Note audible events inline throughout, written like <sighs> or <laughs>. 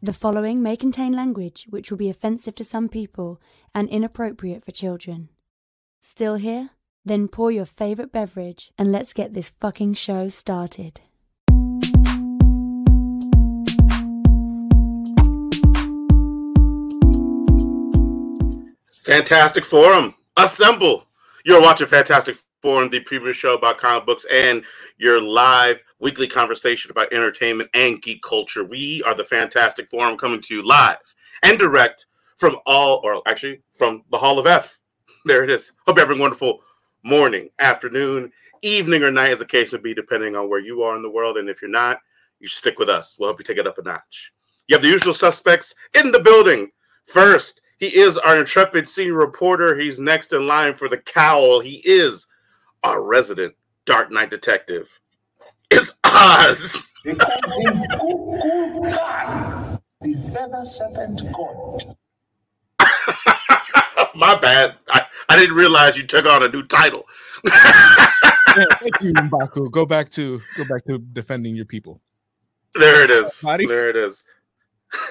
The following may contain language which will be offensive to some people and inappropriate for children. Still here? Then pour your favorite beverage and let's get this fucking show started. Fantastic Forum, assemble. You're watching Fantastic Forum, the previous show about comic books and your live weekly conversation about entertainment and geek culture. We are the Fantastic Forum coming to you live and direct from all, or actually from the Hall of F. There it is. Hope a wonderful morning, afternoon, evening, or night, as the case may be, depending on where you are in the world. And if you're not, you stick with us. We'll help you take it up a notch. You have the usual suspects in the building. First, he is our intrepid senior reporter. He's next in line for the cowl. He is our resident Dark Knight detective. It's Oz. The cool, cool God, the feather serpent god. My bad. I, I didn't realize you took on a new title. Yeah, <laughs> thank you, Mbaku. Go back to go back to defending your people. There it is. There it is.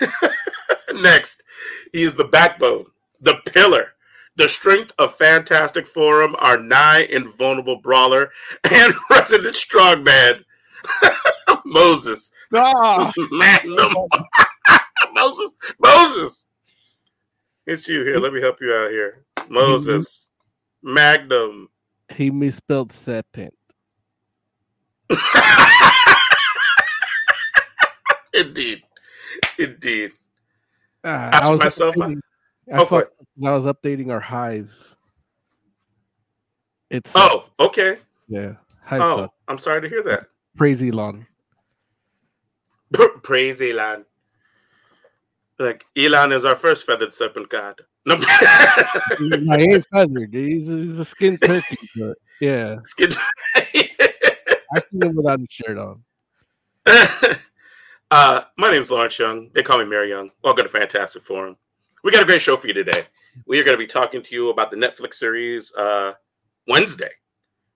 <laughs> Next, he is the backbone, the pillar, the strength of Fantastic Forum, our nigh invulnerable brawler, <laughs> and resident strongman, <laughs> Moses. Ah, <laughs> Magnum. Moses. Moses. It's you here. Let me help you out here. Moses. Magnum. He misspelled serpent. Indeed. Indeed. Ask I was myself- updating- I, thought- I was updating our hive. It's Oh, okay. yeah. Hive Oh, sucks. I'm sorry to hear that. Praise Elon. <laughs> Praise Elon. Like Elon is our first feathered serpent god. No, I <laughs> <laughs> ain't feathered. He's, a- he's a skin turkey, but yeah, Skin- I seen him without his shirt on. uh, my name's Lawrence Young. They call me Mary Young. Welcome to Fantastic Forum. We got a great show for you today. We are going to be talking to you about the Netflix series uh, Wednesday,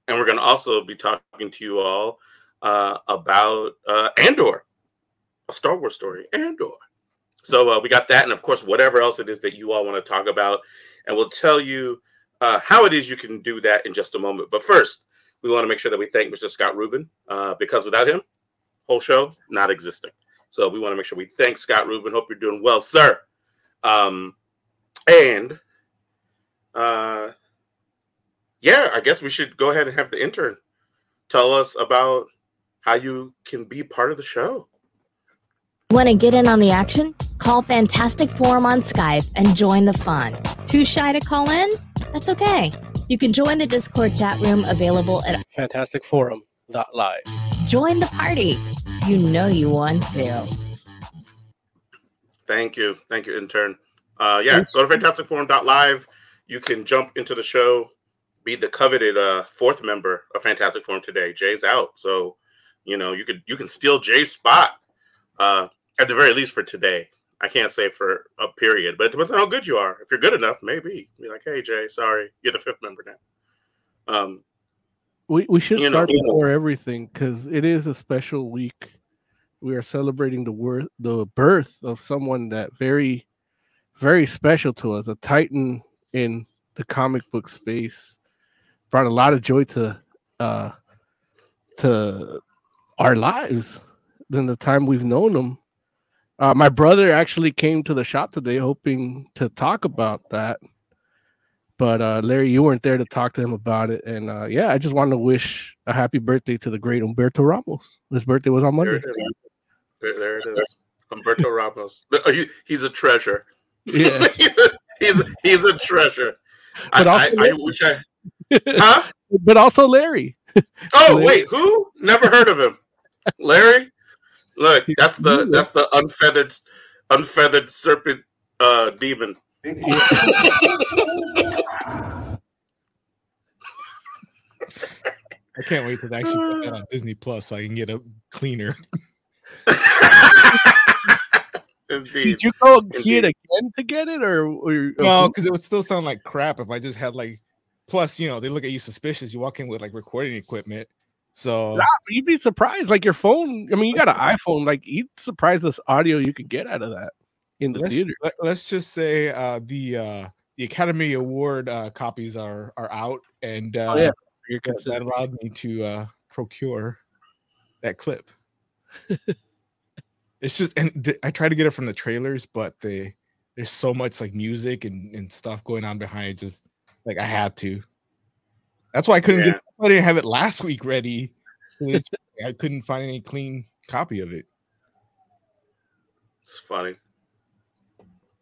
and we're going to also be talking to you all uh, about uh, Andor, a Star Wars story, Andor. So uh, we got that, and of course, whatever else it is that you all want to talk about, and we'll tell you uh, how it is you can do that in just a moment. But first, we want to make sure that we thank Mr. Scott Rubin uh, because without him, whole show not existing. So we want to make sure we thank Scott Rubin. Hope you're doing well, sir. Um, and uh, yeah, I guess we should go ahead and have the intern tell us about how you can be part of the show. Want to get in on the action? Call Fantastic Forum on Skype and join the fun. Too shy to call in? That's okay. You can join the Discord chat room available at fantasticforum.live. Join the Party. You know you want to. Thank you. Thank you, intern. Uh, yeah, go to fantasticforum.live. You can jump into the show, be the coveted uh, fourth member of Fantastic Forum today. Jay's out. So, you know, you could you can steal Jay's spot uh, at the very least for today. I can't say for a period, but it depends on how good you are. If you're good enough, maybe. Be like, hey Jay, sorry, you're the fifth member now. Um, We we should You know- start before everything because it is a special week. We are celebrating the wor- the birth of someone that very, very special to us, a titan in the comic book space. Brought a lot of joy to uh to our lives than the time we've known him. Uh, my brother actually came to the shop today hoping to talk about that but uh, Larry, you weren't there to talk to him about it. And uh, yeah, I just wanted to wish a happy birthday to the great Humberto Ramos. His birthday was on Monday. It is. There, there it is. Humberto Ramos. Oh, he- He's a treasure. Yeah, <laughs> he's a he's a, he's a treasure. I, But I, also- I wish I. <laughs> Huh? but also Larry. <laughs> Oh Larry. wait, who? Never heard of him. Larry. Look, that's the that's the unfeathered unfeathered serpent uh demon. I can't wait to actually put that on <sighs> Disney Plus so I can get a cleaner. Indeed. Did you go see it again to get it, or, or No, because it would still sound like crap if I just had like. Plus, you know, they look at you suspicious. You walk in with like recording equipment, So Nah, you'd be surprised. Like your phone. I mean, you got an <laughs> iPhone. Like you'd surprised this audio you could get out of that in the let's, theater. let, us just say uh, the uh, the Academy Award uh, copies are are out, and uh, Oh, yeah. That, that allowed me to uh, procure that clip. <laughs> it's just, and th- I try to get it from the trailers, but they there's so much like music and, and stuff going on behind. Just like I had to. That's why I couldn't Yeah. get. I didn't have it last week ready. <laughs> I couldn't find any clean copy of it. It's funny.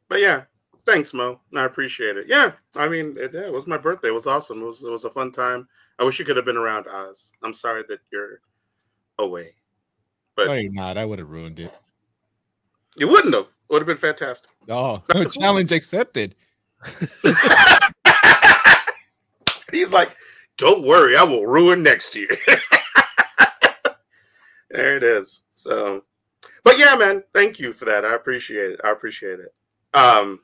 But yeah, thanks, Mo. I appreciate it. Yeah, I mean, it, yeah, it was my birthday. It was awesome. It was it was a fun time. I wish you could have been around Oz. I'm sorry that you're away. But No, you're not. I would have ruined it. You wouldn't have. It would have been fantastic. Oh, challenge accepted. <laughs> He's like, don't worry, I will ruin next year. <laughs> there it is. So, but yeah, man, thank you for that. I appreciate it. I appreciate it. Um,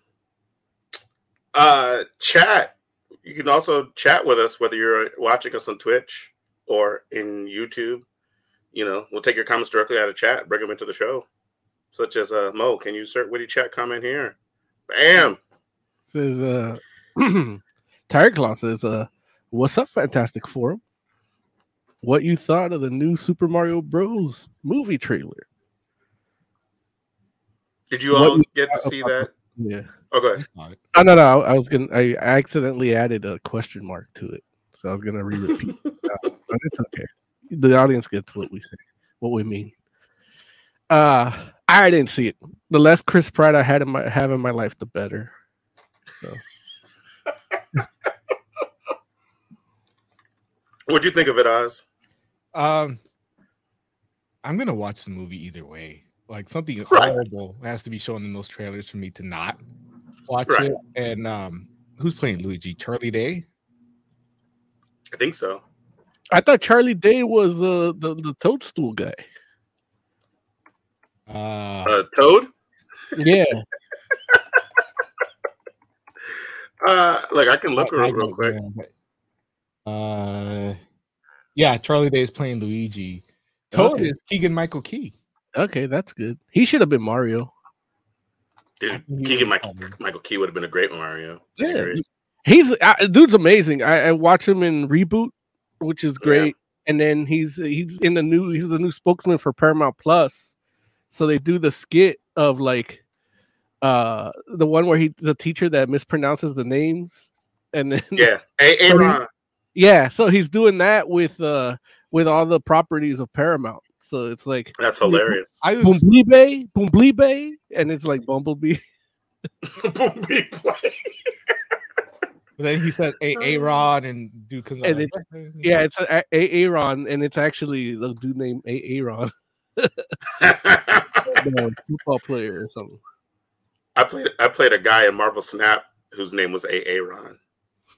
uh, chat. You can also chat with us whether you're watching us on Twitch or in YouTube. You know, we'll take your comments directly out of chat, bring them into the show. Such as uh, Mo, can you insert witty chat comment here? Bam. says uh <clears throat> Tire Claw says uh what's up fantastic forum what you thought of the new super mario bros movie trailer Did you What all you- get to see that? yeah Oh, go ahead. Not- oh, no no i was gonna i accidentally added a question mark to it so i was gonna re-repeat it. <laughs> Uh, but it's okay the audience gets what we say what we mean uh i didn't see it the less chris pratt i had in my have in my life the better <laughs> What'd you think of it, Oz? Um, I'm gonna watch the movie either way. Like something Right. horrible has to be shown in those trailers for me to not watch Right. it. And um, who's playing Luigi? Charlie Day. I think so. i thought charlie day was uh the, the toadstool guy Uh, Uh, Toad. yeah <laughs> Uh, look, I can look I- her I real quick. know, but- Uh, yeah, Charlie Day is playing Luigi. Toad Okay. is Keegan Michael Key. Okay, that's good. He should have been Mario. Dude, Keegan Michael, Michael Key would have been a great Mario. Yeah, he's uh, dude's amazing. I, I watch him in Reboot, which is Yeah. great, and then he's he's in the new he's the new spokesman for Paramount Plus. So they do the skit of like uh the one where he the teacher that mispronounces the names, and then Yeah. Hey, <laughs> So he- Aaron. yeah, so he's doing that with uh with all the properties of Paramount. So it's like That's hilarious. I was Bumblebee, Bumblebee, and it's like Bumblebee. <laughs> <laughs> Boom, beat play. But then he says a A Rod and dude comes And like, Yeah, it's a, a- Aaron, and it's actually the dude named a- Aaron, the football player or something. I played. I played a guy in Marvel Snap whose name was A. Aaron.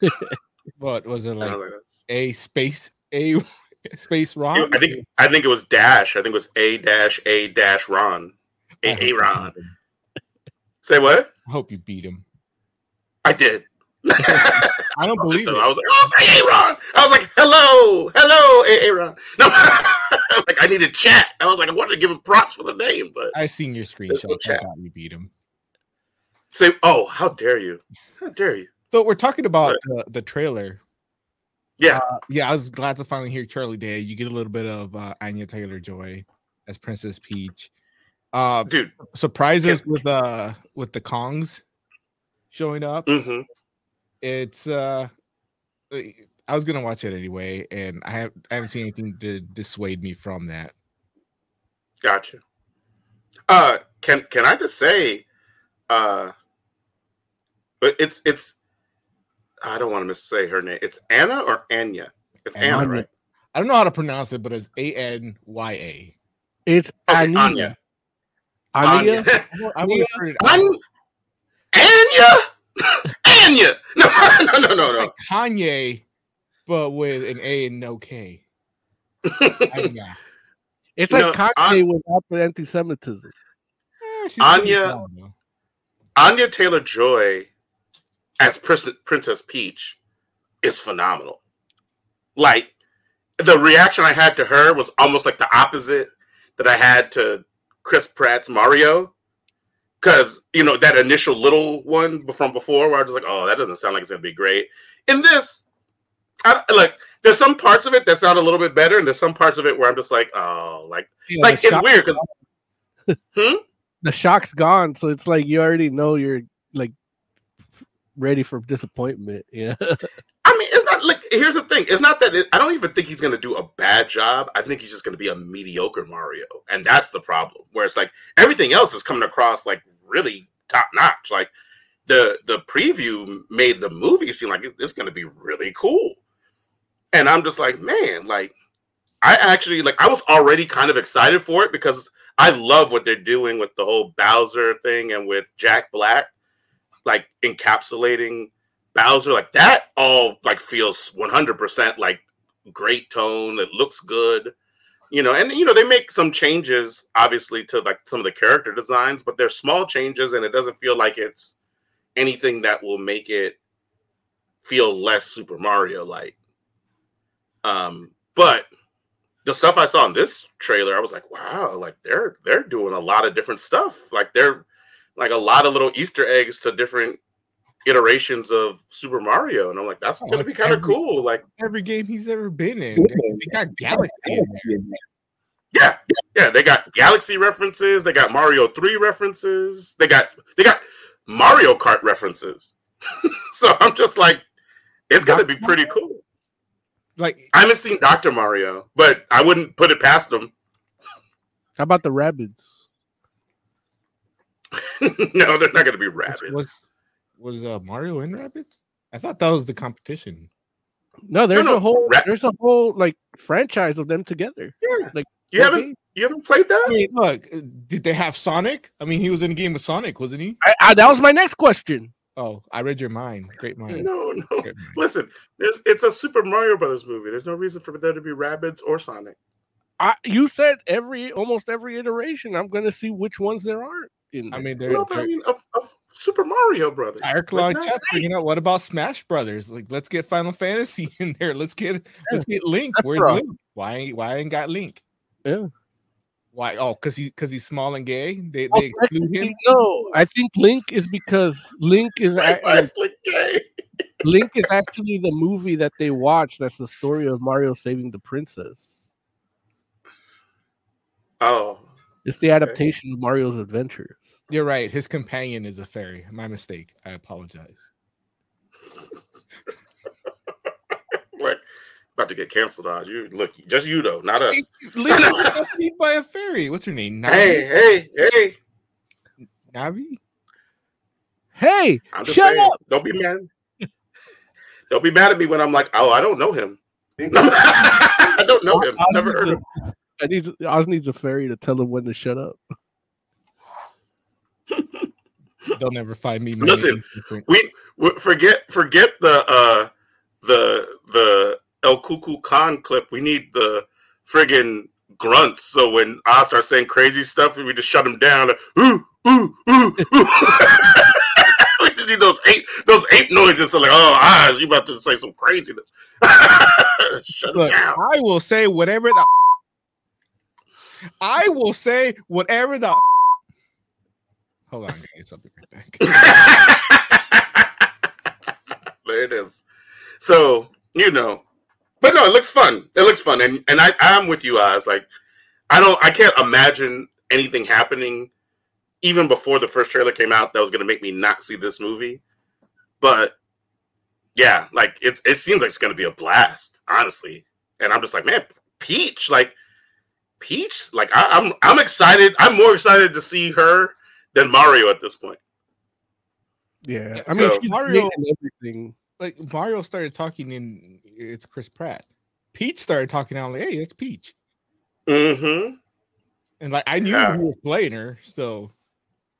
<laughs> what was it like like, a space a <laughs> space Ron? I think. I think it was Dash. I think it was A dash A dash Ron. I A. hope you Aaron. Say what? I hope you beat him. I did. I don't believe it. I was like, oh, it's Aaron. I was like, hello, hello, Aaron. <laughs> No, <laughs> like I needed chat. I was like, I wanted to give him props for the name, but I seen your screenshot. I thought you beat him. say, oh, how dare you? How dare you? So we're talking about the, the trailer. Yeah. Uh, yeah, I was glad to finally hear Charlie Day. You get a little bit of uh, Anya Taylor Joy as Princess Peach. Uh, Dude. surprises with uh with the Kongs showing up. hmm It's uh, I was gonna watch it anyway, and I have I haven't seen anything to dissuade me from that. Gotcha. Uh, can can I just say, uh, but it's it's. I don't want to missay her name. It's Anna or Anya. It's Anna, Anya. right? I don't know how to pronounce it, but it's A N Y A. It's Okay, Anya. Anya. Anya. I've always heard it An- Anya. <laughs> Anya. No, <laughs> no, no, no, no. like Kanye, but with an A and no K. <laughs> Anya. It's like No, Kanye An- without the anti-Semitism. Eh, Anya- pretty. Anya Taylor Joy as Prin- Princess Peach is phenomenal. Like, the reaction I had to her was almost like the opposite that I had to Chris Pratt's Mario. Because, you know, that initial little one from before where I was like, oh, that doesn't sound like it's to be great. In this, I, like, there's some parts of it that sound a little bit better, and there's some parts of it where I'm just like, oh, like, Yeah, like it's weird because, hmm? <laughs> the shock's gone, so it's like you already know you're like ready for disappointment. Yeah. <laughs> I mean, it's not like here's the thing. It's not that it, I don't even think he's going to do a bad job. I think he's just going to be a mediocre Mario, and that's the problem. Where it's like everything else is coming across like really top notch. Like the the preview made the movie seem like it's going to be really cool, and I'm just like, man, like I actually like I was already kind of excited for it because I love what they're doing with the whole Bowser thing and with Jack Black, like encapsulating Bowser, like that all like feels 100% like great tone. It looks good, you know, and you know, they make some changes obviously to like some of the character designs, but they're small changes and it doesn't feel like it's anything that will make it feel less Super Mario like. Um, but the stuff I saw in this trailer, I was like, wow, like they're they're doing a lot of different stuff. Like they're like a lot of little Easter eggs to different iterations of Super Mario, and I'm like, that's Oh, gonna like be kind of cool. Like, Every game he's ever been in, they got Galaxy in yeah, yeah, they got Galaxy references, they got Mario Three references, they got they got Mario Kart references. <laughs> so I'm just like, it's gonna be pretty cool. Like I haven't seen Doctor Mario, but I wouldn't put it past them. How about the rabbits? <laughs> no, they're not gonna be was rabbits. was, was uh, Mario in Rabbits? I thought that was the competition. No, there's no, a whole ra- there's a whole like franchise of them together. Yeah. Like You haven't you haven't played that? I mean, look, uh, did they have Sonic? I mean, he was in a game with Sonic, wasn't he? I, I, that was my next question. Oh, I read your mind. Great mind. No, no. Mind. Listen, there's, it's a Super Mario Brothers movie. There's no reason for there to be rabbits or Sonic. I, you said every almost every iteration. I'm gonna see which ones there aren't. In I mean, they're, No, I they're mean, of, of Super Mario Brothers. Tire Claw Like, and not- chat bringing up. What about Smash Brothers? Like, let's get Final Fantasy <laughs> in there. Let's get let's get Link. Where's Sephiroth. Link? Why ain't why ain't got Link? Yeah. Why? Oh, cause he cause he's small and gay. They Oh, they exclude him. no, I think Link is because Link is Right, a- why is Link gay? Link is actually the movie that they watch. That's the story of Mario saving the princess. Oh, It's the adaptation of Mario's adventures. You're right. His companion is a fairy. My mistake. I apologize. <laughs> like about to get canceled, Oz. You look, just you though, not us. Link was made by a fairy. What's her name? Navi? hey, hey, hey! Navi? Hey, I'm just shut saying. up! Don't be mad. Don't be mad at me when I'm like, oh, I don't know him. <laughs> I don't know him. Oz Never heard of. him. I need Oz needs a fairy to tell him when to shut up. They'll never find me. Listen. We, we forget forget the uh the the El Cuckoo Khan clip. We need the friggin' grunts. So when I start saying crazy stuff, we just shut him down. Like, ooh, ooh, ooh, ooh. <laughs> we just need those ape those ape noises. So like, oh, Oz, you about to say some craziness. <laughs> shut him Look, down. I will say whatever the. I will say whatever the. Hold on, guys. I'll be right back. <laughs> there it is. So you know, but no, it looks fun. It looks fun, and and I I'm with you, Oz. Like, I don't, I can't imagine anything happening even before the first trailer came out that was going to make me not see this movie. But yeah, like it's it seems like it's going to be a blast, honestly. And I'm just like, man, Peach, like Peach, like I, I'm I'm excited. I'm more excited to see her than Mario at this point. Yeah, Yeah, I mean, so Mario- Mario everything. Like Mario started talking in it's Chris Pratt. Peach started talking out like, hey, it's Peach. Mm-hmm. And like I knew Yeah. who was playing her, so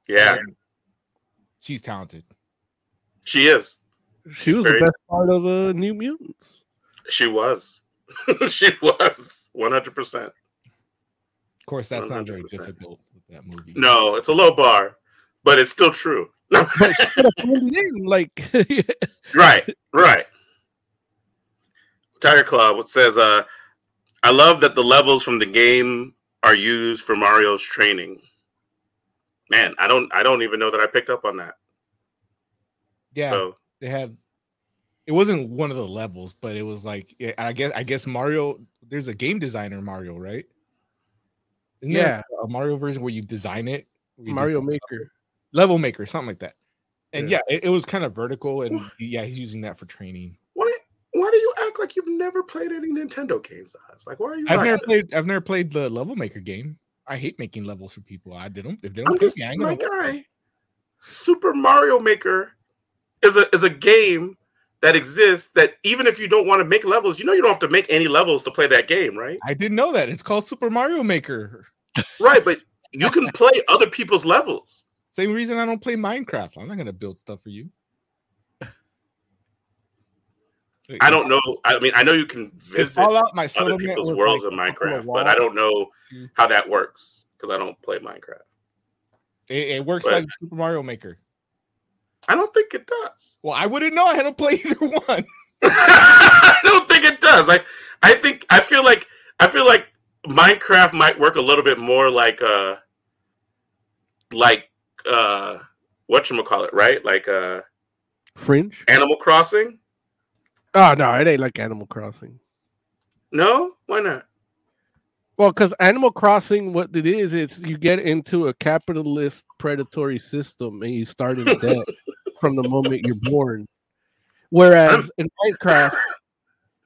Yeah, um, she's talented. she is. She was Very- the best part of uh, New Mutants. She was. <laughs> she was 100%. Of course, that's not very difficult with that movie. No, it's a low bar, but it's still true. But she could have phoned it in, like <laughs> right, right. Tiger Club says, uh, I love that the levels from the game are used for Mario's training. Man, I don't I don't even know that I picked up on that. Yeah, So they had. It wasn't one of the levels, but it was like I guess I guess Mario. There's a game designer Mario, right? Isn't there a Mario version where you design it? you Mario design- Maker. level maker, something like that. And Yeah. yeah, it, it was kind of vertical, and yeah, he's using that for training. why why do you act like you've never played any Nintendo games? Oz? Like why are you I've like never this? played. I've never played the level maker game. I hate making levels for people. I did them if they don't I'm pay just me. I ain't my gonna work. guy. Super Mario Maker is a is a game that exists that even if you don't want to make levels, you know you don't have to make any levels to play that game, right? I didn't know that. It's called Super Mario Maker. <laughs> Right, but you can play other people's levels. Same reason I don't play Minecraft. I'm not gonna build stuff for you. I don't know. I mean, I know you can visit Fallout, my other people's worlds like in up on a Minecraft, but I don't know how that works because I don't play Minecraft. It, it works but- like Super Mario Maker. I don't think it does. Well, I wouldn't know. I had to play <laughs> either one. I don't think it does. I I think I feel like I feel like Minecraft might work a little bit more like uh like uh what you call it, right? Like uh Fringe. Animal Crossing? Oh no, it ain't like Animal Crossing. No? Why not? Well, because Animal Crossing, what it is, it's you get into a capitalist predatory system and you start in <laughs> debt from the moment you're born. Whereas in Minecraft,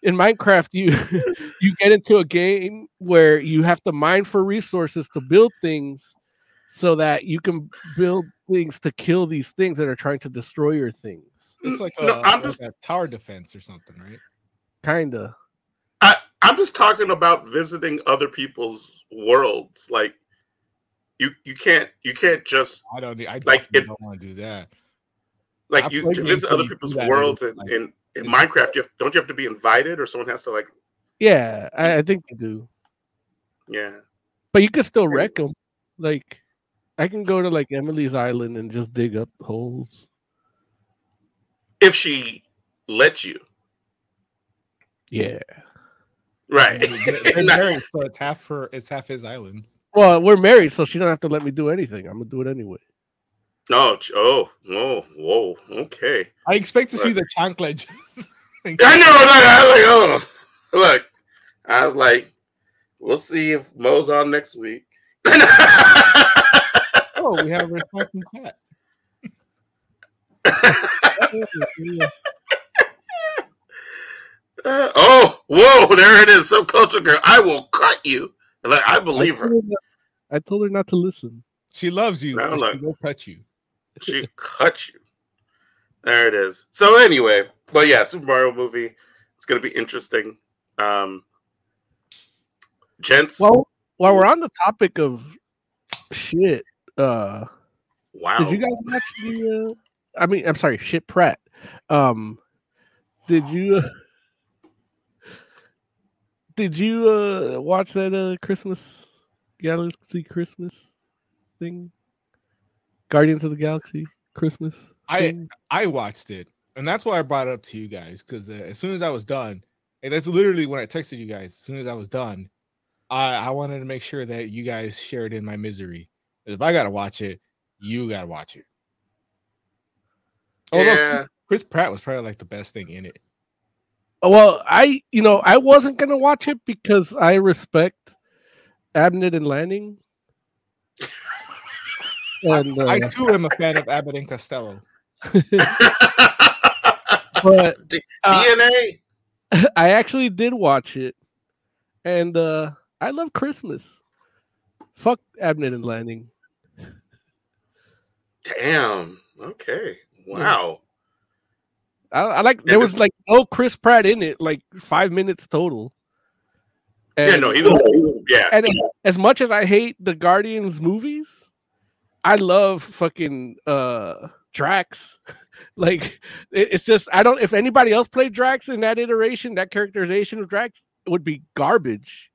in Minecraft, you <laughs> you get into a game where you have to mine for resources to build things so that you can build things to kill these things that are trying to destroy your things. It's like a, No, I'm like just- a tower defense or something, right? Kinda. I, I'm just talking about visiting other people's worlds. Like you you can't you can't just I don't. I Like, it- don't want to do that. Like I you to visit other people's worlds and in, in, in Minecraft. You have, don't you have to be invited or someone has to like Yeah, I, I think you do. yeah. But you can still wreck them. Like, I can go to like Emily's Island and just dig up holes. If she lets you. Yeah. Right. They're- <laughs> they're married, so it's half her. It's half his island. Well, we're married, so she don't have to let me do anything. I'm gonna do it anyway. No, oh, whoa, whoa, okay. I expect to see Right. the chanclet. <laughs> I know, no, I was like, oh, look, I was like, we'll see if Mo's on next week. oh, we have a response chat. Uh, <laughs> oh, whoa, there it is. So culture girl, I will cut you. Like, I believe I her. her, I told her not to listen. She loves you. No, she won't touch you. She cut you. There it is. So anyway, but yeah, Super Mario movie. It's gonna be interesting. Um, gents. Well, while we're on the topic of shit, uh, wow. did you guys watch the? Uh, I mean, I'm sorry, shit, Pratt. Um, did you? Uh, did you uh watch that uh Christmas Galaxy Christmas thing? Guardians of the Galaxy Christmas. I thing? I watched it, and that's why I brought it up to you guys because uh, as soon as I was done, and that's literally when I texted you guys. As soon as I was done, I I wanted to make sure that you guys shared in my misery. If I gotta watch it, you gotta watch it. Although yeah. Chris Pratt was probably like the best thing in it. Well, I you know I wasn't gonna watch it because I respect Abnett and Lanning. <laughs> and uh, I too am a fan of Abbott and Costello. <laughs> but D- uh, DNA. <laughs> I actually did watch it, and uh I love Christmas. Fuck Abnett and Lanning. Damn. Okay. Wow. I, I like Yeah, there was like no Chris Pratt in it, like five minutes total. Yeah. No. <laughs> He was. Yeah. and as much as I hate the Guardians movies, I love fucking uh Drax. <laughs> like it- it's just I don't if anybody else played Drax in that iteration, that characterization of Drax would be garbage.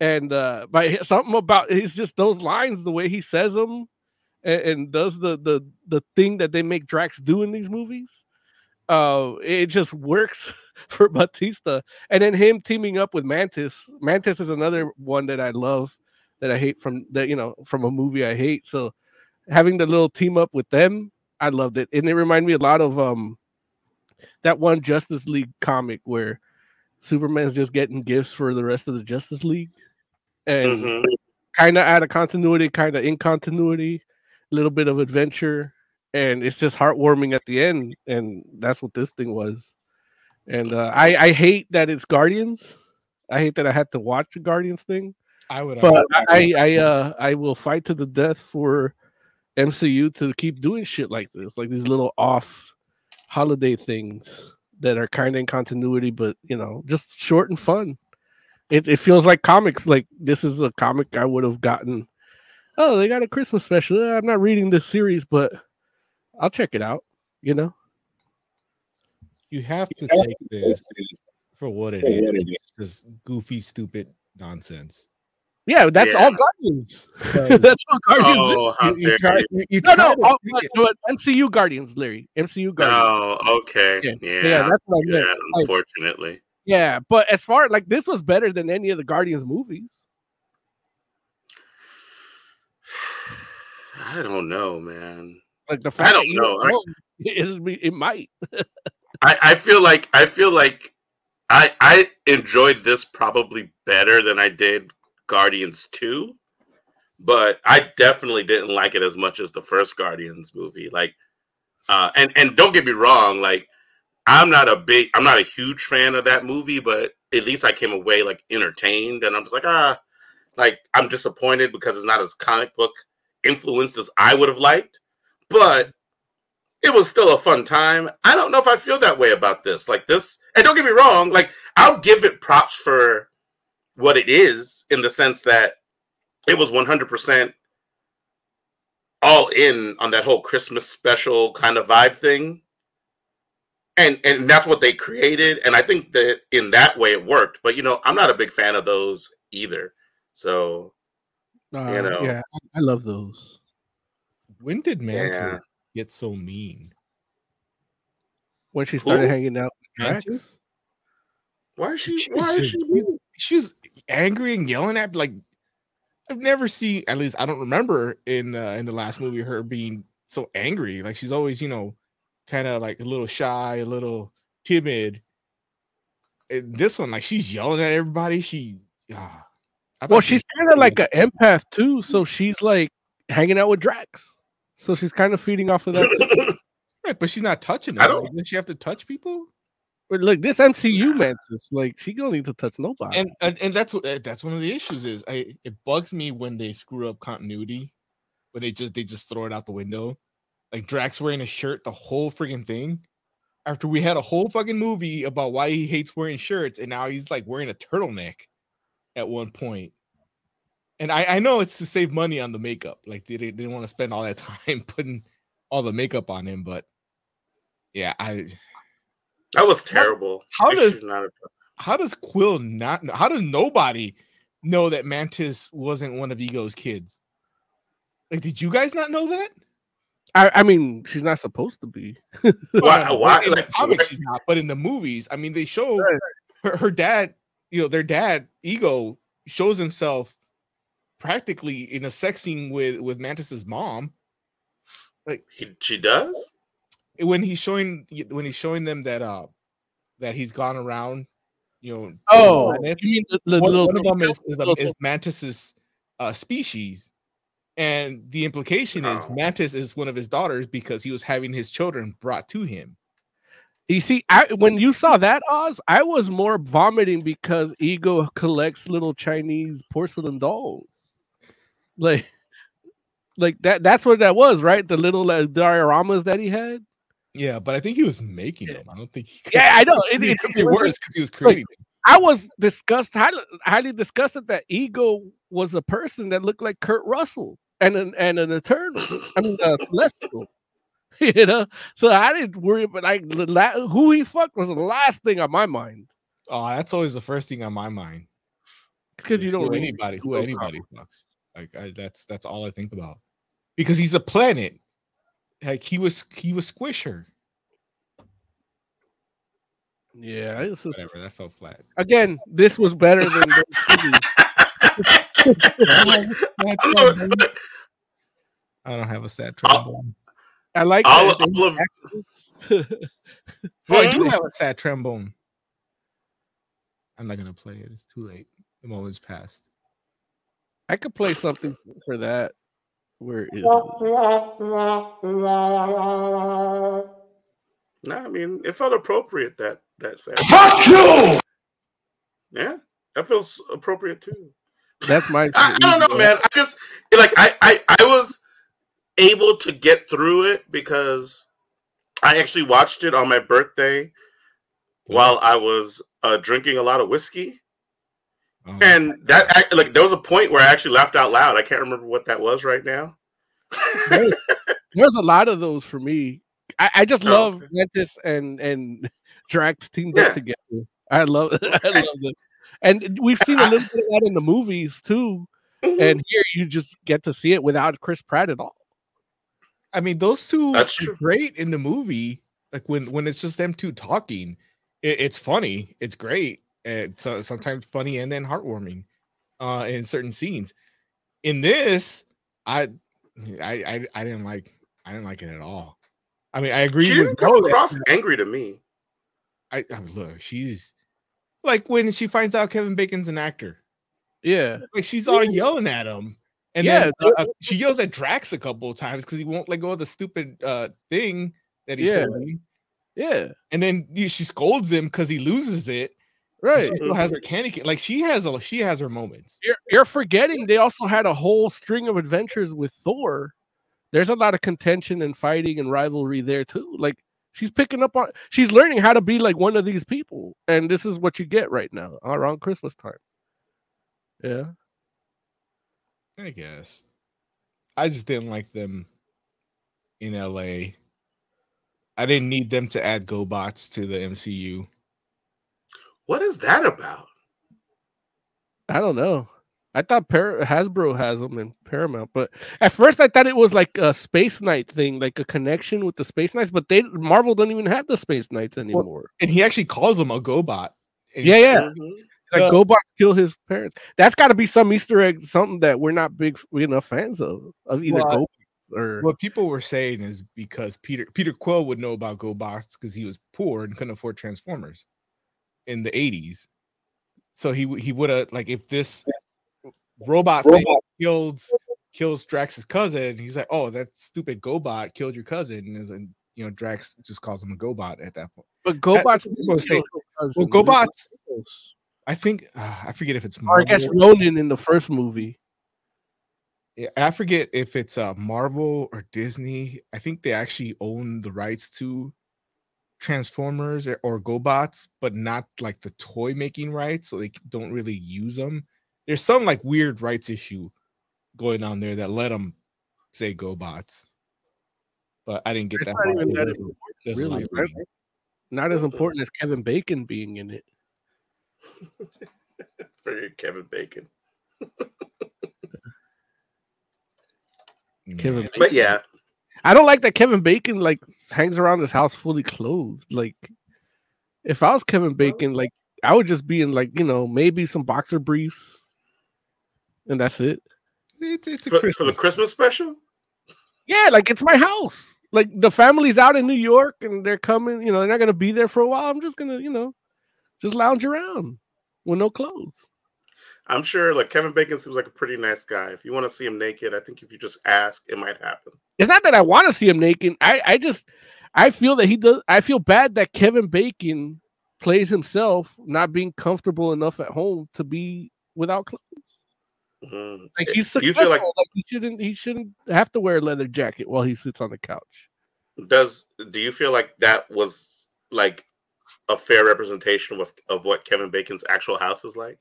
And uh but something about it's just those lines, the way he says them and, and does the the the thing that they make Drax do in these movies. uh, it just works <laughs> for Bautista. And then him teaming up with Mantis. Mantis is another one that I love that I hate from that you know from a movie I hate. So having the little team up with them, I loved it, and it reminded me a lot of um that one Justice League comic where Superman's just getting gifts for the rest of the Justice League, and Mhm. kind of out of continuity, kind of in continuity, a little bit of adventure, and it's just heartwarming at the end, and that's what this thing was. And uh, I I hate that it's Guardians. I hate that I had to watch the Guardians thing, I would. but I I uh I will fight to the death for MCU to keep doing shit like this, like these little off holiday things that are kind of in continuity, but you know, just short and fun. It it feels like comics. Like this is a comic I would have gotten. Oh, they got a Christmas special. I'm not reading this series, but I'll check it out. You know, you have to take this for what it is. It's just goofy, stupid nonsense. Yeah, that's Yeah. all Guardians. <laughs> That's all Guardians. Oh, how you, you dare try, you. you, you no, no, all, no, MCU Guardians, Larry. MCU Guardians. Oh, okay. Yeah, Yeah. yeah, that's what I Yeah, meant. Like, unfortunately. Yeah, but as far like this was better than any of the Guardians movies. <sighs> I don't know, man. Like the fact don't that you know. don't know, <laughs> it, it might. <laughs> I, I feel like I feel like I I enjoyed this probably better than I did Guardians 2, but I definitely didn't like it as much as the first Guardians movie. Like uh and and don't get me wrong, like I'm not a big I'm not a huge fan of that movie, but at least I came away like entertained and I'm just like ah like I'm disappointed because it's not as comic book influenced as I would have liked. But it was still a fun time. I don't know if I feel that way about this. Like this, and don't get me wrong, like I'll give it props for what it is in the sense that it was 100% all in on that whole Christmas special kind of vibe thing. And and that's what they created and I think that in that way it worked. But you know, I'm not a big fan of those either. So, Uh, know. yeah, I, I love those. when did Mantle Yeah. get so mean? When she started Who? hanging out with Drax. Mantis? why is she She why is she just- She was angry and yelling at like I've never seen at least I don't remember in uh, in the last movie her being so angry. Like she's always, you know, kind of like a little shy, a little timid. And this one, like she's yelling at everybody. She ah, I Well, thought she she's kind of like an empath too, so she's like hanging out with Drax. So she's kind of feeding off of that. <coughs> right, but she's not touching I them. don't- Like, Does she have to touch people? But look, this MCU Mantis, like she don't need to touch nobody. and and, and that's what uh, that's one of the issues is I it bugs me when they screw up continuity when they just they just throw it out the window. Like Drax wearing a shirt the whole freaking thing. After we had a whole fucking movie about why he hates wearing shirts and now he's like wearing a turtleneck at one point. And I I know it's to save money on the makeup like they, they didn't want to spend all that <laughs> time putting all the makeup on him but yeah I That was terrible. how They does- not have how does Quill not know? How does nobody know that Mantis wasn't one of Ego's kids? Like, did you guys not know that? I, I mean, she's not supposed to be. Why- No, why- in the comics why- she's not, but in the movies, I mean, they show Right. her, her dad. You know, their dad Ego shows himself practically in a sex scene with with Mantis's mom Like He, she does? When he's showing when he's showing them that uh that he's gone around. You know, Oh, planets. you mean the, the one, little one of them is, is, a- little- is Mantis's uh, species, and the implication is Oh. Mantis is one of his daughters because he was having his children brought to him. You see, I, when you saw that Oz, I was more vomiting because Ego collects little Chinese porcelain dolls, like, like that. That's what that was, right? The little uh, dioramas that he had. Yeah, but I think he was making them. I don't think he. Yeah, I know. <laughs> It, It, could be worse because he was creating them. I was disgusted, highly, highly disgusted that Ego was a person that looked like Kurt Russell and an and an Eternal. I mean, uh, Celestial. <laughs> You know, so I didn't worry about like who he fucked was the last thing on my mind Oh, that's always the first thing on my mind. because you don't who anybody who anybody fucks. Like I, that's that's all I think about because he's a planet. Like he was he was Squisher. Yeah, it's just, Whatever. That fell flat. again, this was better than <laughs> those movies. <laughs> I don't have a sad All- trombone. I like all, that. all of Oh, I do have a sad trombone. I'm not gonna play it. It's too late. The moment's passed. I could play something for that. Where is it? No, I mean it felt appropriate that that sad. Fuck you! Yeah, that feels appropriate too. That's my. <laughs> I, I don't know, man. I just like I, I I was able to get through it because I actually watched it on my birthday while I was uh, drinking a lot of whiskey, Um, and that like there was a point where I actually laughed out loud. I can't remember what that was right now. There's <laughs> a lot of those for me. I, I just Oh, love okay. Ventus and and Drax teamed Yeah. up together. I love <laughs> I love it. And we've seen a little bit of that in the movies too. Mhm. And here you just get to see it without Chris Pratt at all. I mean, those two That's are true. great in the movie. Like when when it's just them two talking, it, it's funny. It's great. And so sometimes funny and then heartwarming uh in certain scenes. In this, I I I, I didn't like I didn't like it at all. I mean, I agree She with didn't come Bo across angry to me. I, I look, she's like when she finds out Kevin Bacon's an actor. Yeah. Like she's all yelling at him. And Yeah, then uh, uh, she yells at Drax a couple of times because he won't let go of the stupid uh thing that he's Yeah. holding. Yeah. And then you- she scolds him because he loses it. And Right. She still has her candy cane. Like she has a she has her moments. You're, you're forgetting they also had a whole string of adventures with Thor. There's a lot of contention and fighting and rivalry there too. Like she's picking up on she's learning how to be like one of these people. And this is what you get right now around Christmas time. Yeah. I guess. I just didn't like them in LA. I didn't need them to add GoBots to the MCU. What is that about? I don't know. I thought Par- Hasbro has them in Paramount, but at first I thought it was like a Space Knight thing, like a connection with the Space Knights. But they Marvel doesn't even have the Space Knights anymore. And he actually calls him a GoBot. And yeah, yeah. Mhm. Like Uh, GoBot kill his parents. That's got to be some Easter egg, something that we're not big enough fans of, of either Well, GoBots or What people were saying is because Peter Peter Quill would know about GoBots because he was poor and couldn't afford Transformers in the 80s. So he he would have like if this robot thing kills kills Drax's cousin, he's like, oh, that stupid GoBot killed your cousin, and, and you know Drax just calls him a GoBot at that point. but GoBots. what people say. Well. GoBots, I think uh, I forget if it's Or I guess Marvel. Ronan in the first movie. Yeah, I forget if it's uh Marvel or Disney. I think they actually own the rights to Transformers or, or GoBots, but not like the toy making rights, so they don't really use them. There's some like weird rights issue going on there that let them say GoBots, but I didn't get It's that. not even that doesn't- doesn't really, right? Not as important as Kevin Bacon being in it. <laughs> For Kevin Bacon. <laughs> Kevin But yeah, I don't like that Kevin Bacon like hangs around his house fully clothed. Like, if I was Kevin Bacon, like I would just be in like you know maybe some boxer briefs, and that's it. It's, it's a for, for the Christmas. Christmas special. Yeah, like it's my house. Like the family's out in New York and they're coming. You know, they're not gonna be there for a while. I'm just gonna you know just lounge around with no clothes. I'm sure like Kevin Bacon seems like a pretty nice guy. If you want to see him naked, I think if you just ask, it might happen. It's not that I want to see him naked. I I just I feel that he does. I feel bad that Kevin Bacon plays himself not being comfortable enough at home to be without clothes. Mhm. Like he's successful. like like he shouldn't. He shouldn't have to wear a leather jacket while he sits on the couch. does do you feel like that was like a fair representation of of what Kevin Bacon's actual house is like?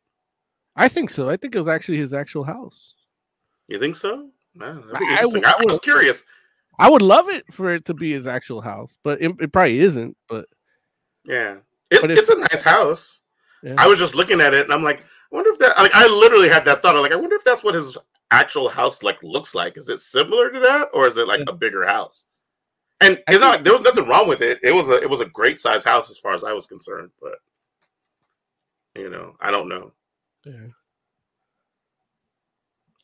I think so. I think it was actually his actual house. You think so? Be I would- I, I was curious. I would love it for it to be his actual house, but it, it probably isn't. But Yeah, it, But if- it's a nice house. yeah. I was just looking at it and I'm like, I wonder if that. Like, I literally had that thought. I'm like, I wonder if that's what his actual house like looks like. Is it similar to that, or is it like a bigger house? And it's not there was nothing wrong with it. It was a it was a great size house as far as I was concerned, but you know, I don't know. Yeah.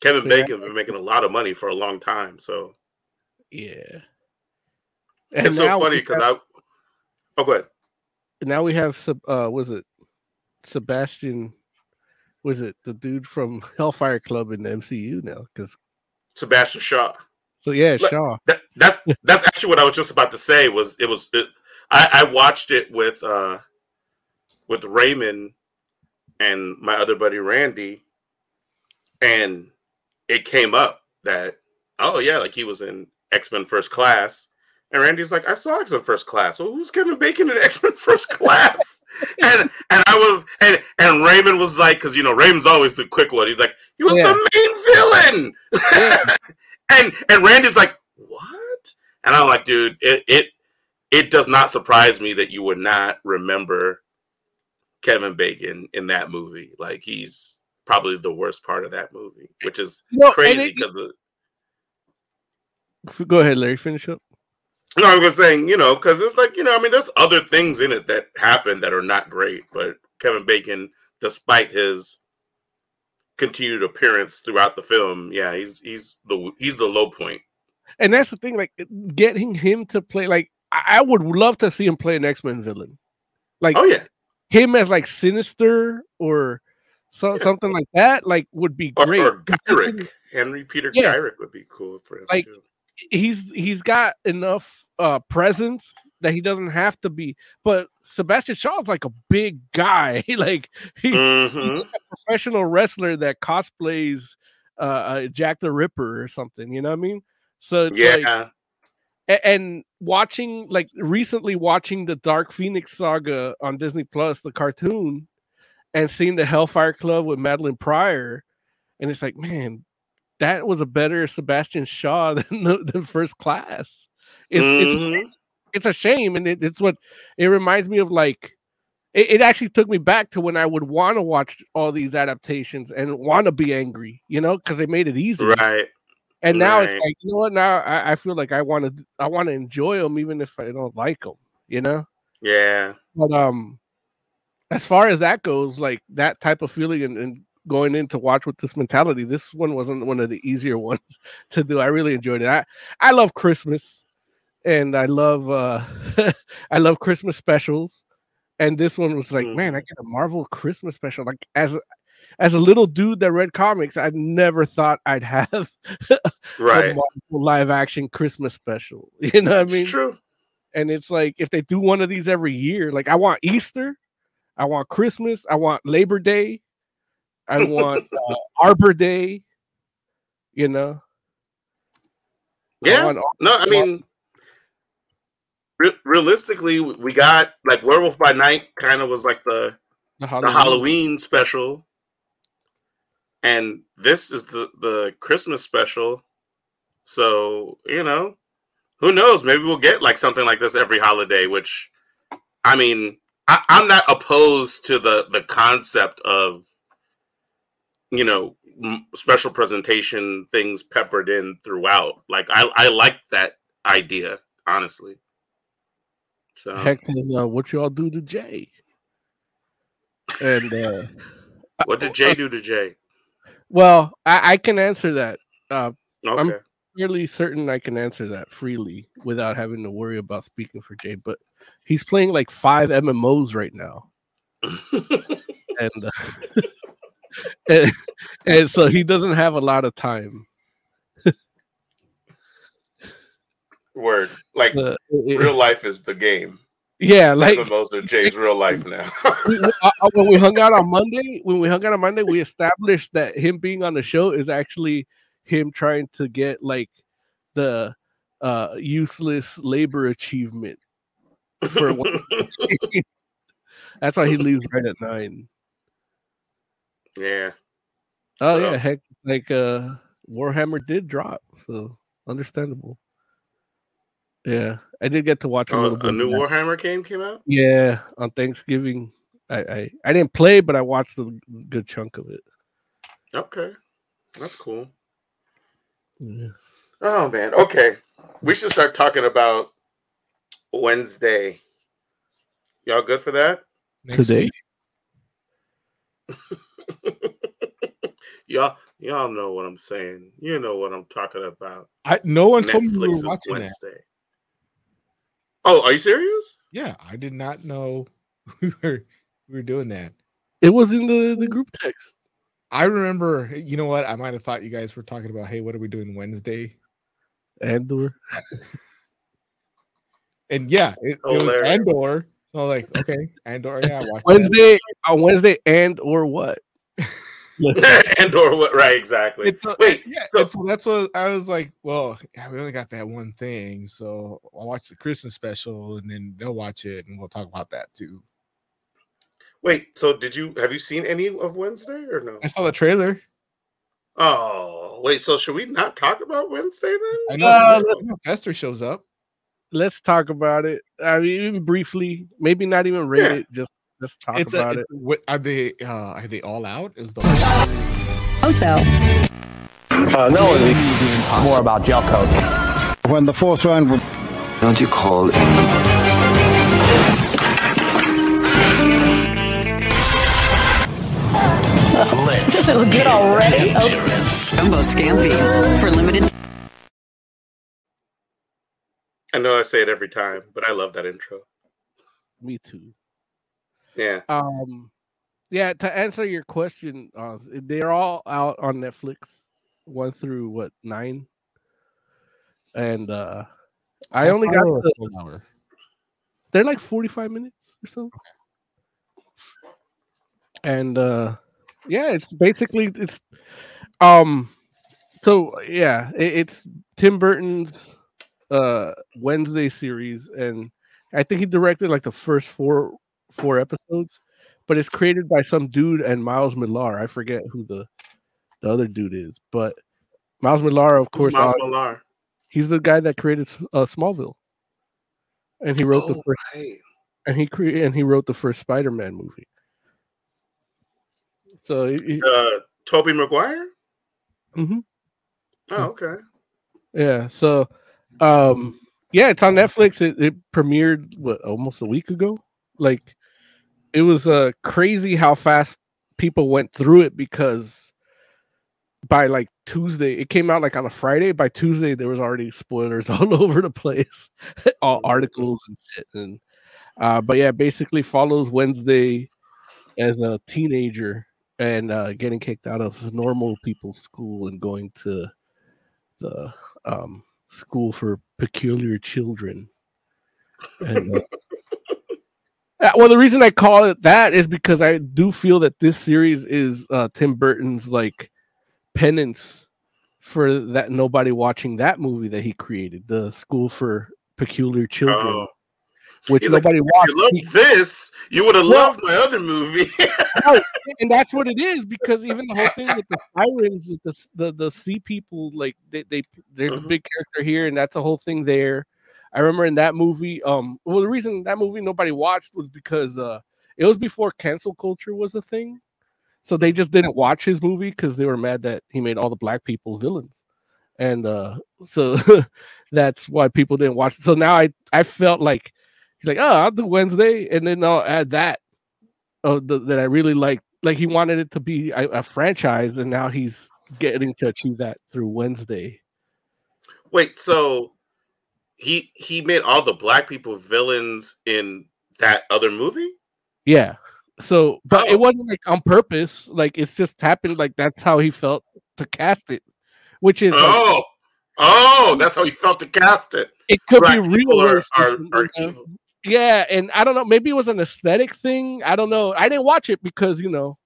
Kevin Yeah. Bacon's been making a lot of money for a long time, so Yeah. it's so funny because I. Oh, go ahead. now we have uh was it Sebastian was it the dude from <laughs> Hellfire Club in the MCU now cuz Sebastian Shaw. so yeah Shaw That that's that's actually what I was just about to say. Was it was it, I I watched it with uh with Raymond and my other buddy Randy, and it came up that oh yeah, like he was in X Men First Class, and Randy's like, I saw X Men First Class. Well, who's Kevin Bacon in <laughs> X Men First Class? <laughs> and and I was and and Raymond was like, because you know Raymond's always the quick one. He's like, he was Yeah. the main villain. Yeah. <laughs> and and Randy's like, what? And I'm like, dude, it it it does not surprise me that you would not remember Kevin Bacon in that movie. Like he's probably the worst part of that movie, which is No, crazy because the go ahead Larry finish up no, I was saying, you know, because it's like, you know, I mean, there's other things in it that happen that are not great, but Kevin Bacon, despite his continued appearance throughout the film, yeah, he's he's the he's the low point. and that's the thing like getting him to play like I, I would love to see him play an X-Men villain like Oh yeah, him as like sinister or so, Yeah. something like that like would be great or 'Cause he Gyrich, can- Henry Peter Yeah. Gyrich would be cool for him Like, too. he's he's got enough uh presence that he doesn't have to be but Sebastian Shaw's like a big guy <laughs> like he, Mhm. professional wrestler that cosplays uh, uh Jack the Ripper or something you know what I mean so it's like Yeah, A- and watching like recently watching the Dark Phoenix saga on Disney Plus, the cartoon, and seeing the Hellfire Club with Madelyne Pryor, and it's like, man, that was a better Sebastian Shaw <laughs> than the, than First Class. It's, it's, a, Mhm. shame- it's a shame, and it, it's what it reminds me of. Like, it, it actually took me back to when I would want to watch all these adaptations and want to be angry, you know, because they made it easy right. And now it's like you know what? Now i, I feel like i want to i want to enjoy them even if i don't like them you know? Yeah, but um as far as that goes like that type of feeling and, and going in to watch with this mentality this one wasn't one of the easier <laughs> ones to do. I really enjoyed it. I i love christmas and i love uh <laughs> i love christmas specials. And this one was like man i get a marvel christmas special like as a- as a little dude that read comics i never thought i'd have <laughs> right. a live action Christmas special. <laughs> You know what I It's mean? true. And it's like if they do one of these every year, like I want Easter, I want Christmas, I want Labor Day, I want <laughs> uh, Arbor Day. You know, Yeah. No, I mean, re- realistically, we got like Werewolf by Night kind of was like the the the Halloween. Halloween special, and this is the the Christmas special. So you know, who knows? Maybe we'll get like something like this every holiday. Which, I mean, I, I'm not opposed to the the concept of you know m- special presentation things peppered in throughout. Like I I like that idea honestly. So Heck is uh, what you all do to Jay. And uh, what did Jay do to Jay? Well, I, I can answer that. Uh, Okay. I'm fairly certain I can answer that freely without having to worry about speaking for Jay. But he's playing like five MMOs right now, <laughs> and uh, <laughs> and, and so he doesn't have a lot of time. Word. Like Uh, it- real life is the game. Yeah, like MMOs are Jay's real life now. when we hung out on Monday, when we hung out on Monday, we <laughs> established that him being on the show is actually him trying to get like the uh useless labor achievement for one. <laughs> <laughs> That's why he leaves right at nine. yeah. Oh yeah, heck, like uh Warhammer did drop, so understandable. Yeah, I did get to watch a Oh, little bit. a new. Warhammer game came out? Yeah, on Thanksgiving. I, I I didn't play, but I watched a good chunk of it. Okay. That's cool. Yeah. Oh man. Okay. We should start talking about Wednesday. Y'all good for that? Next Today? <laughs> y'all, y'all know what I'm saying. You know what I'm talking about. I no one told me we Netflix were is watching that. Wednesday. Oh, are you serious? Yeah, I did not know <laughs> we were we were doing that. It was in the, the group text. I remember, you know what? I might have thought you guys were talking about, hey, what are we doing Wednesday? Andor. <laughs> And yeah, it, it was Hilarious. Andor. So I was like, okay, Andor, yeah, watch that. Wednesday on Wednesday and or what? <laughs> <laughs> and or what? Right, exactly. It's a- Wait, Yeah, so- and so that's what I was like. Well, yeah, we only got that one thing, so I'll watch the Christmas special, and then they'll watch it, and we'll talk about that too. wait. So, did you have you seen any of Wednesday or no? I saw the trailer. Oh, wait. So, should we not talk about Wednesday then? I know, Uh, I know Fester shows up. Let's talk about it. I mean, even briefly, maybe not even rate Yeah. it. Just just talk It's a, about it. what, are they? Uh, are they all out? Is the Also, Uh, no, it'd more about gel coat. When the fourth round will Don't you call does it look good already? Oh, Jumbo Scampi for limited. I know I say it every time, but I love that intro. Me too. Yeah. Um, yeah. To answer your question, uh, they're all out on Netflix, one through what nine, and uh, I only got hour the, full hour? they're like forty five minutes or so, and uh, yeah, it's basically it's um, so yeah, it, it's Tim Burton's uh Wednesday series, and I think he directed like the first four four episodes, but it's created by some dude and Miles Millar. I forget who the the other dude is, but Miles Millar, of course, Miles uh, Millar. he's the guy that created uh, Smallville, and he wrote the Oh, first, right. and he cre- and he wrote the first Spider-Man movie. So he- Uh, Tobey Maguire. Mhm. Oh, okay. yeah, so um, yeah, it's on Netflix. It, it premiered what almost a week ago. Like, it was uh crazy how fast people went through it because by like Tuesday, it came out like on a Friday. By Tuesday, there was already spoilers <laughs> all over the place, <laughs> all articles and shit. And uh, but yeah, basically follows Wednesday as a teenager and uh, getting kicked out of normal people's school and going to the um, school for peculiar children. And, uh, uh, <laughs> well, the reason I call it that is because I do feel that this series is uh, Tim Burton's like penance for that nobody watching that movie that he created, the School for Peculiar Children, Oh. which He's like, nobody If watched. you love this, you would have Well- loved my other movie. <laughs> Right, and that's what it is because even the whole thing with the sirens, with the the, the sea people, like they, they there's a Mhm. big character here, and that's a whole thing there. I remember in that movie, um, well, the reason that movie nobody watched was because uh, it was before cancel culture was a thing, so they just didn't watch his movie because they were mad that he made all the black people villains, and uh, so <laughs> that's why people didn't watch. it. So now I I felt like he's like, oh, I'll do Wednesday, and then I'll add that oh, the, that I really like. Like he wanted it to be a, a franchise, and now he's getting to achieve that through Wednesday. Wait, so he he made all the black people villains in that other movie? Yeah. So, but Oh. it wasn't like on purpose. Like it's just happened. Like that's how he felt to cast it, which is like, Oh, oh, that's how he felt to cast it. it could Black be real. are, are, are evil. Yeah, and I don't know. Maybe it was an aesthetic thing. I don't know. I didn't watch it because you know.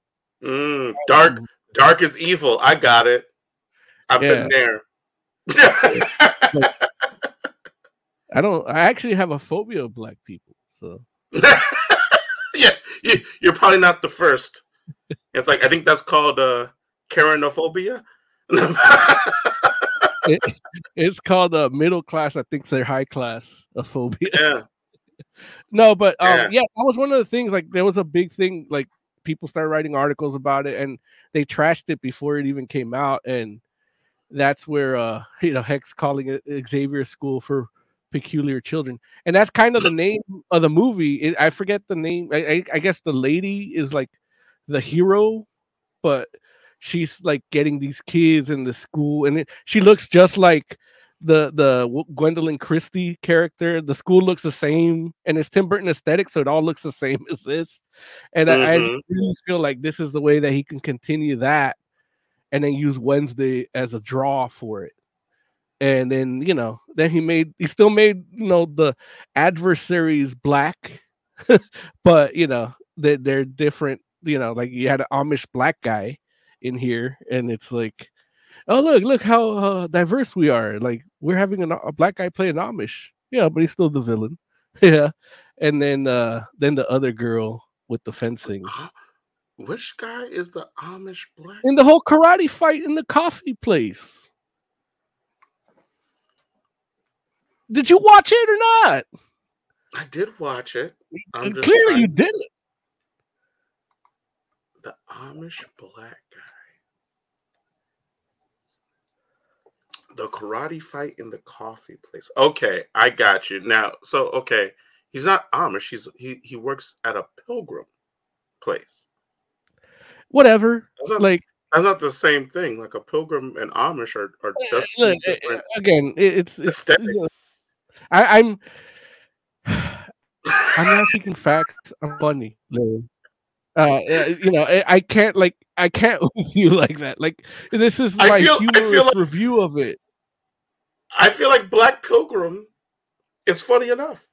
Mm, dark, dark is evil. I got it. I've been there. <laughs> I don't. I actually have a phobia of black people. So <laughs> yeah, you, you're probably not the first. It's like I think that's called uh Karenophobia. <laughs> it, it's called a middle class. I think they're high class a phobia. yeah. <laughs> No, but um, Yeah. yeah. that was one of the things. Like, there was a big thing. Like, people started writing articles about it, and they trashed it before it even came out. And that's where, uh, you know, Hex calling it Xavier School for peculiar children. And that's kind of the <clears throat> name of the movie. It, i forget the name. I, I, I guess the lady is like the hero but she's like getting these kids in the school and it, she looks just like the the gwendoline christie character. The school looks the same and it's tim burton aesthetic so it all looks the same <laughs> as this. And I, I Mhm. really feel like this is the way that he can continue that and then use wednesday as a draw for it and then you know then he made he still made you know the adversaries black <laughs> but you know they're, they're different you know like you had an amish black guy in here and it's like oh look look how uh, diverse we are like we're having an, a black guy play an amish. Yeah but he's still the villain. <laughs> Yeah and then uh then the other girl with the fencing. Which guy is the Amish black? in the whole karate fight in the coffee place did you watch it or not I did watch it. I'm And just clearly trying- you did it The Amish black guy. The karate fight in the coffee place. Okay, I got you. Now, so okay, he's not Amish. He's he he works at a pilgrim place. whatever That's not, like that's not the same thing. Like a pilgrim and Amish are, are just look, different again it's it's aesthetics. I, I'm <sighs> I'm not seeking facts. I'm funny, Uh, uh, you know, I, I can't like I can't <laughs> with you like that. Like this is I my feel- I humorous feel like- review of it. I feel like Black Pilgrim is funny enough.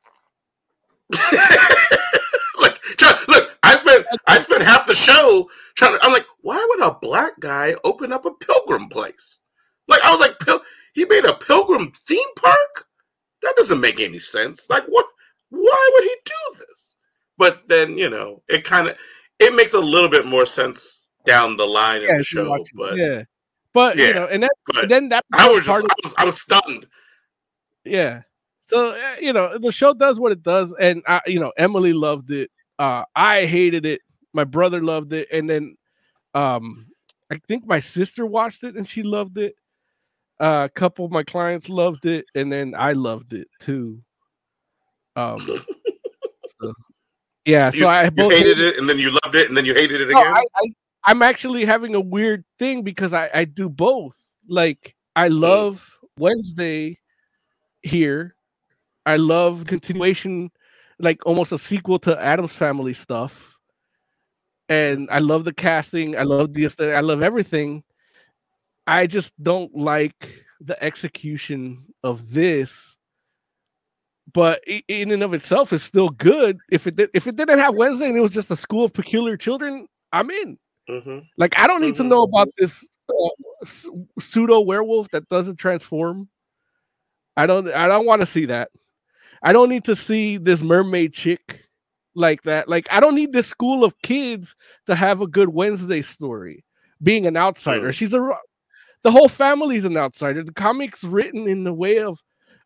<laughs> look, try, look, I spent I spent half the show trying to. I'm like, why would a black guy open up a pilgrim place? Like, I was like, Pil- he made a pilgrim theme park. That doesn't make any sense. Like, what? Why would he do this? But then, you know, it kind of it makes a little bit more sense down the line in Yeah, the show. But yeah, but Yeah, you know, and that then that I was just of- I was, I was stunned. yeah so uh, you know the show does what it does and I, you know emily loved it uh i hated it my brother loved it and then um i think my sister watched it and she loved it uh, a couple of my clients loved it and then i loved it too um so, yeah so you, i you both hated it and then you loved it and then you hated it no, again. I, I, I'm actually having a weird thing because I, I do both. Like I Mm. love Wednesday here. I love continuation, like almost a sequel to Addams Family stuff. And I love the casting. I love the. I love everything. I just don't like the execution of this. But in and of itself, it's still good. If it did, if it didn't have Wednesday and it was just a school of peculiar children, I'm in. hmm Like I don't need to Mhm. know about this uh, pseudo werewolf that doesn't transform. I don't. I don't want to see that. I don't need to see this mermaid chick like that. Like I don't need this school of kids to have a good Wednesday story. Being an outsider, Mm. she's a. ro- The whole family's an outsider. The comic's written in the way of,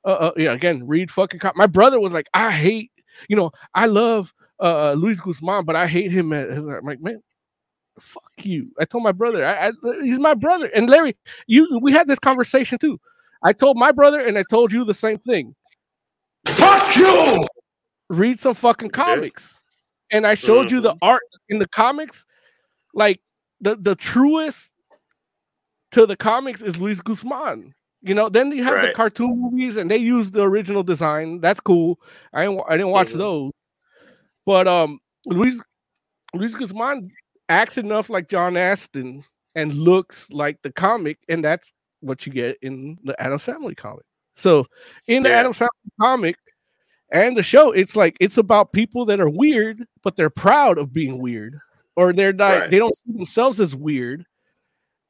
uh, uh yeah. Again, read fucking. Com- My brother was like, I hate. You know, I love uh Luis Guzman, but I hate him. At, I'm like, man, fuck you. I told my brother, I, I he's my brother. And Larry, you we had this conversation too. I told my brother and I told you the same thing. Fuck you! Read some fucking comics. And I showed you the Mm-hmm. art in the comics. Like the the truest to the comics is Luis Guzman. You know, then you have the cartoon movies and they use the original design. That's cool. I didn't, I didn't watch Mhm. those. But um Luis Luis Guzman acts enough like John Astin and looks like the comic, and that's what you get in the Addams Family comic. So in the Yeah. Addams Family comic and the show, it's like it's about people that are weird, but they're proud of being weird, or they're not. Right. They don't see themselves as weird,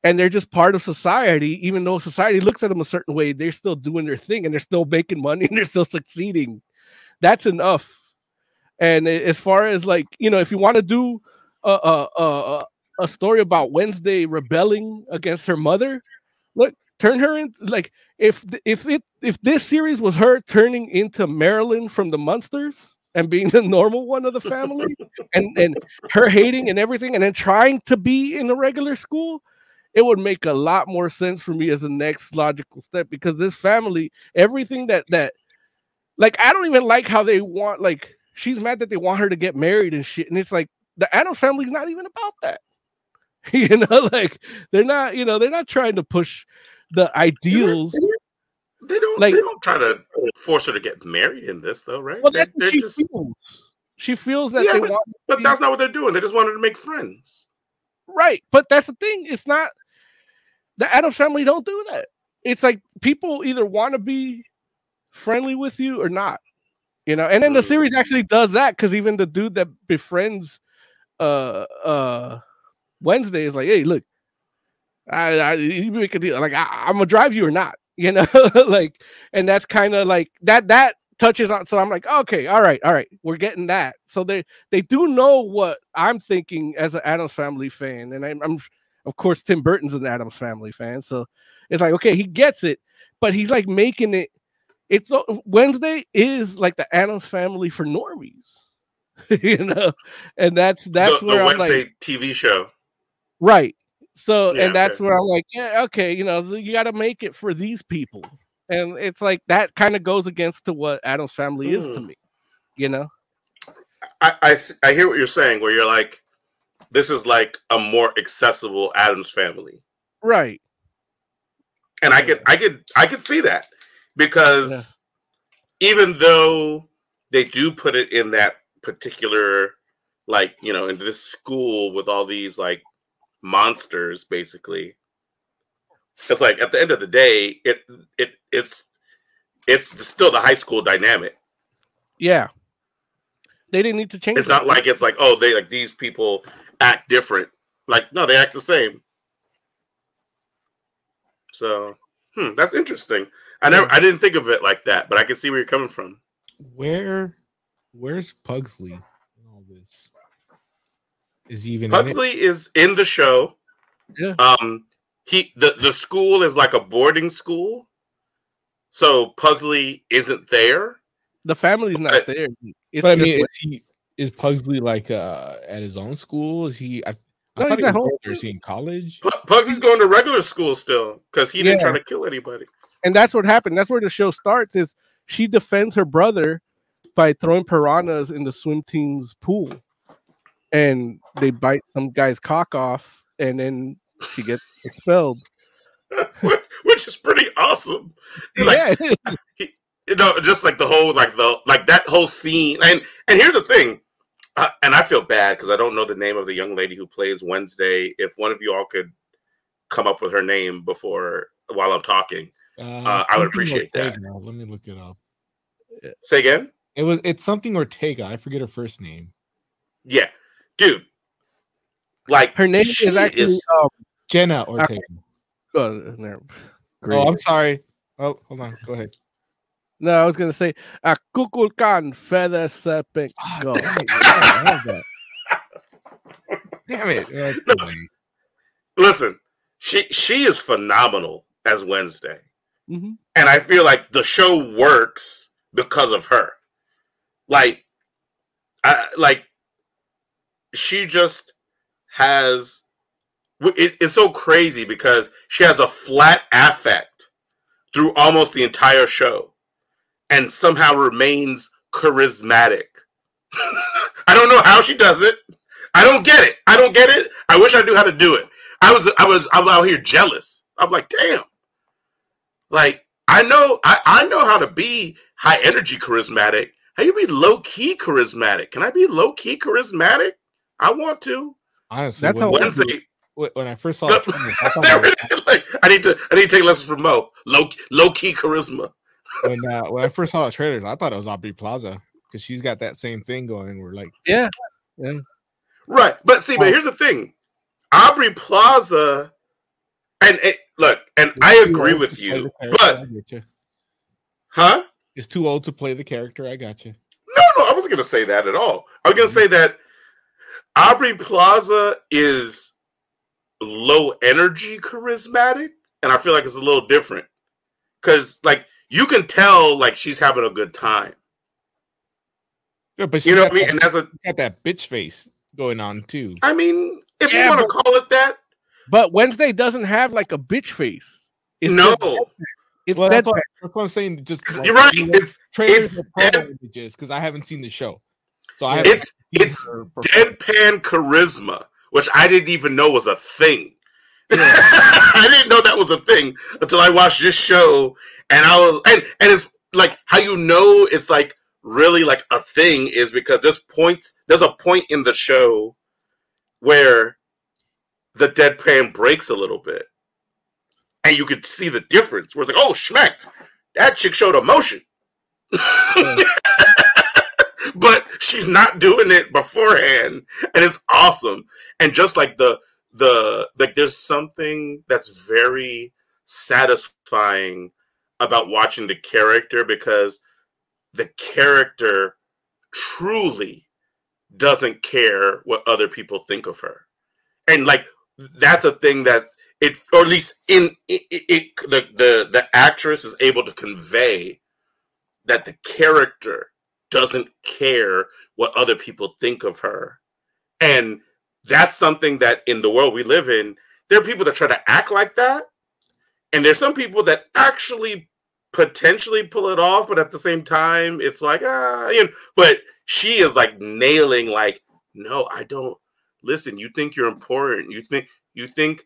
and they're just part of society. Even though society looks at them a certain way, they're still doing their thing, and they're still making money, <laughs> and they're still succeeding. That's enough. And as far as like you know, if you want to do a a, a a story about Wednesday rebelling against her mother, look, turn her in like if if it if this series was her turning into Marilyn from the Munsters and being <laughs> the normal one of the family <laughs> and and her hating and everything and then trying to be in a regular school it would make a lot more sense for me as the next logical step because this family everything that that like I don't even like how they want like she's mad that they want her to get married and shit. And it's like the Addams family's not even about that. <laughs> you know, like they're not, you know, they're not trying to push the ideals. They don't. Like- they don't try to force her to get married in this, though, right? Well, that's they're she just- feels. She feels that Yeah, they but, want but that's not what they're doing. They just wanted to make friends. right. But that's the thing. It's not the Addams family don't do that. It's like people either want to be friendly with you or not. You know, and then the Mm. series actually does that because even the dude that befriends uh uh Wednesday is like, hey, look, I, I you make a deal. Like I, I'm gonna drive you or not, <laughs> you know, like, and that's kind of like that that touches on. So I'm like, okay, all right, all right, we're getting that. So they they do know what I'm thinking as an Addams Family fan, and I'm, I'm of course Tim Burton's an Addams Family fan, so it's like okay, he gets it, but he's like making it. It's Wednesday is like the Addams Family for normies, <laughs> you know, and that's that's the, where the I'm Wednesday like, TV show. right. So Yeah, and that's okay. where I'm like, yeah, okay, you know, so you got to make it for these people, and it's like that kind of goes against to what Addams Family is to Mm. me, you know. I, I, I hear what you're saying. Where you're like, this is like a more accessible Addams family, Right. and I could I could I could see that because even though they do put it in that particular like you know in this school with all these like monsters basically it's like at the end of the day it it it's it's still the high school dynamic Yeah. They didn't need to change. it's that. not like it's like oh they like these people act different like no they act the same so hmm that's interesting i never i didn't think of it like that but i can see where you're coming from Where, where's Pugsley in all this? Is he even in it? Pugsley is in the show Yeah. um he the the school is like a boarding school so pugsley isn't there the family's not But- there. It's But I just mean, like- is he is Pugsley like uh at his own school? Is he? I, I No, thought he's he at was home. Is he in college? Pu- pugsley's going to regular school still because he didn't Yeah. try to kill anybody and that's what happened. That's where the show starts. Is she defends her brother by throwing piranhas in the swim team's pool, and they bite some guy's cock off, and then she gets <laughs> expelled. which is pretty awesome like yeah, you know, just like the whole like the like that whole scene. And and here's the thing, uh, and I feel bad because I don't know the name of the young lady who plays Wednesday. If one of you all could come up with her name before while I'm talking, Uh, I would something appreciate that. Let me look it up. say again. It was it's something Ortega. I forget her first name. Yeah, dude. Like her name is actually. is- um, Jenna Ortega. oh, there- Oh, I'm sorry. Oh, hold on. Go ahead. No, I was gonna say a kukulkan feather serpent go. I love. Damn it. Oh, it's No. listen, she she is phenomenal as Wednesday. Mhm. and I feel like the show works because of her. Like, I like she just has. It, it's so crazy because she has a flat affect through almost the entire show, and somehow remains charismatic. <laughs> I don't know how she does it. I don't get it. I don't get it. I wish I knew how to do it. I was I was I'm out here jealous. I'm like, damn. Like I know I, I know how to be high energy charismatic. How you be low key charismatic? Can I be low key charismatic? I want to. Honestly, That's when, how- Wednesday. when- when I first saw the trailer, I thought <laughs> There I was- it is. like, I need to I need to take lessons from Mo. Low low key charisma. When uh, when I first saw the trailers, I thought it was Aubrey Plaza because she's got that same thing going. We're like, Yeah, yeah, Right. But see, but here's the thing. Aubrey Plaza and it, look, and it's I agree with you, but I get you. huh? It's too old to play the character. I got you. No, no, I wasn't going to say that at all. I was going to say that Aubrey Plaza is low energy charismatic, and I feel like it's a little different because, like, you can tell like she's having a good time. Yeah, but You know what I mean? that- And that's a. got that bitch face going on too. I mean, if Yeah, you want to call it that, but Wednesday doesn't have like a bitch face. It's no. just- It's well, that's what, that's what I'm saying. Just like, You're right. you know, It's trailers it's dead, images because I haven't seen the show, so I it's it's deadpan charisma, which I didn't even know was a thing. <laughs> I didn't know that was a thing until I watched this show, and I was and and it's like how you know it's like really like a thing is because there's points there's a point in the show where the deadpan breaks a little bit, and you could see the difference. Where it's like, oh schmack, that chick showed emotion. <laughs> but she's not doing it beforehand and it's awesome and just like the the like there's something that's very satisfying about watching the character because the character truly doesn't care what other people think of her and like that's a thing that it or at least in it, it, it the, the the actress is able to convey that the character doesn't care what other people think of her. And that's something that in the world we live in, there are people that try to act like that. And there's some people that actually potentially pull it off, but at the same time, it's like, ah, you know, but she is like nailing, like, no, I don't listen, you think you're important. You think you think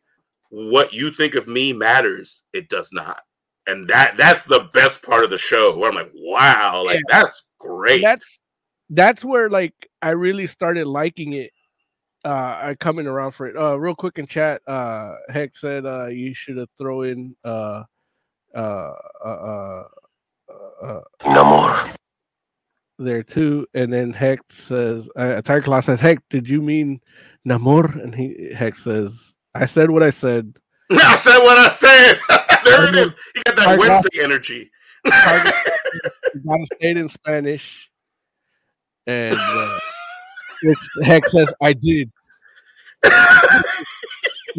what you think of me matters. It does not. And that that's the best part of the show where I'm like, wow, like Yeah. that's great. That's that's where like I really started liking it. Uh, I coming around for it. Uh, real quick in chat, uh, Heck said uh, you should have throw in uh, uh, uh, uh, uh, No more. there too. And then Heck says, uh, Tiger Claw says, Heck, did you mean Namor? And he Heck says, I said what I said. <laughs> I said what I said. <laughs> there it is. You got that Tiger- Wednesday energy. Tiger- you gotta say it in Spanish. And uh, which Heck says, I did. <laughs>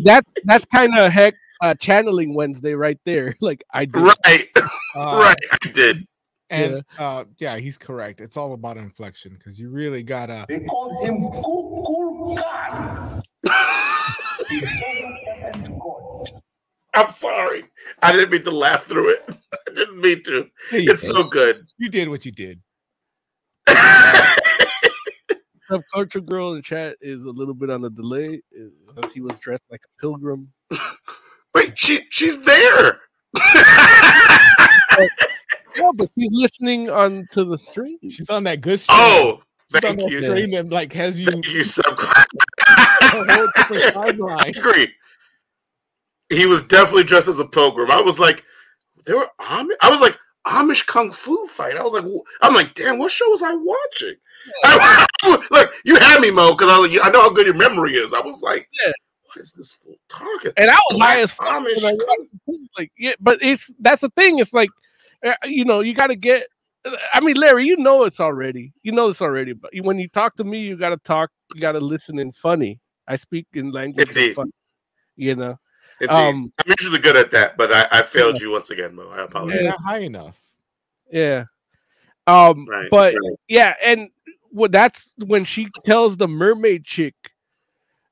that's that's kind of Heck uh, channeling Wednesday right there. <laughs> Like I did. right. <laughs> Uh, right. I did. And uh, yeah, he's correct. It's all about inflection because you really gotta. They call him Kukul Khan. The. I'm sorry. I didn't mean to laugh through it. I didn't mean to. Yeah, It's did. so good. You did what you did. Subculture girl in chat is a little bit on a delay. Uh, He was dressed like a pilgrim. <laughs> Wait, she she's there. <laughs> <laughs> Yeah, but she's listening on to the stream. She's on that good. Stream. Oh, She's on thank that you. stream that like has you Thank you, sub. a whole different I agree. He was definitely dressed as a pilgrim. I was like, there were Amish. I was like Amish kung fu fight. I was like, I'm like, damn, what show was I watching? <laughs> look, you had me, Mo, because I, was- I know how good your memory is. I was like, Yeah. what is this fool talking? And I was Black high as fuck Amish when I watched it, too. Like, yeah, but it's that's the thing. It's like, uh, you know, you got to get. I mean, Larry, you know it's already. You know it's already. But when you talk to me, you got to talk. You got to listen in funny. I speak in language. Indeed. funny, you know. Indeed. Um, I'm usually good at that, but I, I failed you once again, Mo. I apologize. You're not high enough. Yeah. Um, Right, but right. yeah, and what that's when she tells the mermaid chick,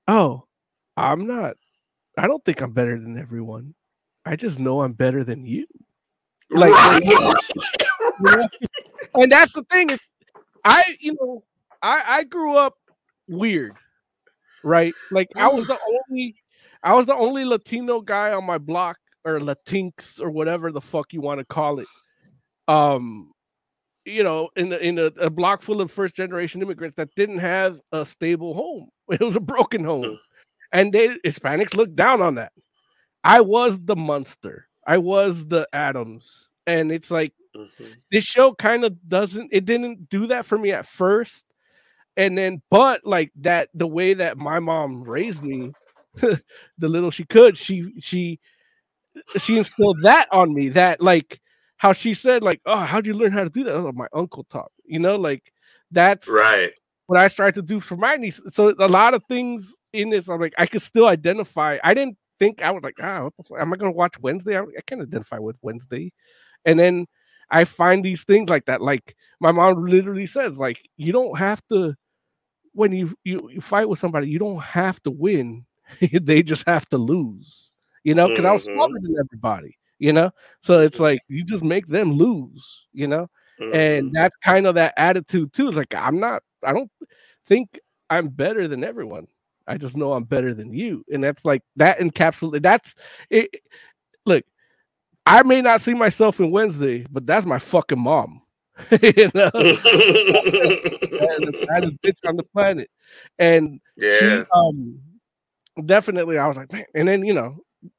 "Oh, I'm not. I don't think I'm better than everyone. I just know I'm better than you." Like, Right. <laughs> and that's the thing is, I you know, I I grew up weird, right? Like I was the <sighs> only, I was the only Latino guy on my block or Latinx or whatever the fuck you want to call it. Um, you know, in a, in a, a block full of first generation immigrants that didn't have a stable home. <laughs> It was a broken home, and they Hispanics looked down on that. I was the monster. I was the Addams, and it's like Mhm. this show kind of doesn't it didn't do that for me at first and then but like that the way that my mom raised me <laughs> the little she could she she she instilled that on me that like how she said like oh how'd you learn how to do that oh, my uncle taught me," you know like that's Right. what I started to do for my niece. So a lot of things in this, I'm like, I could still identify. I didn't think I was like, ah, what the fuck? am I going to watch Wednesday? I, I can't identify with Wednesday. And then I find these things like that. Like my mom literally says, like, you don't have to when you you, you fight with somebody, you don't have to win. <laughs> they just have to lose. You know, because I was Mhm. smarter than everybody. You know. So it's like you just make them lose, you know, Mm-hmm. and that's kind of that attitude too. It's like I'm not, I don't think I'm better than everyone. I just know I'm better than you, and that's like that encapsulate. That's it. Look, I may not see myself in Wednesday, but that's my fucking mom. <laughs> you know, <laughs> the baddest bitch on the planet, and Yeah. she, um, definitely. I was like, man, and then you know,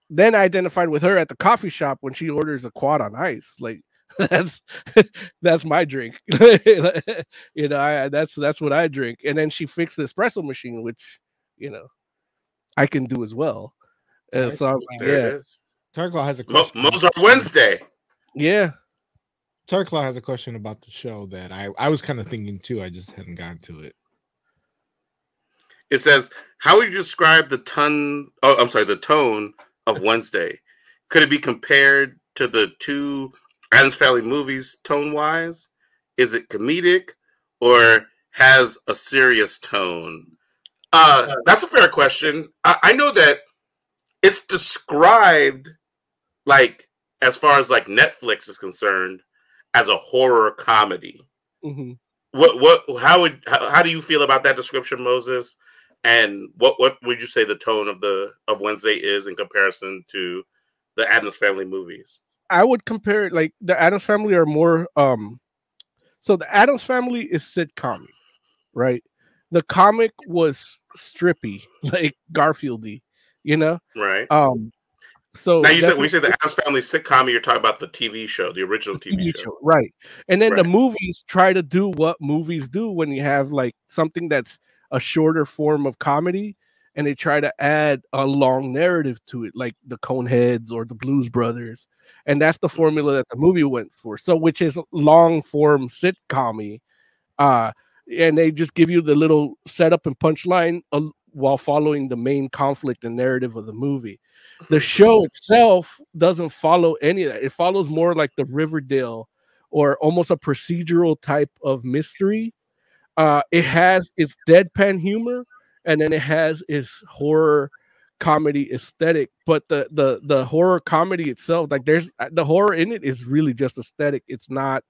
then I identified with her at the coffee shop when she orders a quad on ice. Like <laughs> that's that's my drink. <laughs> you know, I that's that's what I drink. And then she fixed the espresso machine, which you know I can do as well. And so I'm like, There yeah, is. Tarklaw has a Mo- question. Mozart Wednesday. yeah. Tarklaw has a question about the show that I, I was kind of thinking too. I just hadn't gotten to it. It says, "How would you describe the ton? Oh, I'm sorry, the tone of Wednesday. Could it be compared to the two Addams Family movies tone wise? Is it comedic or has a serious tone? Uh, that's a fair question. I, I know that it's described like as far as like Netflix is concerned as a horror comedy. hmm What what how would how, how do you feel about that description, Moses? And what what would you say the tone of the of Wednesday is in comparison to the Addams Family movies? I would compare it like the Addams family are more um so the Addams family is sitcom, right? The comic was strippy, <laughs> like Garfieldy, you know? Right. Um so now you said when you say the Addams Family sitcom, you're talking about the TV show, the original TV, TV show. show, right? And then the movies try to do what movies do when you have like something that's a shorter form of comedy, and they try to add a long narrative to it, like the Coneheads or the Blues Brothers, and that's the formula that the movie went for. So, which is long form sitcom uh, and they just give you the little setup and punchline uh, while following the main conflict and narrative of the movie the show itself doesn't follow any of that. It follows more like the Riverdale or almost a procedural type of mystery. Uh, it has its deadpan humor and then it has its horror comedy aesthetic. But the the the horror comedy itself, like there's uh, the horror in it is really just aesthetic. It's not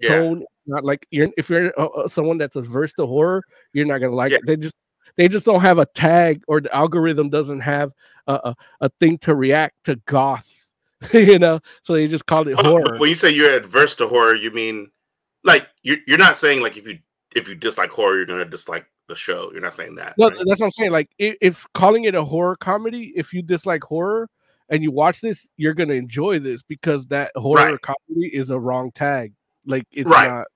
Yeah. tone. It's not like you're if you're uh, uh, someone that's averse to horror, you're not gonna like Yeah. it. They just they just don't have a tag or the algorithm doesn't have a, a, a thing to react to goth, <laughs> you know. So they just called it Oh, horror. When you say you're adverse to horror, you mean like you're you're not saying like if you if you dislike horror, you're gonna dislike the show. You're not saying that. No, right? that's what I'm saying. Like, if, if calling it a horror comedy, if you dislike horror and you watch this, you're gonna enjoy this because that horror Right. comedy is a wrong tag. Like, it's Right. not.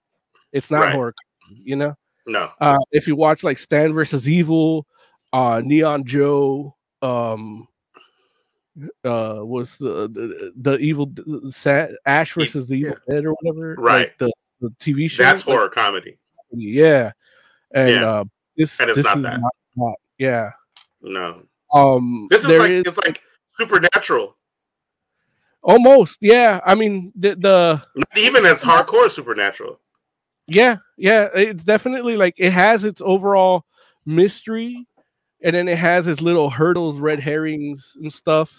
It's not horror. Comedy, you know. No. Uh, if you watch like Stan versus Evil, uh, Neon Joe, um, uh, was the the, the evil the, Sa- Ash versus the Evil Dead or whatever, like Right. the, the TV show. That's like, horror comedy. Yeah, and Yeah. uh, this And it's this not is that. not that. Yeah. No. Um, This is like is- it's like supernatural. almost yeah. I mean the the Not even as hardcore supernatural. yeah yeah it's definitely like it has its overall mystery and then it has its little hurdles red herrings and stuff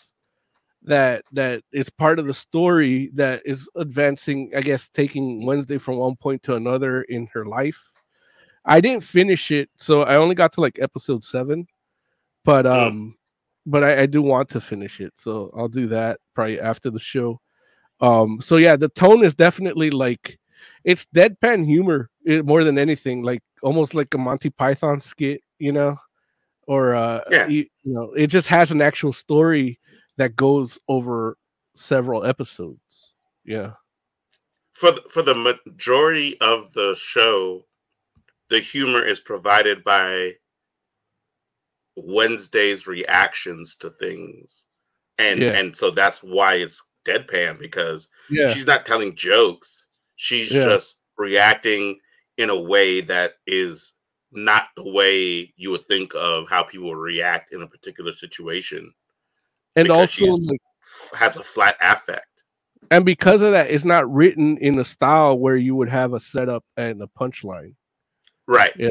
that that is part of the story that is advancing i guess taking wednesday from one point to another in her life. I didn't finish it so i only got to like episode seven but um but I, I do want to finish it so i'll do that probably after the show. Um so yeah the tone is definitely like it's deadpan humor eh, more than anything like almost like a monty python skit you know? Or uh Yeah. you, you know it just has an actual story that goes over several episodes yeah For the, for the majority of the show, the humor is provided by Wednesday's reactions to things. And Yeah. and so that's why it's deadpan because Yeah. she's not telling jokes. She's Yeah. just reacting in a way that is not the way you would think of how people react in a particular situation. And because also like, Has a flat affect. and because of that it's not written in a style where you would have a setup and a punchline Right. Yeah.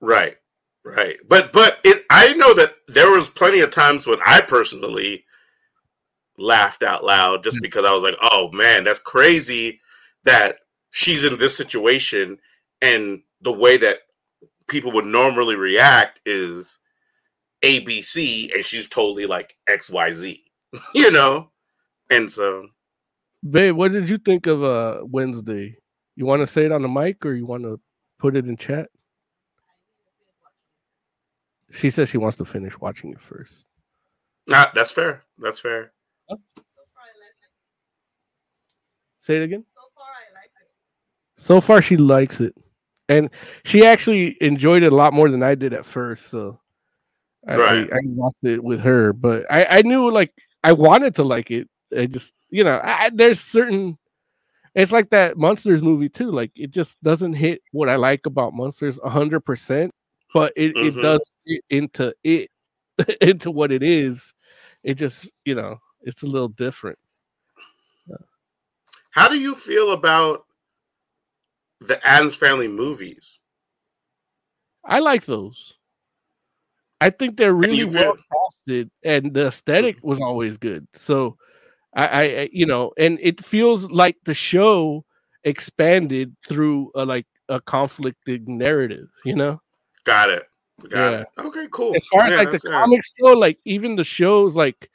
Right. Right. But but it I know that there was plenty of times when I personally laughed out loud just mm. because I was like, oh man, that's crazy that she's in this situation and the way that people would normally react is ABC and she's totally like XYZ, <laughs> you know? And so Babe, what did you think of uh Wednesday? You want to say it on the mic or you want to put it in chat? She says she wants to finish watching it first. nah, that's fair. That's fair. Say it again. So far, she likes it, and she actually enjoyed it a lot more than I did at first. So, Right. I, I watched it with her, but I, I knew like I wanted to like it. I just, you know, I, there's certain. It's like that monsters movie too. Like it just doesn't hit what I like about monsters hundred percent, but it, it Mhm. does fit into it, <laughs> into what it is. It just, you know, it's a little different. How do you feel about the Addams Family movies? I like those. I think they're really well casted, and the aesthetic was always good. So, I, I, you know, and it feels like the show expanded through a like a conflicted narrative. You know, Got it. Got Yeah. it. Okay, cool. as far as like the yeah. comics go, like even the shows, like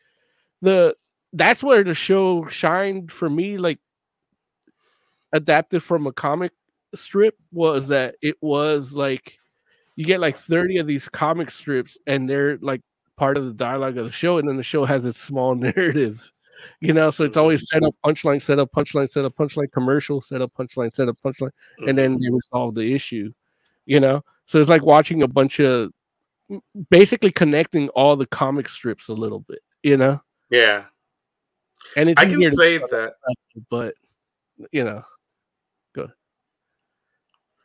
the that's where the show shined for me. Like adapted from a comic strip was that it was like you get like 30 of these comic strips and they're like part of the dialogue of the show and then the show has its small <laughs> narrative you know so it's mm-hmm. always set up punchline set up punchline set up punchline commercial set up punchline set up punchline and then mm-hmm. they resolve the issue you know so it's like watching a bunch of basically connecting all the comic strips a little bit you know Yeah. and it's I can say that. but you know go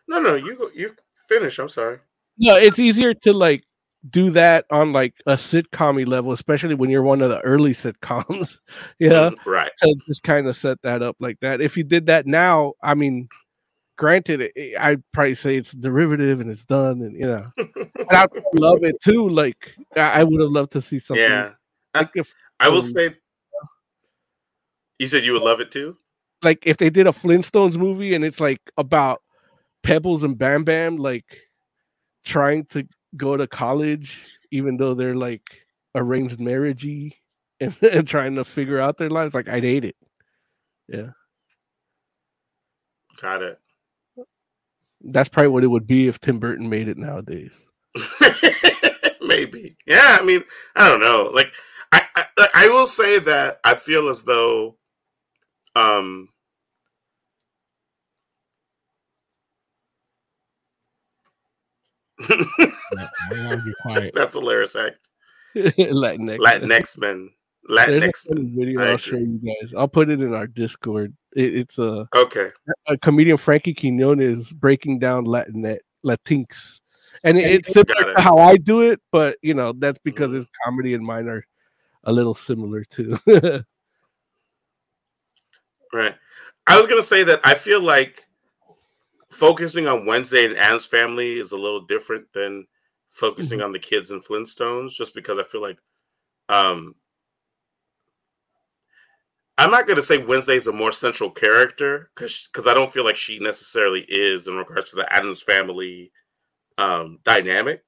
No, no, you go you finish. I'm sorry. No, it's easier to like do that on like a sitcom level, especially when you're one of the early sitcoms. <laughs> you know, Mhm, right. to just kind of set that up like that. If you did that now, I mean, granted, it- I'd probably say it's derivative and it's done, and you know, <laughs> and I love it too. Like I, I would have loved to see something. Yeah. like if I will um, say you said you would love it too? like if they did a Flintstones movie and it's like about Pebbles and Bam Bam like trying to go to college even though they're like arranged marriagey <laughs> and, and trying to figure out their lives like I'd hate it. Yeah. Got it. That's probably what it would be if Tim Burton made it nowadays. <laughs> Maybe. Yeah, I mean, I don't know. Like I, I I will say that I feel as though um <laughs> That's hilarious act. <laughs> Latinx. Latinx men. Latinx men. video I I'll agree. show you guys. I'll put it in our Discord. It, it's a Okay. a comedian Frankie Quinones breaking down Latinx Latinx, and it, it's similar it. to how I do it, but you know that's because Mm-hmm. his comedy and mine are a little similar too. <laughs> Right. I was gonna say that I feel like focusing on Wednesday and Addams family is a little different than focusing on the kids and Flintstones, just because I feel like um I'm not gonna say Wednesday's a more central character because because I don't feel like she necessarily is in regards to the Addams family um dynamic.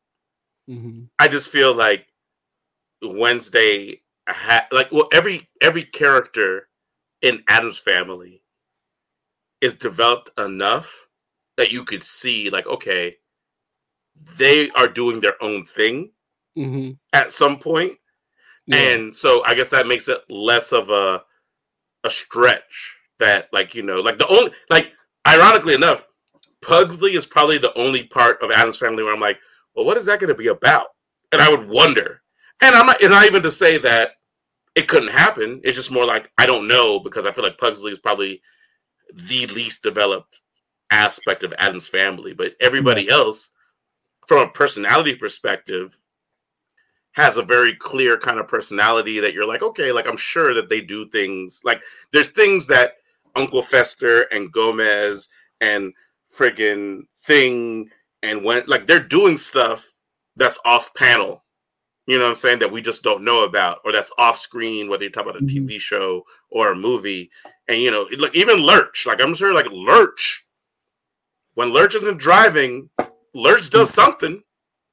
Mhm. I just feel like Wednesday ha- like well every every character in Addams family is developed enough that you could see like okay they are doing their own thing Mhm. at some point. And so I guess that makes it less of a a stretch that like you know like the only like ironically enough Pugsley is probably the only part of Addams family where I'm like well what is that going to be about? And I would wonder. And I'm not it's not even to say that it couldn't happen. It's just more like I don't know because I feel like Pugsley is probably the least developed aspect of Addams family but everybody else from a personality perspective has a very clear kind of personality that you're like, okay, like I'm sure that they do things like there's things that Uncle Fester and Gomez and friggin' Thing and when like they're doing stuff that's off panel You know what I'm saying? That we just don't know about, or that's off screen, whether you talk about a Mhm. TV show or a movie. And you know, look, even Lurch, like I'm sure like Lurch, when Lurch isn't driving, Lurch does something.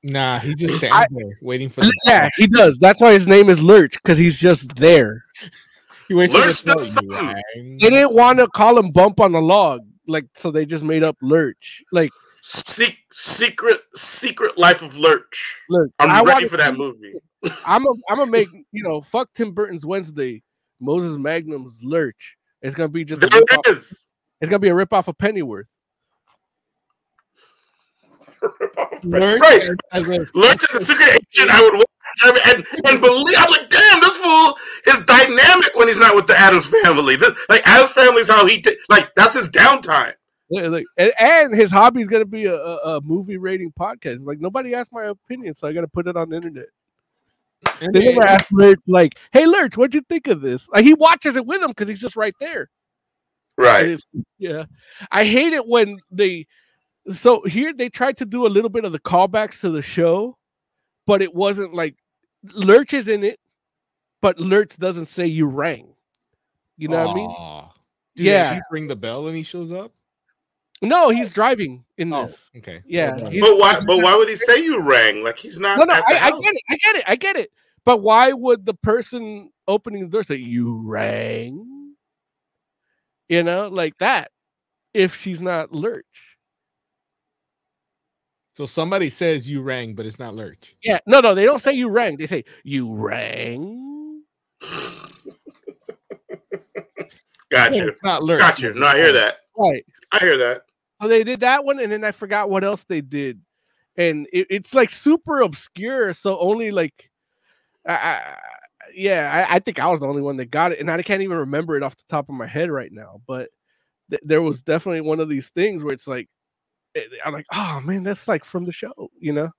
Nah, he just stands there waiting for the Yeah, he does. That's why his name is Lurch because he's just there. <laughs> He waits for the Lurch does something. rang. They didn't want to call him Bump on the Log, like so they just made up Lurch. Like, Se- secret, secret life of Lurch. look, I'm I ready for that see- movie. I'm a, I'm gonna make you know, fuck Tim Burton's Wednesday, Moses Magnum's Lurch. It's gonna be just There rip-off- it is. it's gonna be a rip off of Pennyworth. Lurch Right. as a- Lurch is a secret agent. I would watch and, and, and believe. I'm like, damn, this fool is dynamic when he's not with the Addams family. This, like Addams family is how he ta- like that's his downtime. Yeah, like, and, and his hobby is gonna be a, a, a movie rating podcast. Like nobody asked my opinion, so I gotta put it on the internet. And They never asked Lurch, like, "Hey, Lurch, what'd you think of this?" Like he watches it with him because he's just right there. Right. it's- yeah, I hate it when they. So here they tried to do a little bit of the callbacks to the show, but it wasn't like Lurch is in it, but Lurch doesn't say you rang. You know what I mean? Aw. Do they at Yeah. least ring the bell and he shows up. No, he's driving in Oh, this. okay. Yeah, Well done. he's- But why? But why would he say you rang? Like he's not. No, no, at the I, I get it. I get it. I get it. But why would the person opening the door say you rang? You know, like that. If she's not Lurch. So somebody says you rang, but it's not Lurch. Yeah. No, no, they don't say you rang. They say you rang. Got you. It's not Lurch. Got you. No, I hear that. Right. I hear that. So they did that one, and then I forgot what else they did, and it, it's like super obscure. So only like, I, I, yeah, I, I think I was the only one that got it, and I can't even remember it off the top of my head right now. But th- there was definitely one of these things where it's like, it- I'm like, oh man, that's like from the show, you know?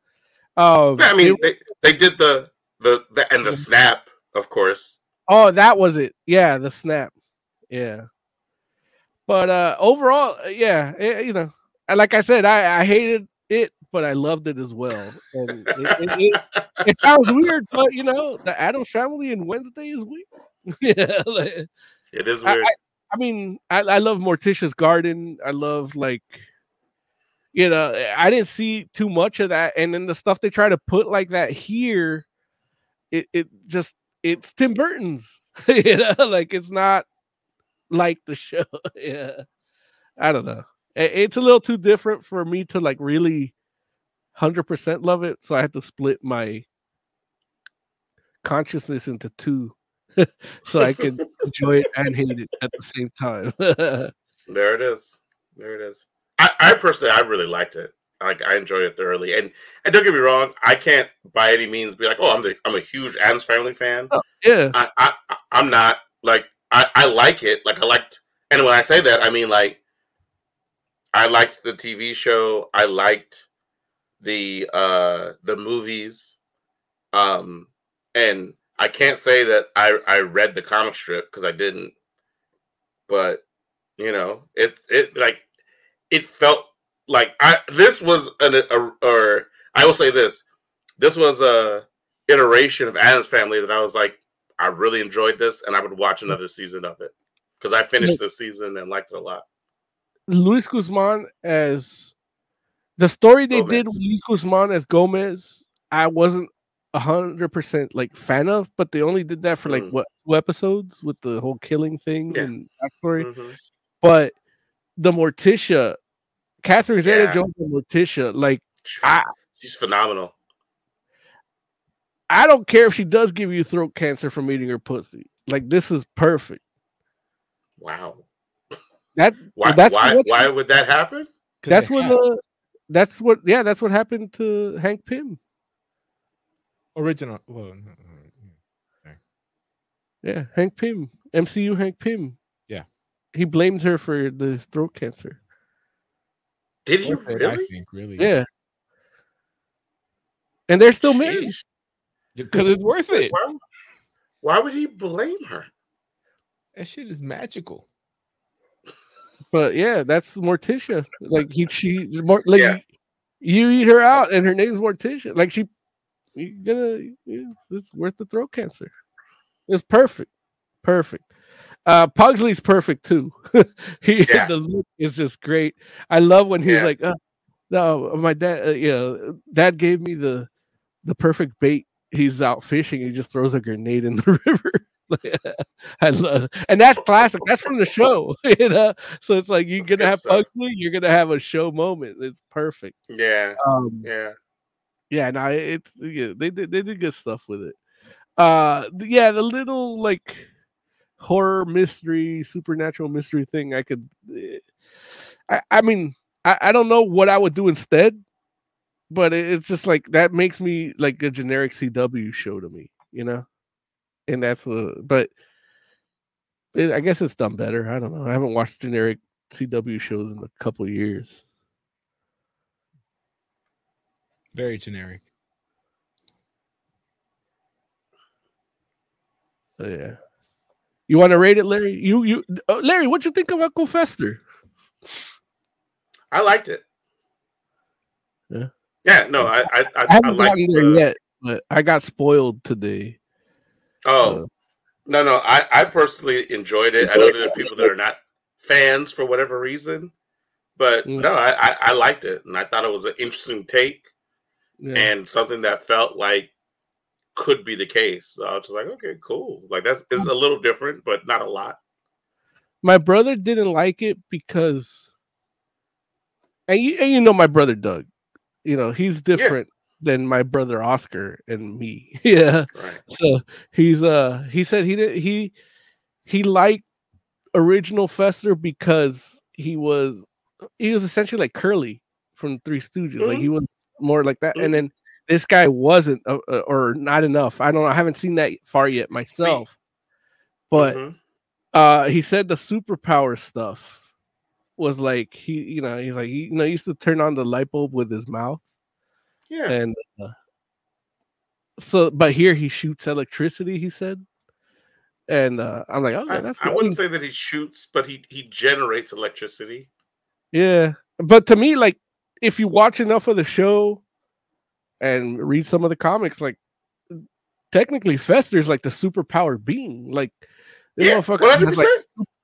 Um, Yeah, I mean, it- they, they did the, the the and the snap, of course. Oh, that was it. Yeah, the snap. Yeah. But uh overall, uh, yeah, eh, you know, and like I said, I, I hated it, but I loved it as well. And it, it, it, <laughs> it sounds weird, but you know, the Addams family and Wednesday is weird. <laughs> yeah, like, It is I, weird. I, I mean, I, I love Morticia's Garden. I love like, you know, I didn't see too much of that, and then the stuff they try to put like that here, it it just it's Tim Burton's, <laughs> you know, <laughs> like it's not like the show. <laughs> yeah, I don't know. I- It's a little too different for me to like really hundred percent love it, so I had to split my consciousness into two. so I could enjoy it and hate it at the same time. There it is. There it is. I, I personally, I really liked it. Like I enjoyed it thoroughly, and and don't get me wrong, I can't by any means be like, oh, I'm the I'm a huge Addams Family fan. yeah, I, I I- I'm not like I I like it. Like I liked, and when I say that, I mean like I liked the TV show. I liked the uh the movies, um, and I can't say that I I read the comic strip because I didn't, but you know it it like it felt like I this was an a, or I will say this this was a iteration of Addams Family that I was like I really enjoyed this and I would watch another season of it because I finished this season and liked it a lot. Luis Guzman as the story they did with Luis Guzman as Gomez, I wasn't a hundred percent like fan of, but they only did that for like Mm. what two episodes with the whole killing thing Yeah. and backstory. Mhm. But the Morticia, Catherine Zeta Yeah. Jones and Morticia, like <sighs> I She's phenomenal. I don't care if she does give you throat cancer from eating her pussy. Like this is perfect. Wow. That <laughs> Why that's why what why would that happen? that's what have the uh, that's what yeah that's what happened to Hank Pym. original. Well, no, no, Yeah, Hank Pym, MCU Hank Pym. Yeah. he blamed her for this throat cancer. Did he worth it, I really? think really. Yeah, and they're still married. Because it's worth it. Why, why would he blame her? That shit is magical. But yeah, that's Morticia. Like he, she, more like Yeah. you eat her out, and her name's Morticia. Like she, you gonna it's, it's worth the throat cancer. It's perfect, perfect. Uh, Pugsley's perfect too. <laughs> he <laughs> Yeah. the look is just great. I love when he's Yeah. like, uh, "No, my dad, uh, you know, dad gave me the the perfect bait. He's out fishing. He just throws a grenade in the <laughs> river." I love, and that's classic. That's from the show, you know. So it's like you're gonna have. Pugsley, you're gonna have a show moment. It's perfect. Yeah, Um, yeah. yeah, no, it's yeah, they did they did good stuff with it. Uh yeah, the little like horror mystery, supernatural mystery thing I could eh, I, I mean, I, I don't know what I would do instead, but it, it's just like that makes me like a generic CW show to me, you know? And that's uh but it, I guess it's done better. I don't know. I haven't watched generic CW shows in a couple years. Very generic. So, yeah. You want to rate it, Larry? You you uh, Larry, what you think of Uncle Fester? I liked it. Yeah. Yeah, no, I I I, I I, haven't liked gotten there the- yet, but I got spoiled today. Oh no, no, I I personally enjoyed it. I know there are people that are not fans for whatever reason, but Mm. no, I, I I liked it, and I thought it was an interesting take Yeah. and something that felt like could be the case. So I was just like, okay, cool. Like that's is a little different, but not a lot. My brother didn't like it because, and you, and you know my brother Doug, you know he's different than my brother Oscar and me. <laughs> yeah, Right. so he's uh he said he did he he liked original Fester because he was he was essentially like Curly from Three Stooges. Like he was more like that, Mhm. and then this guy wasn't uh, uh, or not enough. I don't know. I haven't seen that far yet myself, but Mhm. uh he said the superpower stuff was like he you know he's like he you know he used to turn on the light bulb with his mouth yeah, and uh, so but here he shoots electricity he said and uh i'm like okay that's. I wouldn't say that he shoots, but he he generates electricity. yeah but to me like if you watch enough of the show and read some of the comics like technically fester's like the superpower being like Yeah, motherfucker one hundred has, like,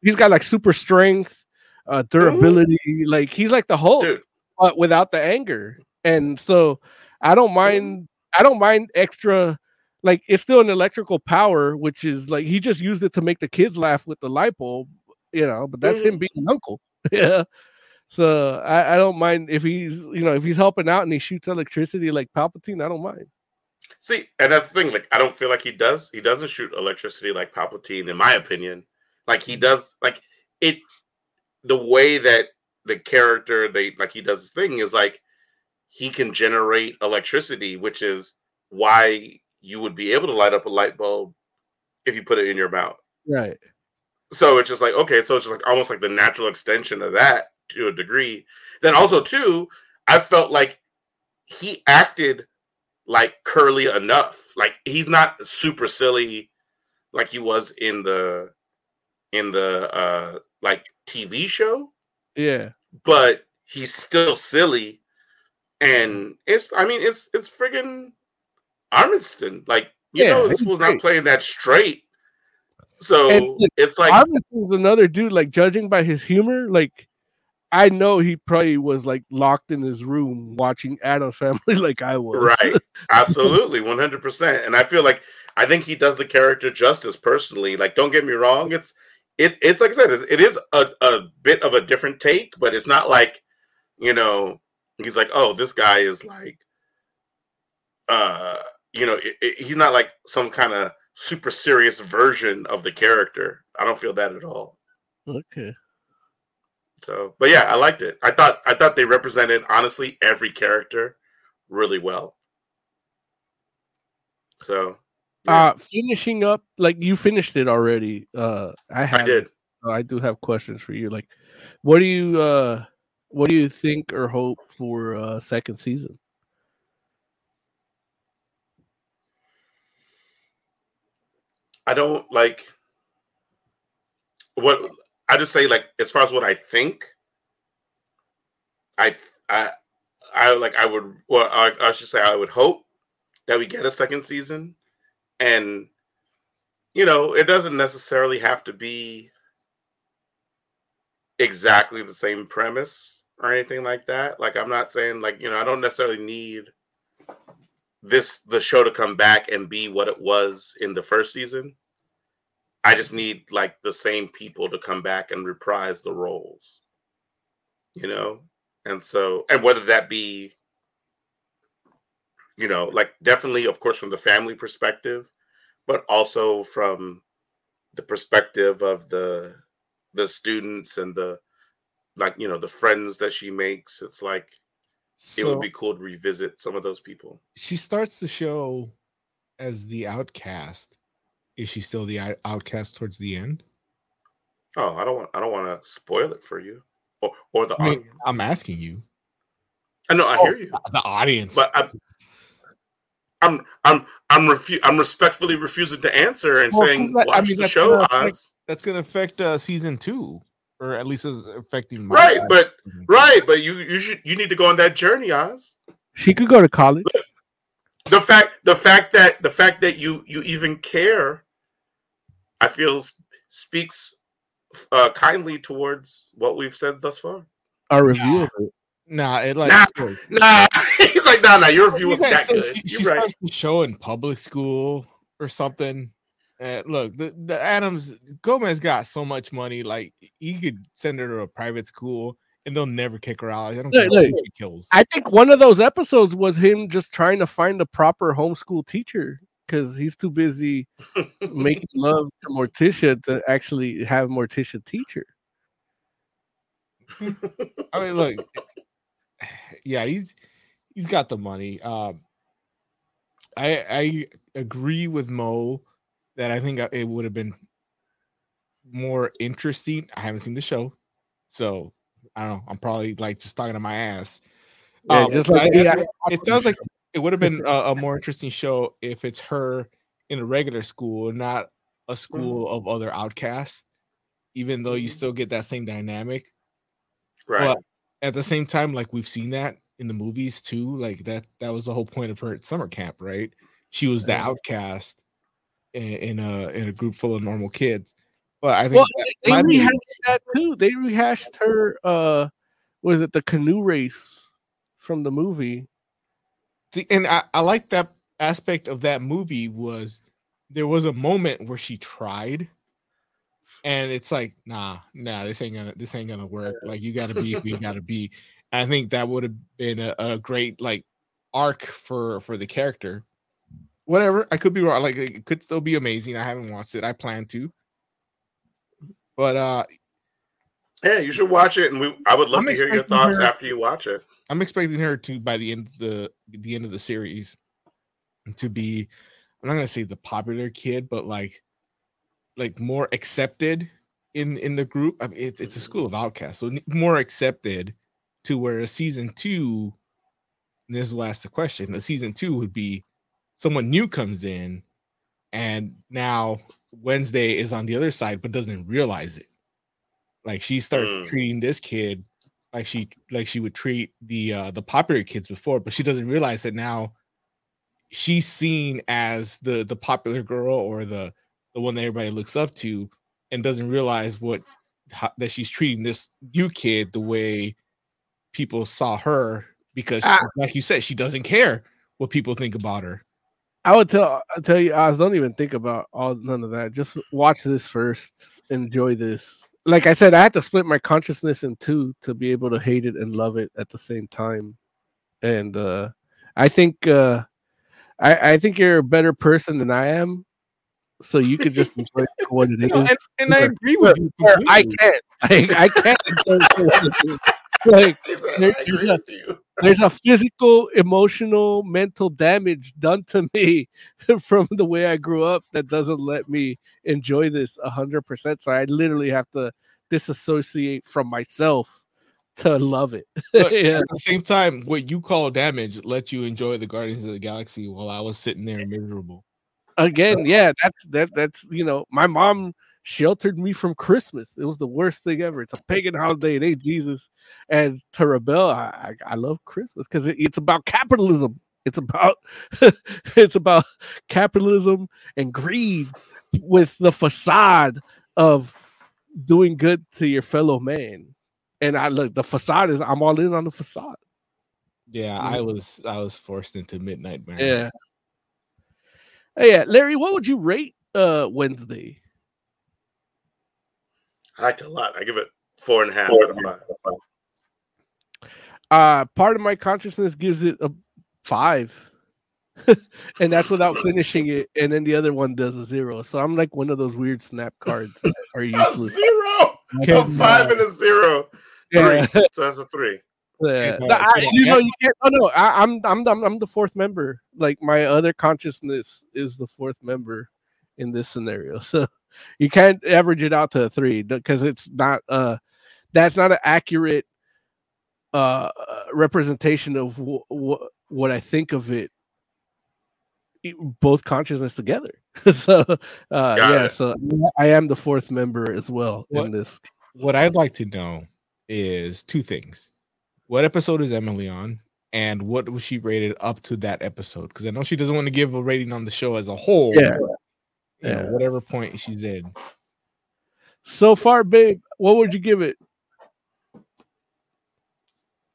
he's got like super strength, uh, durability. Like he's like the Hulk, dude. but without the anger. And so I don't mind. I don't mind extra. Like it's still an electrical power, which is like he just used it to make the kids laugh with the light bulb, you know. But that's him Mhm. being an uncle. <laughs> yeah. So I, I don't mind if he's you know if he's helping out and he shoots electricity like Palpatine. I don't mind. See, and that's the thing. Like, I don't feel like he does. He doesn't shoot electricity like Palpatine, in my opinion. Like he does. Like it. The way that the character they like he does his thing is like he can generate electricity, which is why you would be able to light up a light bulb if you put it in your mouth. Right. So it's just like okay, so it's just like almost like the natural extension of that to a degree. Then also too, I felt like he acted like curly enough. Like he's not super silly like he was in the in the uh like TV show, Yeah. but he's still silly. And it's I mean it's it's friggin' Armisen. Like, you Yeah, know this was not playing that straight. So And look, it's like Armisen's another dude. Like judging by his humor, like I know he probably was like locked in his room watching Addams Family, <laughs> like I was. Right. <laughs> Absolutely. 100%. And I feel like I think he does the character justice personally. Like, don't get me wrong. It's, it, it's like I said, it's, it is a, a bit of a different take, but it's not like, you know, he's like, oh, this guy is like, uh, you know, it, it- he's not like some kind of super serious version of the character. I don't feel that at all. Okay. So, but yeah, I liked it. I thought, I thought they represented honestly every character really well. So, Yeah. Uh finishing up, like you finished it already. Uh I I have did. I do have questions for you. Like what do you uh what do you think or hope for uh second season? I don't like what I just say like as far as what I think I I I like I would well I, I should say I would hope that we get a second season, and you know, it doesn't necessarily have to be exactly the same premise or anything like that. Like I'm not saying like, you know, I don't necessarily need this the show to come back and be what it was in the first season. I just need like the same people to come back and reprise the roles. You know? And so and whether that be you know, like definitely of course from the family perspective, but also from the perspective of the the students and the like you know the friends that she makes it's like it would be cool to revisit some of those people she starts the show as the outcast. Is she still the outcast towards the end? oh i don't want i don't want to spoil it for you or or the I mean, audience I'm asking you. i know i Oh, hear you The audience. but I, i'm i'm i'm refu- i'm respectfully refusing to answer and Well, saying that- watch the that's show gonna affect- that's going to affect uh, season two, or at least is affecting my right but right but you you should you need to go on that journey oz She could go to college. the fact the fact that the fact that you you even care i feel speaks uh kindly towards what we've said thus far Our review of it. Nah, it like nah nah <laughs> he's like nah nah your review wasn't that good She, she you're right starts the show in public school or something. Uh, look, the, the Addams Gomez got so much money, like he could send her to a private school and they'll never kick her out. I don't care Look, who look, she kills. I think one of those episodes was him just trying to find a proper homeschool teacher because he's too busy <laughs> making love to Morticia to actually have Morticia teach her. <laughs> I mean, look, yeah, he's he's got the money. Um, I I agree with Mo that I think uh, it would have been more interesting. I haven't seen the show, so I don't know. I'm probably like just talking to my ass. Yeah, Um, just like I- me, I- I- it sounds like it would have been a, a <laughs> more interesting show if it's her in a regular school, not a school of other outcasts. Even though you still get that same dynamic, right but at the same time, like we've seen that in the movies too. Like that that was the whole point of her at summer camp, right? She was the outcast in, in a in a group full of normal kids. But I think Well, that they might be- that too. They rehashed her. Uh, was it the canoe race from the movie? And I, I like that aspect of that movie was there was a moment where she tried and it's like nah nah this ain't gonna this ain't gonna work. Like you gotta be you <laughs> gotta be. I think that would have been a, a great like arc for for the character. Whatever i could be wrong like it could still be amazing. I haven't watched it. I plan to. But uh yeah you should watch it and we i would love I'm to hear your thoughts her- after you watch it I'm expecting her to by the end of the the end of the series to be I'm not gonna say the popular kid, but like like more accepted in in the group. I mean, it's it's a school of outcasts, so more accepted to where a season two. This will ask the question. The season two would be someone new comes in, and now Wednesday is on the other side, but doesn't realize it. Like she starts Mm. treating this kid like she like she would treat the uh the popular kids before, but she doesn't realize that now she's seen as the the popular girl or the the one that everybody looks up to and doesn't realize what how, that she's treating this new kid the way people saw her because Ah. like you said she doesn't care what people think about her I would tell I tell you, Oz, don't even think about all none of that. Just watch this first. Enjoy this. Like I said, I had to split my consciousness in two to be able to hate it and love it at the same time. And uh I think uh I, I think you're a better person than I am. So you could just enjoy <laughs> <laughs> what it is. No, and, and I agree with you I can't. I, I can't enjoy it for what it is. Like there- there's a there's a physical, emotional, mental damage done to me <laughs> from the way I grew up that doesn't let me enjoy this hundred percent. So I literally have to disassociate from myself to love it. <laughs> But yeah. at the same time, what you call damage let you enjoy the Guardians of the Galaxy while I was sitting there miserable. Again, yeah, that's that that's you know, my mom sheltered me from Christmas. It was the worst thing ever. It's a pagan holiday. It ain't Jesus. And to rebel, I I, I love Christmas because it, it's about capitalism. It's about <laughs> it's about capitalism and greed with the facade of doing good to your fellow man. And I look, the facade is I'm all in on the facade. Yeah, Mm. I was I was forced into midnight marriage. Yeah. Hey, yeah, Larry, what would you rate uh Wednesday? I liked it a lot. I give it four and a half out of five. Uh part of my consciousness gives it a five. <laughs> and that's without <laughs> finishing it, and then the other one does a zero. So I'm like one of those weird snap cards that are <laughs> A useless. zero. A five and a zero. Yeah. Three. So that's a three. Yeah. Can, No, I- can you know, you can't. Oh no, I, I'm I'm I'm I'm the fourth member. Like my other consciousness is the fourth member in this scenario. So you can't average it out to a three because it's not. Uh, that's not an accurate uh representation of wh- wh- what I think of it. Both consciousness together. <laughs> so uh Got yeah, it. so I am the fourth member as well What- in this. What I'd like to know is two things. What episode is Emily on? And what was she rated up to that episode? Because I know she doesn't want to give a rating on the show as a whole. Yeah. You know, Yeah. whatever point she's in. So far, babe, what would you give it? I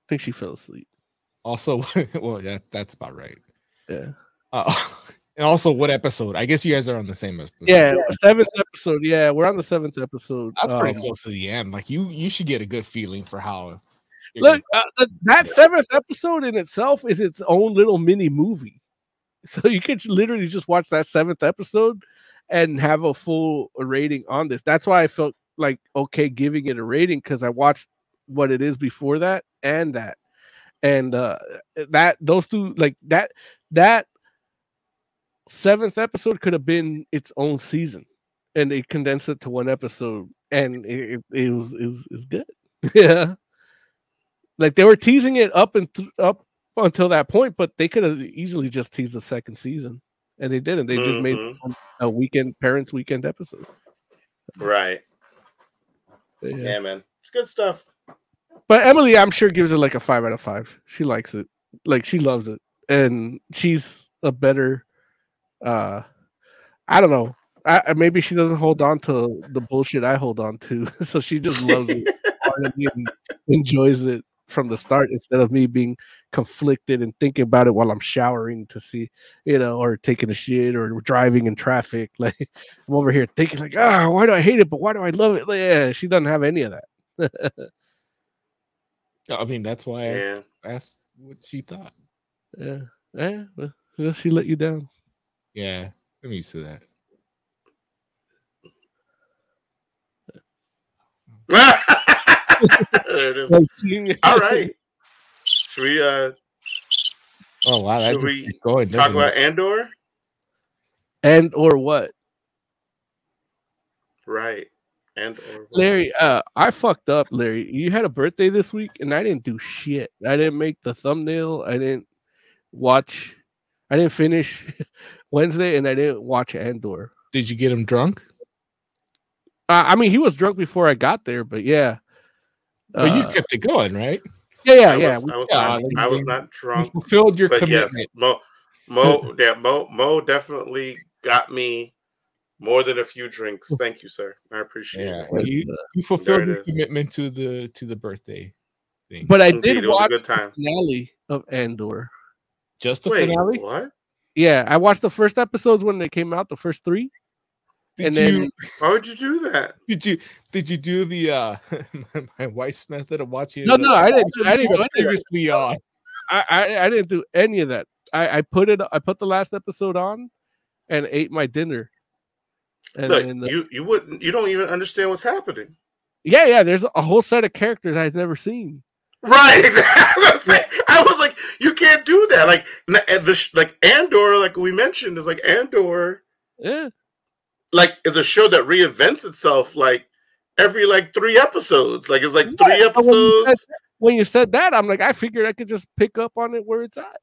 think she fell asleep. Also, <laughs> well, yeah, that's about right. Yeah. Uh, <laughs> and also, what episode? I guess you guys are on the same episode. Yeah, seventh episode. Yeah, we're on the seventh episode. that's pretty Um, close to the end. Like you, you should get a good feeling for how. Look, uh, that seventh episode in itself is its own little mini movie. <laughs> So you could literally just watch that seventh episode and have a full rating on this. That's why I felt like okay giving it a rating because I watched what it is before that and that. And uh that those two like that that seventh episode could have been its own season and they condensed it to one episode and it, it, it was is is good. <laughs> yeah. Like they were teasing it up and th- up until that point, but they could have easily just teased the second season, and they didn't. They just made Mhm. a weekend parents weekend episode. Right. Yeah. Yeah, man. It's good stuff. But Emily, I'm sure gives it like a five out of five. She likes it, like she loves it, and she's a better. uh I don't know. I, maybe she doesn't hold on to the bullshit I hold on to, <laughs> so she just loves it <laughs> part of me and enjoys it from the start instead of me being conflicted and thinking about it while I'm showering to see, you know, or taking a shit or driving in traffic. <laughs> Like I'm over here thinking like, ah, why do I hate it? But why do I love it? Like, yeah, she doesn't have any of that. <laughs> I mean, that's why Yeah. I asked what she thought. yeah, yeah. well, well, she let you down. Yeah, I'm used to that. <laughs> there it is. Like, <laughs> All right. Should we uh Oh wow, that should we keeps going. talk about it? Andor? and or what? Right. And or Larry, uh, I fucked up, Larry. You had a birthday this week, and I didn't do shit. I didn't make the thumbnail. I didn't watch. I didn't finish <laughs> Wednesday, and I didn't watch Andor. Did you get him drunk? Uh, I mean, he was drunk before I got there, but yeah. But you Uh, kept it going, right? yeah, yeah, I yeah. was, we- I was yeah, not I was you- not You drunk. fulfilled your But yes, commitment. Mo Mo <laughs> yeah, Mo Mo definitely got me more than a few drinks. Thank you, sir. I appreciate Yeah, it. you, you fulfilled your is. commitment to the to the birthday thing. But I Indeed, did it was a watch good the finale of Andor. just the Wait, finale. what? Yeah, I watched the first episodes when they came out, the first three. Did and you then- Why would you do that? did you did you do the uh <laughs> my, my wife's method of watching? No, it? no, I didn't. I didn't do any of previously on. I, I I didn't do any of that. I I put it. I put the last episode on, and ate my dinner. And Look, then, uh, you you wouldn't you don't even understand what's happening. yeah, yeah. There's a whole set of characters I've never seen. Right, <laughs> exactly. I'm saying. I was like, you can't do that. Like, the like Andor, like we mentioned, is like Andor, Yeah, like is a show that reinvents itself like every like three episodes. Like it's like three Yeah, but when you said- episodes. when you said that, I'm like, I figured I could just pick up on it where it's at.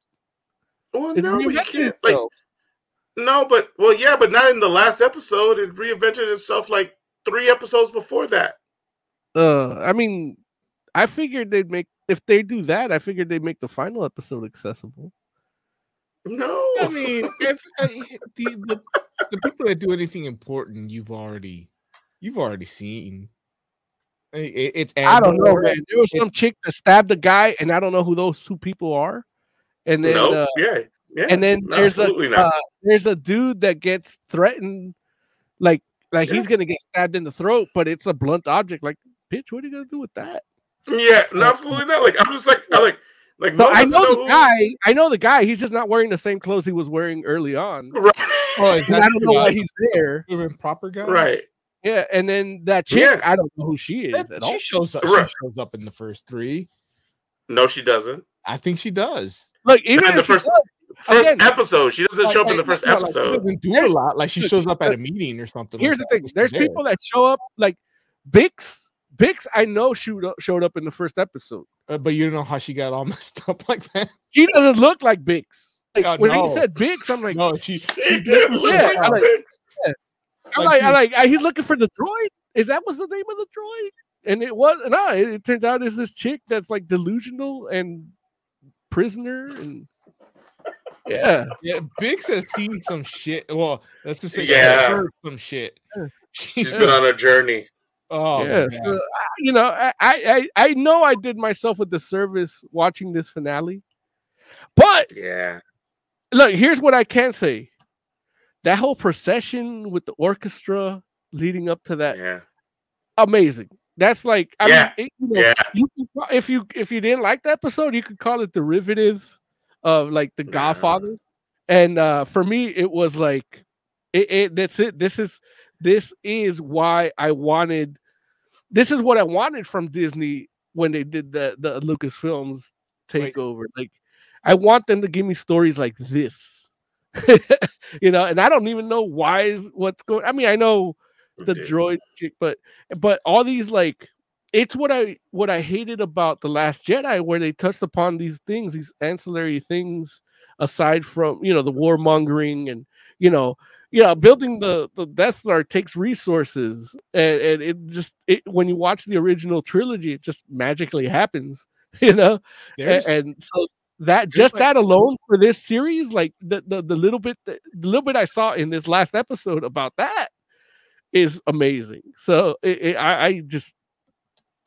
Well, It's no, you can't. Like, no, but well, yeah, but not in the last episode. It reinvented itself like three episodes before that. uh, I mean, I figured they'd make if they do that. I figured they'd make the final episode accessible. No, I mean, if, uh, the, the the people that do anything important, you've already you've already seen. It- it- it's I don't know, man. There was it- some chick that stabbed a guy, and I don't know who those two people are. And then, no, uh, yeah, yeah. and then no, there's a uh, there's a dude that gets threatened, like like he's gonna get stabbed in the throat, but it's a blunt object. Like, bitch, what are you gonna do with that? yeah, no, absolutely not. Like I'm just like I like like So I of know the who- guy. I know the guy. He's just not wearing the same clothes he was wearing early on. <laughs> Right. Oh, is And I don't know the why he's there. Even proper guy, Right. Yeah, and then that chick, Yeah. I don't know who she is That- at she all. shows up. Right. She shows up in the first three. No, she doesn't. I think she does. Look, even in the first does, first again, episode, she doesn't Like- show up in the like- first no, like, episode. she doesn't do a lot. Like she shows up at uh, a meeting or something. here's like the that, thing: but she's there's there. people that show up like Bix. Bix, I know showed up, showed up in the first episode. Uh, but you don't know how she got all <laughs> messed up like that. She doesn't look like Bix. Like Yeah, when no. he said Bix, I'm like, No, she. She she did look Yeah, like I like- Bix. I'm like like, I you- like, he's looking for the droid. Is that was the name of the droid? And it was no. It, it turns out it's this chick that's like delusional and prisoner, and <laughs> yeah, Yeah, Bix has seen some shit. Well, let's just say Yeah. she's heard some shit. She's been on a journey. Oh, yeah. So, you know, I, I I know I did myself a disservice watching this finale, but Yeah. look, here's what I can say: that whole procession with the orchestra leading up to that, Yeah. amazing. That's like, I Yeah, mean, it- you know, Yeah. you can, ca- if you if you didn't like the episode, you could call it derivative of like the Yeah. Godfather. And uh for me, it was like it, it that's it. This is this is why I wanted this is what I wanted from Disney when they did the the Lucasfilms takeover. Like I want them to give me stories like this. <laughs> you know, and I don't even know why is what's going I mean, I know the Dude. droid chick, but but all these like it's what I what I hated about the Last Jedi, where they touched upon these things, these ancillary things, aside from you know the warmongering and you know yeah building the the Death Star takes resources and, and it just it when you watch the original trilogy, it just magically happens, <laughs> you know, A- There's- and, so that just like- that alone for this series, like the the, the little bit that, the little bit I saw in this last episode about that is amazing. So it, it, I, I just,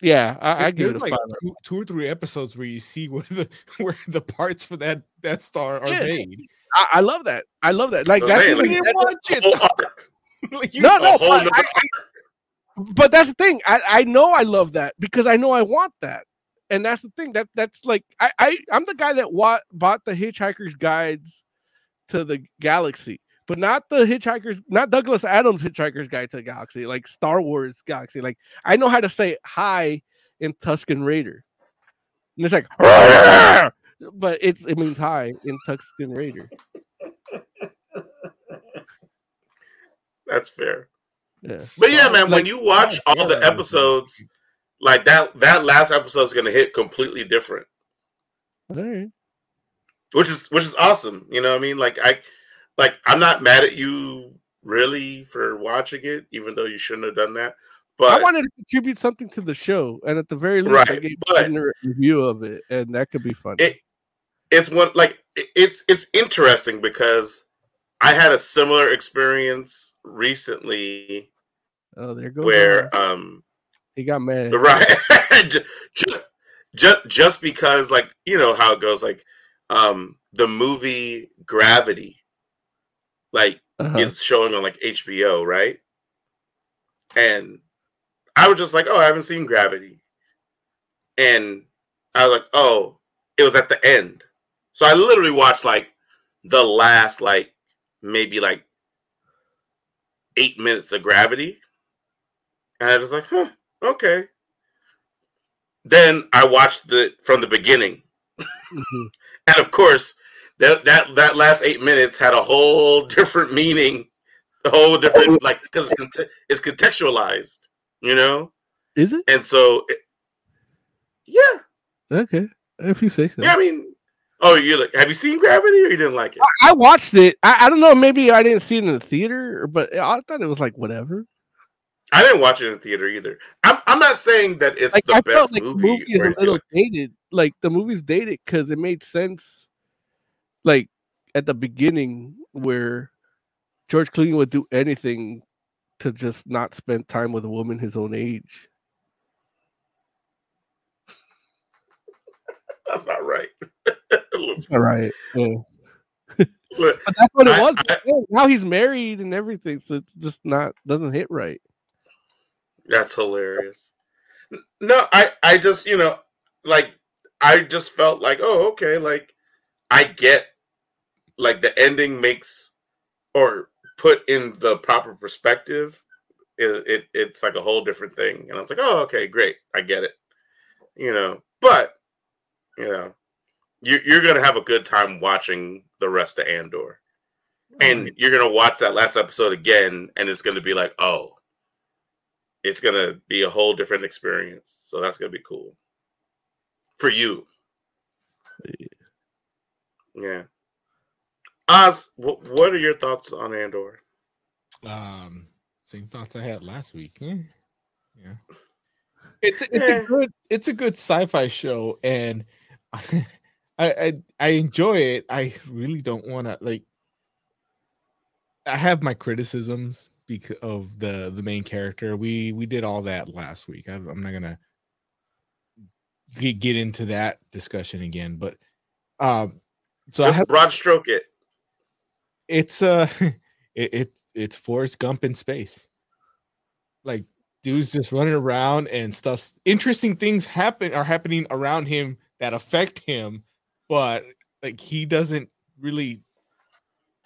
yeah, I, I give it there's a like five. two, two or three episodes where you see <laughs> where the where the parts for that that Star are Yeah. made. I, I love that. I love that. Like So that's saying, the like, didn't watch it. Like, you- <laughs> <laughs> no, no, but, nother I, but that's the thing. I, I know I love that because I know I want that, and that's the thing. That that's like I, I I'm the guy that wa- bought the Hitchhiker's Guides to the Galaxy, but not the Hitchhiker's, not Douglas Adams Hitchhiker's Guide to the Galaxy, like Star Wars Galaxy. Like I know how to say hi in Tusken Raider, and it's like, <laughs> but it's it means hi in Tusken Raider. That's fair. Yeah. But yeah, man, when you watch all the episodes, like that, that last episode is gonna hit completely different, All right. which is which is awesome. You know what I mean? Like I, like I'm not mad at you really for watching it, even though you shouldn't have done that. But I wanted to contribute something to the show, and at the very least, I Right, gave but- a review of it, and that could be fun. it it's one like it- it's it's interesting because I had a similar experience recently oh, there goes where Oz. um he got mad. <laughs> right just, just just because like you know how it goes like um the movie gravity like Uh-huh. is showing on like hbo right? And i was just like oh i haven't seen gravity. And i was like oh it was at the end. So i literally watched like the last like maybe like eight minutes of gravity. And i was like huh okay. Then i watched the from the beginning. Mhm. <laughs> and of course that that that last eight minutes had a whole <laughs> different meaning a whole different like because it's contextualized you know Is it and so it- yeah okay? If you say so. yeah i mean oh you like have you seen gravity or you didn't like it I watched it. I, I don't know. Maybe I didn't see it in the theater, but I thought it was like whatever. i didn't watch it in the theater either i'm, I'm not saying that it's Like the I best felt like movie, the movie is a little dated. Like the movie's dated because it made sense. Like at the beginning where George Clooney would do anything to just not spend time with a woman his own age. <laughs> That's not right. <laughs> All right. Yeah. <laughs> Look, But that's what it I- was. I- now he's married and everything, so it's just not doesn't hit right. That's hilarious. No, I I just, you know, like I just felt like, oh, okay, like I get like the ending makes or put in the proper perspective. It, it it's like a whole different thing. And I was like, oh, okay, great. I get it. You know, but you know, you you're gonna have a good time watching the rest of Andor. And mm-hmm. you're gonna watch that last episode again, and it's gonna be like, oh, it's gonna be a whole different experience. So that's gonna be cool for you. Yeah. Oz, wh- what are your thoughts on Andor? Um, same thoughts I had last week. eh, Yeah, it's it's Yeah. a good it's a good sci-fi show, and <laughs> I I I enjoy it. I really don't want to like. I have my criticisms because of the the main character. We we did all that last week. I, I'm not gonna get, get into that discussion again, but um, so I Just have broad stroke it. It's uh <laughs> it, it it's Forrest Gump in space. Like dudes just running around and stuff. Interesting things happen are happening around him that affect him, but like he doesn't really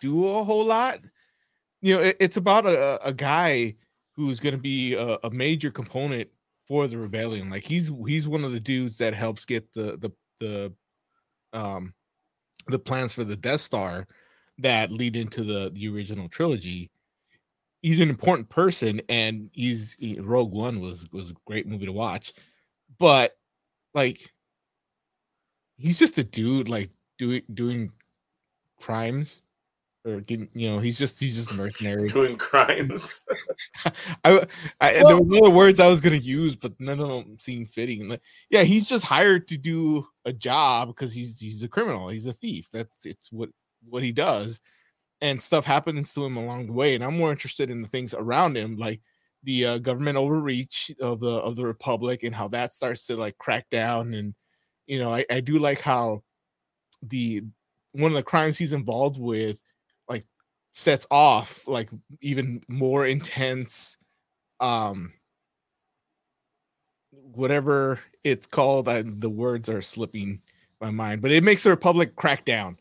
do a whole lot. You know, it- it's about a, a guy who's going to be a, a major component for the rebellion. Like he's he's one of the dudes that helps get the the the um the plans for the Death Star that lead into the the original trilogy. He's an important person, and he's he- Rogue One was was a great movie to watch, but like he's just a dude like doing doing crimes or getting you know he's just he's just mercenary. <laughs> Doing crimes. <laughs> I, I there were other words I was gonna use, but none of them seem fitting. Like, yeah, he's just hired to do a job because he's he's a criminal. He's a thief. That's it's what what he does, and stuff happens to him along the way. And I'm more interested in the things around him, like the uh, government overreach of the of the republic and how that starts to like crack down. And you know, I, I do like how the one of the crimes he's involved with like sets off like even more intense um whatever it's called I, the words are slipping my mind but it makes the republic crack down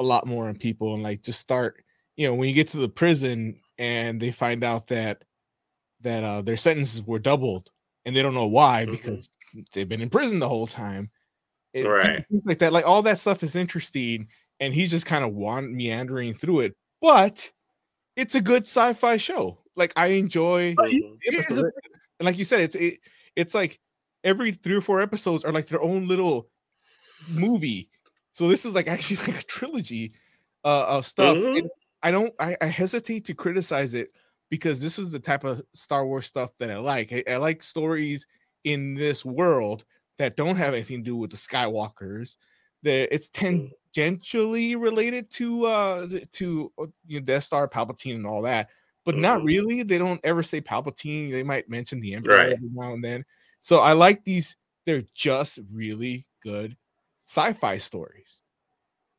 a lot more on people and like just start you know when you get to the prison and they find out that that uh their sentences were doubled and they don't know why because they've been in prison the whole time It- Right. things like that like all that stuff is interesting and he's just kind of wan- meandering through it but it's a good sci-fi show like i enjoy Mhm. Episodes. and like you said it's it, it's like every three or four episodes are like their own little movie so this is like <laughs> actually like a trilogy uh, of stuff Mhm. and i don't I, I hesitate to criticize it because this is the type of star wars stuff that i like. I, I like stories in this world that don't have anything to do with the skywalkers that it's tangentially related to uh to uh, you know death star palpatine and all that but not Mhm. really. They don't ever say palpatine. They might mention the emperor Right. every now and then. So i like these. They're just really good sci-fi stories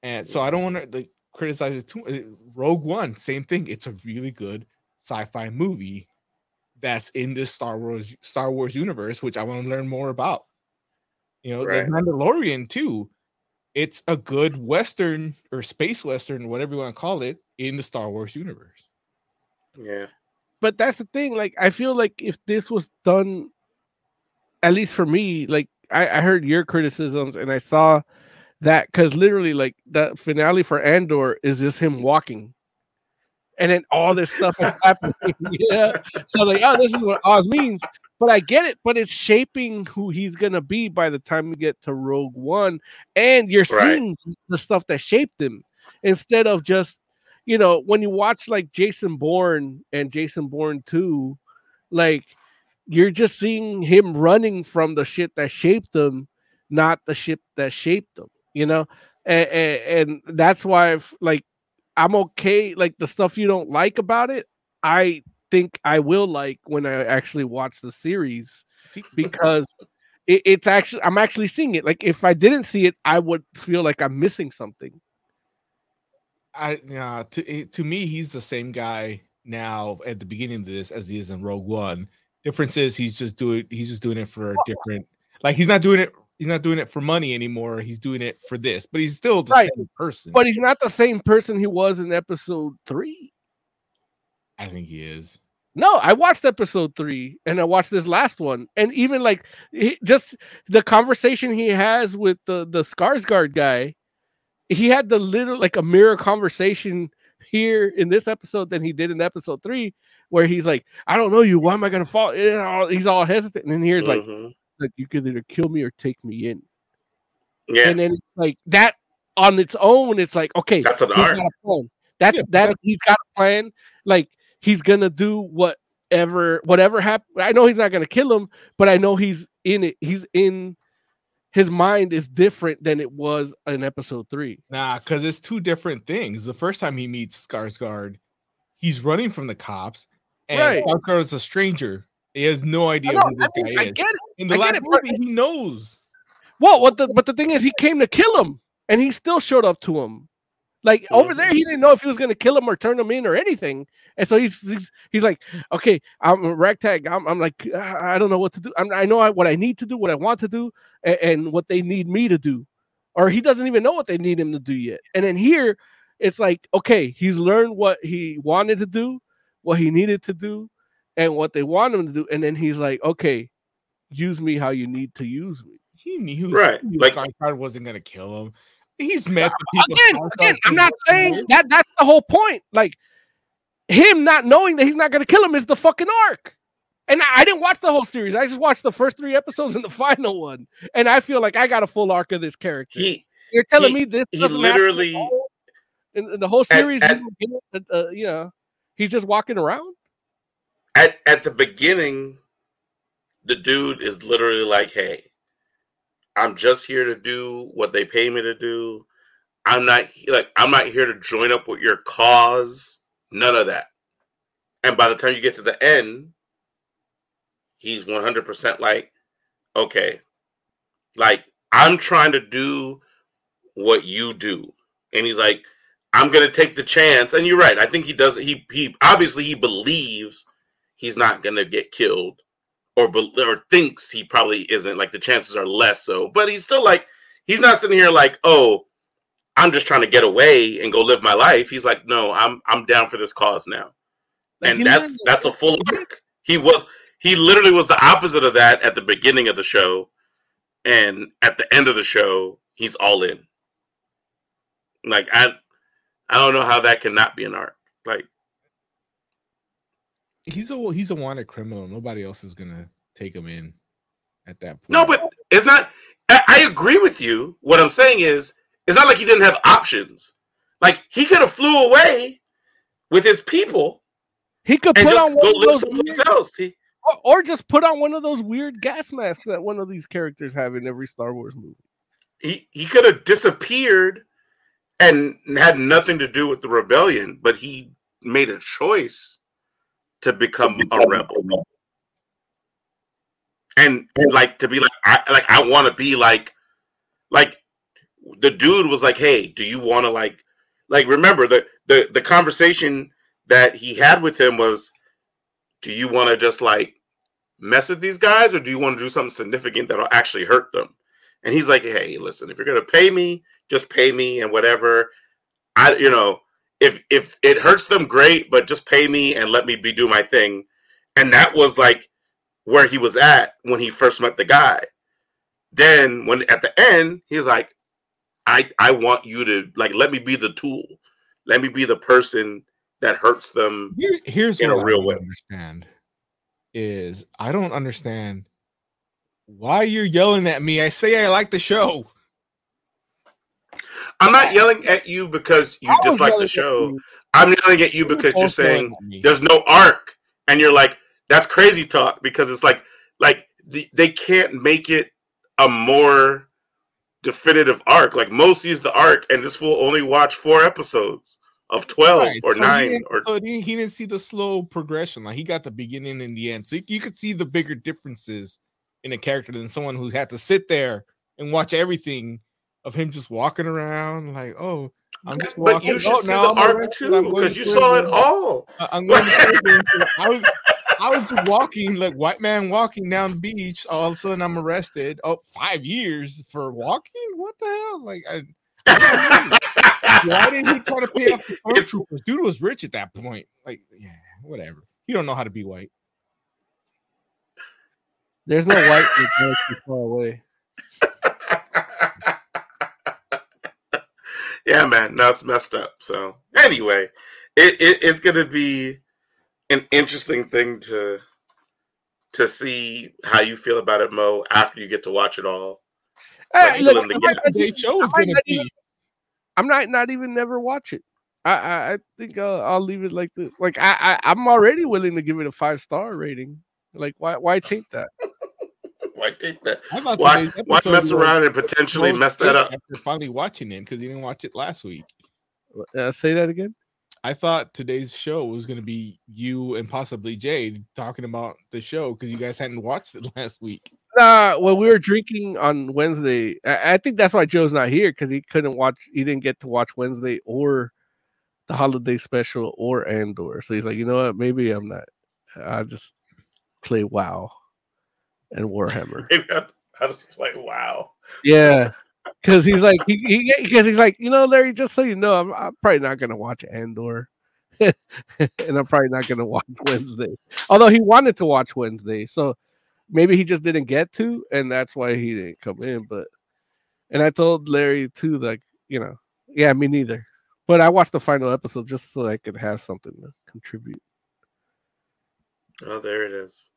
and so i don't want to like criticize it too uh, rogue one same thing it's a really good sci-fi movie that's in this star wars star wars universe which i want to learn more about you know Right. the mandalorian too it's a good western or space western whatever you want to call it in the star wars universe Yeah. but that's the thing. Like, I feel like if this was done, at least for me, like I, I heard your criticisms and I saw that because literally, like the finale for Andor is just him walking, and then all this stuff is <laughs> happening. <laughs> yeah, so like, oh, this is what Oz means. But I get it. But it's shaping who he's gonna be by the time we get to Rogue One, and you're Right. seeing the stuff that shaped him instead of just you know, when you watch like Jason Bourne and Jason Bourne 2, like you're just seeing him running from the shit that shaped him, not the shit that shaped him, you know? And, and, and that's why, I've, like, I'm okay. Like the stuff you don't like about it, I think I will like when I actually watch the series because it, it's actually I'm actually seeing it. Like if I didn't see it, I would feel like I'm missing something. I yeah, to eh, to me, he's the same guy now at the beginning of this as he is in Rogue One. Difference is he's just doing he's just doing it for a different like he's not doing it he's not doing it for money anymore. He's doing it for this, but he's still the Right. same person. But he's not the same person he was in episode three. I think he is. No, I watched episode three and I watched this last one, and even like he, just the conversation he has with the the Skarsgård guy, he had the little like a mirror conversation here in this episode than he did in episode three, where he's like, "I don't know you. Why am I gonna fall?" You know, He's all hesitant, and then here's like, Mhm. "Like you could either kill me or take me in." yeah, And then it's like that on its own, it's like, okay, That's an he's art. got a plan. That's Yeah, that he's got a plan. Like he's gonna do whatever whatever happens. I know he's not gonna kill him, but I know he's in it. He's in his mind is different than it was in episode three. Nah, because it's two different things. The first time he meets Skarsgård, he's running from the cops, and Right. Skarsgård is a stranger. He has no idea who this I, mean, guy I is. get it. In the I last it, movie, he knows. Well, what the but the thing is, he came to kill him, and he still showed up to him. Like over there, he didn't know if he was going to kill him or turn him in or anything, and so he's he's, he's like, okay, I'm a ragtag. I'm, I'm like, "Ah, I don't know what to do. I'm, I know I, what I need to do, what I want to do, and, and what they need me to do, or he doesn't even know what they need him to do yet. And then here, it's like, okay, he's learned what he wanted to do, what he needed to do, and what they want him to do, and then he's like, okay, use me how you need to use me. He knew Right, he knew like- Skarsgård wasn't gonna kill him. He's met the people. again, again, I'm not saying before. that that's the whole point. Like him not knowing that he's not going to kill him is the fucking arc. And I, I didn't watch the whole series. I just watched the first three episodes and the <laughs> final one, and I feel like I got a full arc of this character. he You're telling he- me this he doesn't happen at literally- in, in the whole series, at- you don't get it, uh, you know, he's just walking around. at at the beginning, the dude is literally like, "Hey, I'm just here to do what they pay me to do. I'm not like I'm not here to join up with your cause. None of that." And by the time you get to the end, he's 100% like, "Okay, like I'm trying to do what you do," and he's like. I'm gonna take the chance, and you're right. I think he does. He he obviously he believes he's not gonna get killed, or or thinks he probably isn't. Like the chances are less so, but he's still like he's not sitting here like, oh, I'm just trying to get away and go live my life. He's like, no, I'm I'm down for this cause now, Like, and that's that's a full arc. He was he literally was the opposite of that at the beginning of the show, and at the end of the show, he's all in. Like I, I don't know how that cannot be an arc. Like He's a he's a wanted criminal. Nobody else is gonna take him in at that point. No, but it's not. I, I agree with you. What I'm saying is, it's not like he didn't have options. Like he could have flew away with his people He could and put on go one of live those someplace weird, else. He, or, or just put on one of those weird gas masks that one of these characters have in every Star Wars movie. he he could have disappeared and had nothing to do with the rebellion, but he made a choice to become a rebel. And like to be like I like I want to be like like the dude was like, "Hey, do you want to like like remember the the the conversation that he had with him was do you want to just like mess with these guys or do you want to do something significant that'll actually hurt them?" And he's like, "Hey, listen, if you're going to pay me, just pay me and whatever. I you know, if if it hurts them great, but just pay me and let me be do my thing." And that was like where he was at when he first met the guy. Then when at the end, he's like, I I want you to like let me be the tool. Let me be the person that hurts them. Here, here's in what a real way. understand is I don't understand why you're yelling at me. I say I like the show. I'm not yelling at you because you dislike the show. I'm yelling at you because you're saying there's no arc, and you're like, that's crazy talk because it's like like the, they can't make it a more definitive arc. Like Mo sees the arc, and this fool only watched four episodes of twelve Right, or so nine or so he, he didn't see the slow progression. Like he got the beginning and the end, so you, you could see the bigger differences in a character than someone who had to sit there and watch everything of him just walking around. Like, oh, I'm just but walking. you should oh, see now the I'm arc too because you saw it all. I- I'm going to prison. I was, I was just walking, like white man walking down the beach. All of a sudden, I'm arrested. Oh, five years for walking? What the hell? Like, I, <laughs> why didn't he try to pay off the <laughs> stormtroopers? Dude was rich at that point. Like, yeah, whatever. He don't know how to be white. There's no white in Galaxy far away. Yeah, man, no, it's messed up. So anyway, it, it it's gonna be an interesting thing to to see how you feel about it, Mo, after you get to watch it all. Like, Eh, look, the I might game. not show is I gonna not be. even- I might not even never watch it. I I, I think uh, I'll leave it like this. Like I, I I'm already willing to give it a five star rating. Like why why change that? Why take that? Why why mess around and potentially mess that up? After finally watching it because you didn't watch it last week. Uh, say that again. I thought today's show was going to be you and possibly Jade talking about the show because you guys hadn't watched it <laughs> last week. Nah, when we were drinking on Wednesday, I, I think that's why Joe's not here because he couldn't watch. He didn't get to watch Wednesday or the holiday special or Andor. So he's like, you know what? Maybe I'm not. I just play WoW and Warhammer. I, I just play wow. Yeah, because he's like, he because he's like, you know, Larry. Just so you know, I'm, I'm probably not gonna watch Andor, <laughs> and I'm probably not gonna watch Wednesday. Although he wanted to watch Wednesday, so maybe he just didn't get to, and that's why he didn't come in. But and I told Larry too, like, you know, yeah, me neither. But I watched the final episode just so I could have something to contribute. Oh, there it is.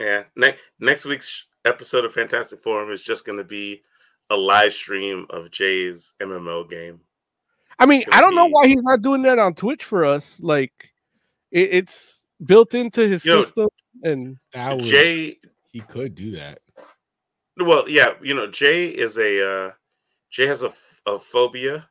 Yeah. Next next week's episode of Fantastic Forum is just going to be a live stream of Jay's MMO game. I mean, I don't know why he's not doing that on Twitch for us. Like, it, it's built into his You know, system, and That would, Jay, he could do that. well, yeah, you know, Jay is a uh, Jay has a phobia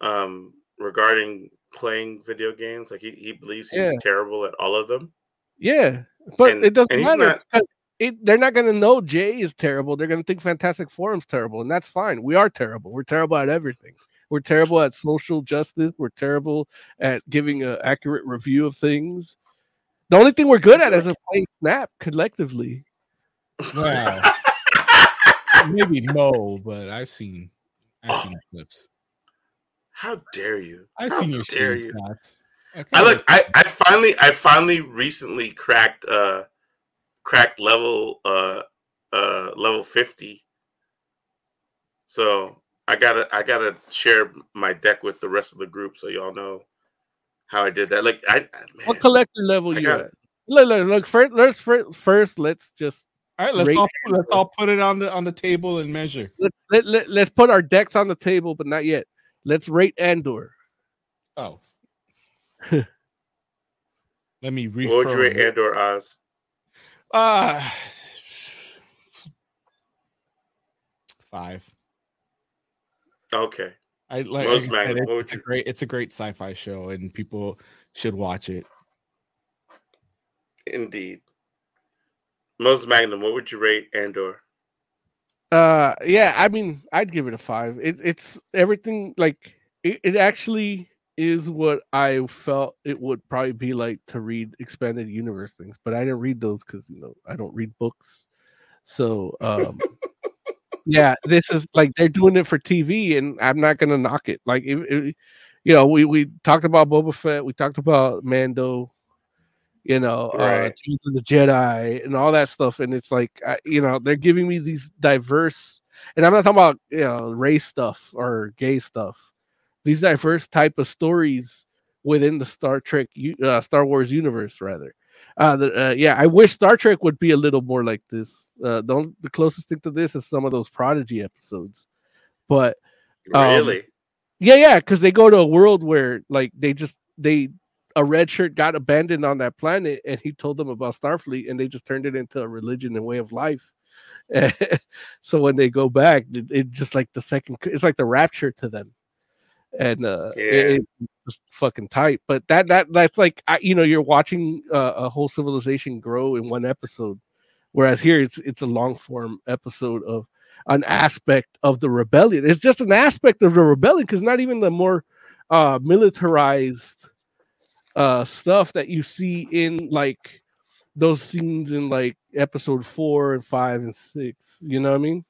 um regarding playing video games. Like he, he believes he's Yeah. terrible at all of them. Yeah, but And- it doesn't matter not- it, they're not going to know Jay is terrible. They're going to think Fantastic Forum's terrible, and that's fine. We are terrible. We're terrible at everything. We're terrible at social justice. We're terrible at giving an accurate review of things. The only thing we're good at is a playing Snap collectively. Wow. Maybe no, but I've seen, I've seen clips. How dare you? I've How seen your dare you? Screenshots. I look. I, I finally I finally recently cracked uh cracked level uh uh level fifty. So I gotta I gotta share my deck with the rest of the group so y'all know how I did that. Like I, I- What collector level I you got- at? Look, look, look. First, let's first, first let's just All right, let's rate all let's all put it on the on the table and measure. let, let, let, let's put our decks on the table, but not yet. Let's rate Andor. Oh. <laughs> Let me refresh. what would you rate Andor Oz? Uh five. Okay. I like, Most like I said, it- it's a great it's a great sci-fi show and people should watch it. Indeed. Most Magnum, what would you rate Andor? Uh, yeah, I mean, I'd give it a five. It, it's everything like it, it actually is what I felt it would probably be like to read expanded universe things, but I didn't read those because you know I don't read books. So, um, <laughs> yeah, this is like they're doing it for TV, and I'm not gonna knock it. Like, it, it- you know, we we talked about Boba Fett, we talked about Mando, you know, uh, Right. Tales of the Jedi, and all that stuff, and it's like, I, you know, they're giving me these diverse, and I'm not talking about you know race stuff or gay stuff, these diverse type of stories within the Star Trek, uh, Star Wars universe, rather. Uh, the, uh, yeah, I wish Star Trek would be a little more like this. Uh, the, only- the closest thing to this is some of those Prodigy episodes, but um, Really? yeah, yeah, because they go to a world where like they just they a red shirt got abandoned on that planet, and he told them about Starfleet, and they just turned it into a religion and way of life. <laughs> so when they go back, it, it just like the second, it's like the rapture to them. And uh, Yeah. it, it's fucking tight. But that that that's like I, you know you're watching uh, a whole civilization grow in one episode, whereas here it's it's a long form episode of an aspect of the rebellion. It's just an aspect of the rebellion because not even the more uh, militarized uh, stuff that you see in like those scenes in like episode four and five and six. You know what I mean?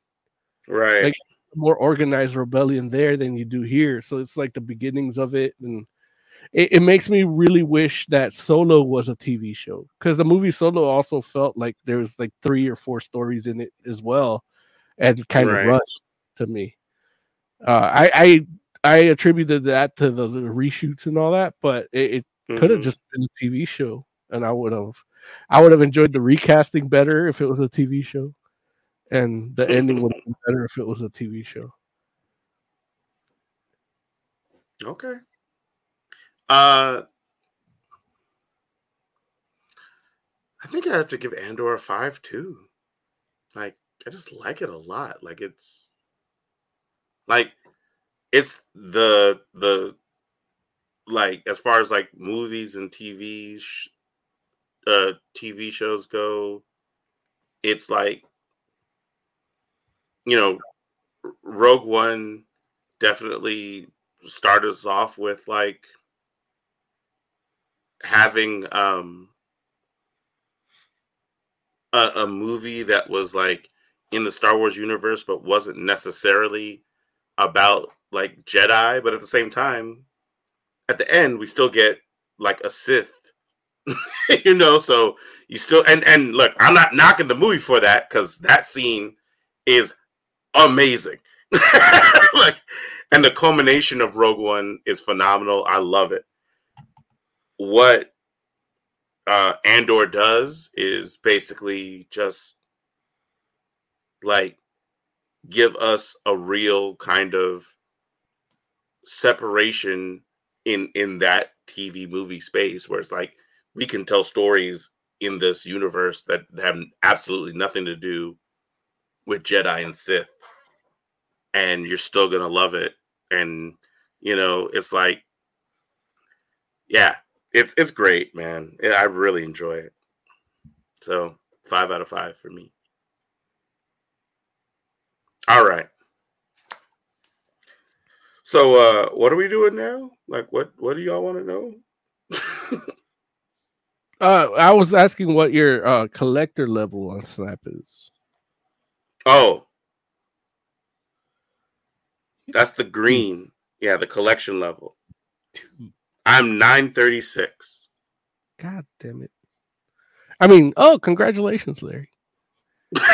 Right. Like more organized rebellion there than you do here. So it's like the beginnings of it, and it, it makes me really wish that Solo was a TV show because the movie Solo also felt like there was like three or four stories in it as well, and kind Right. of rushed to me. Uh, I I I attributed that to the, the reshoots and all that, but it, it could have just been a TV show, and I would have I would have enjoyed the recasting better if it was a TV show, and the ending would have been <laughs> better if it was a TV show. Okay. Uh, I think I have to give Andor a five too. Like, I just like it a lot. Like, it's like it's the the like as far as like movies and TV sh- uh TV shows go, it's like you know, Rogue One definitely started us off with like having um a, a movie that was like in the Star Wars universe but wasn't necessarily about like Jedi, but at the same time, at the end we still get like a Sith. <laughs> you know, so you still and and look, I'm not knocking the movie for that because that scene is amazing. <laughs> like and the culmination of Rogue One is phenomenal. I love it. What uh Andor does is basically just like give us a real kind of separation in in that TV movie space where it's like we can tell stories in this universe that have absolutely nothing to do with Jedi and Sith and you're still to love it. And you know it's like yeah it's it's great man. I really enjoy it. So 5 out of 5 for me. All right. So uh what are we doing now? Like what what do y'all want to know? <laughs> Uh, I was asking what your uh, collector level on Snap is. Oh that's the green yeah the collection level i'm 936 God damn it! I mean, oh, congratulations, Larry. what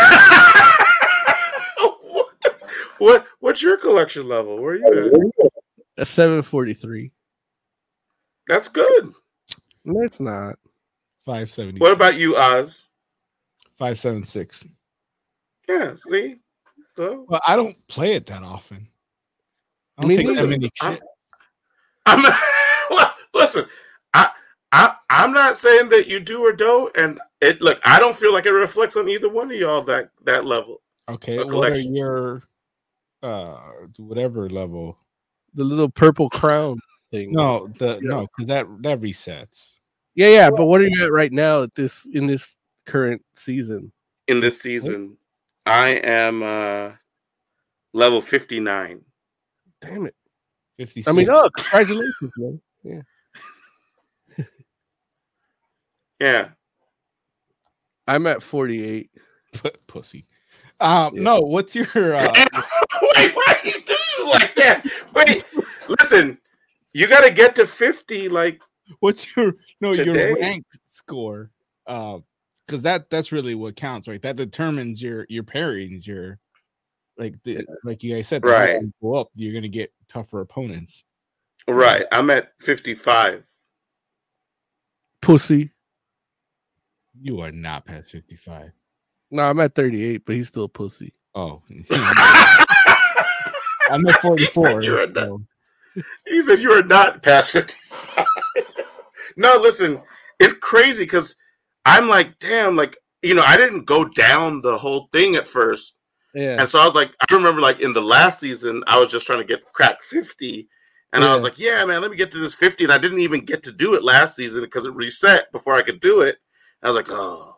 <laughs> what what's your collection level where are you at A seven forty three. that's good That's not. 570. what about you oz 576? Yeah see so Well, I don't play it that often. I don't Me take that neither. many I'm- shit. I'm <laughs> well, listen. I I I'm not saying that you do or don't, and it look. I don't feel like it reflects on either one of y'all that that level. Okay, a what are your uh whatever level? The little purple crown thing. No, the no, because that that resets. Yeah, yeah. But what are you at right now at this in this current season? In this season, I am uh level fifty nine. Damn it! 56. I mean, oh, congratulations, <laughs> man. Yeah. Yeah, I'm at forty eight. P- pussy. Um, Yeah. no, what's your <laughs> uh wait, why are you do you like that? Wait, listen. You got to get to fifty. Like, what's your no Today? your rank score? Uh because that that's really what counts, right? That determines your your pairings, your like the like you guys said, Right. you go up, you're gonna get tougher opponents. right? I'm at fifty five. Pussy. You are not past 55. No, I'm at thirty eight, but he's still a pussy. Oh, <laughs> I'm at <laughs> 44. you're a nut. so- He said you are not past 55. <laughs> no, listen, it's crazy because I'm like, damn, like, you know, I didn't go down the whole thing at first. Yeah. And so I was like, I remember like in the last season, I was just trying to get crack 50. And I was like, yeah, man, let me get to this 50. And I didn't even get to do it last season because it reset before I could do it. I was like, oh.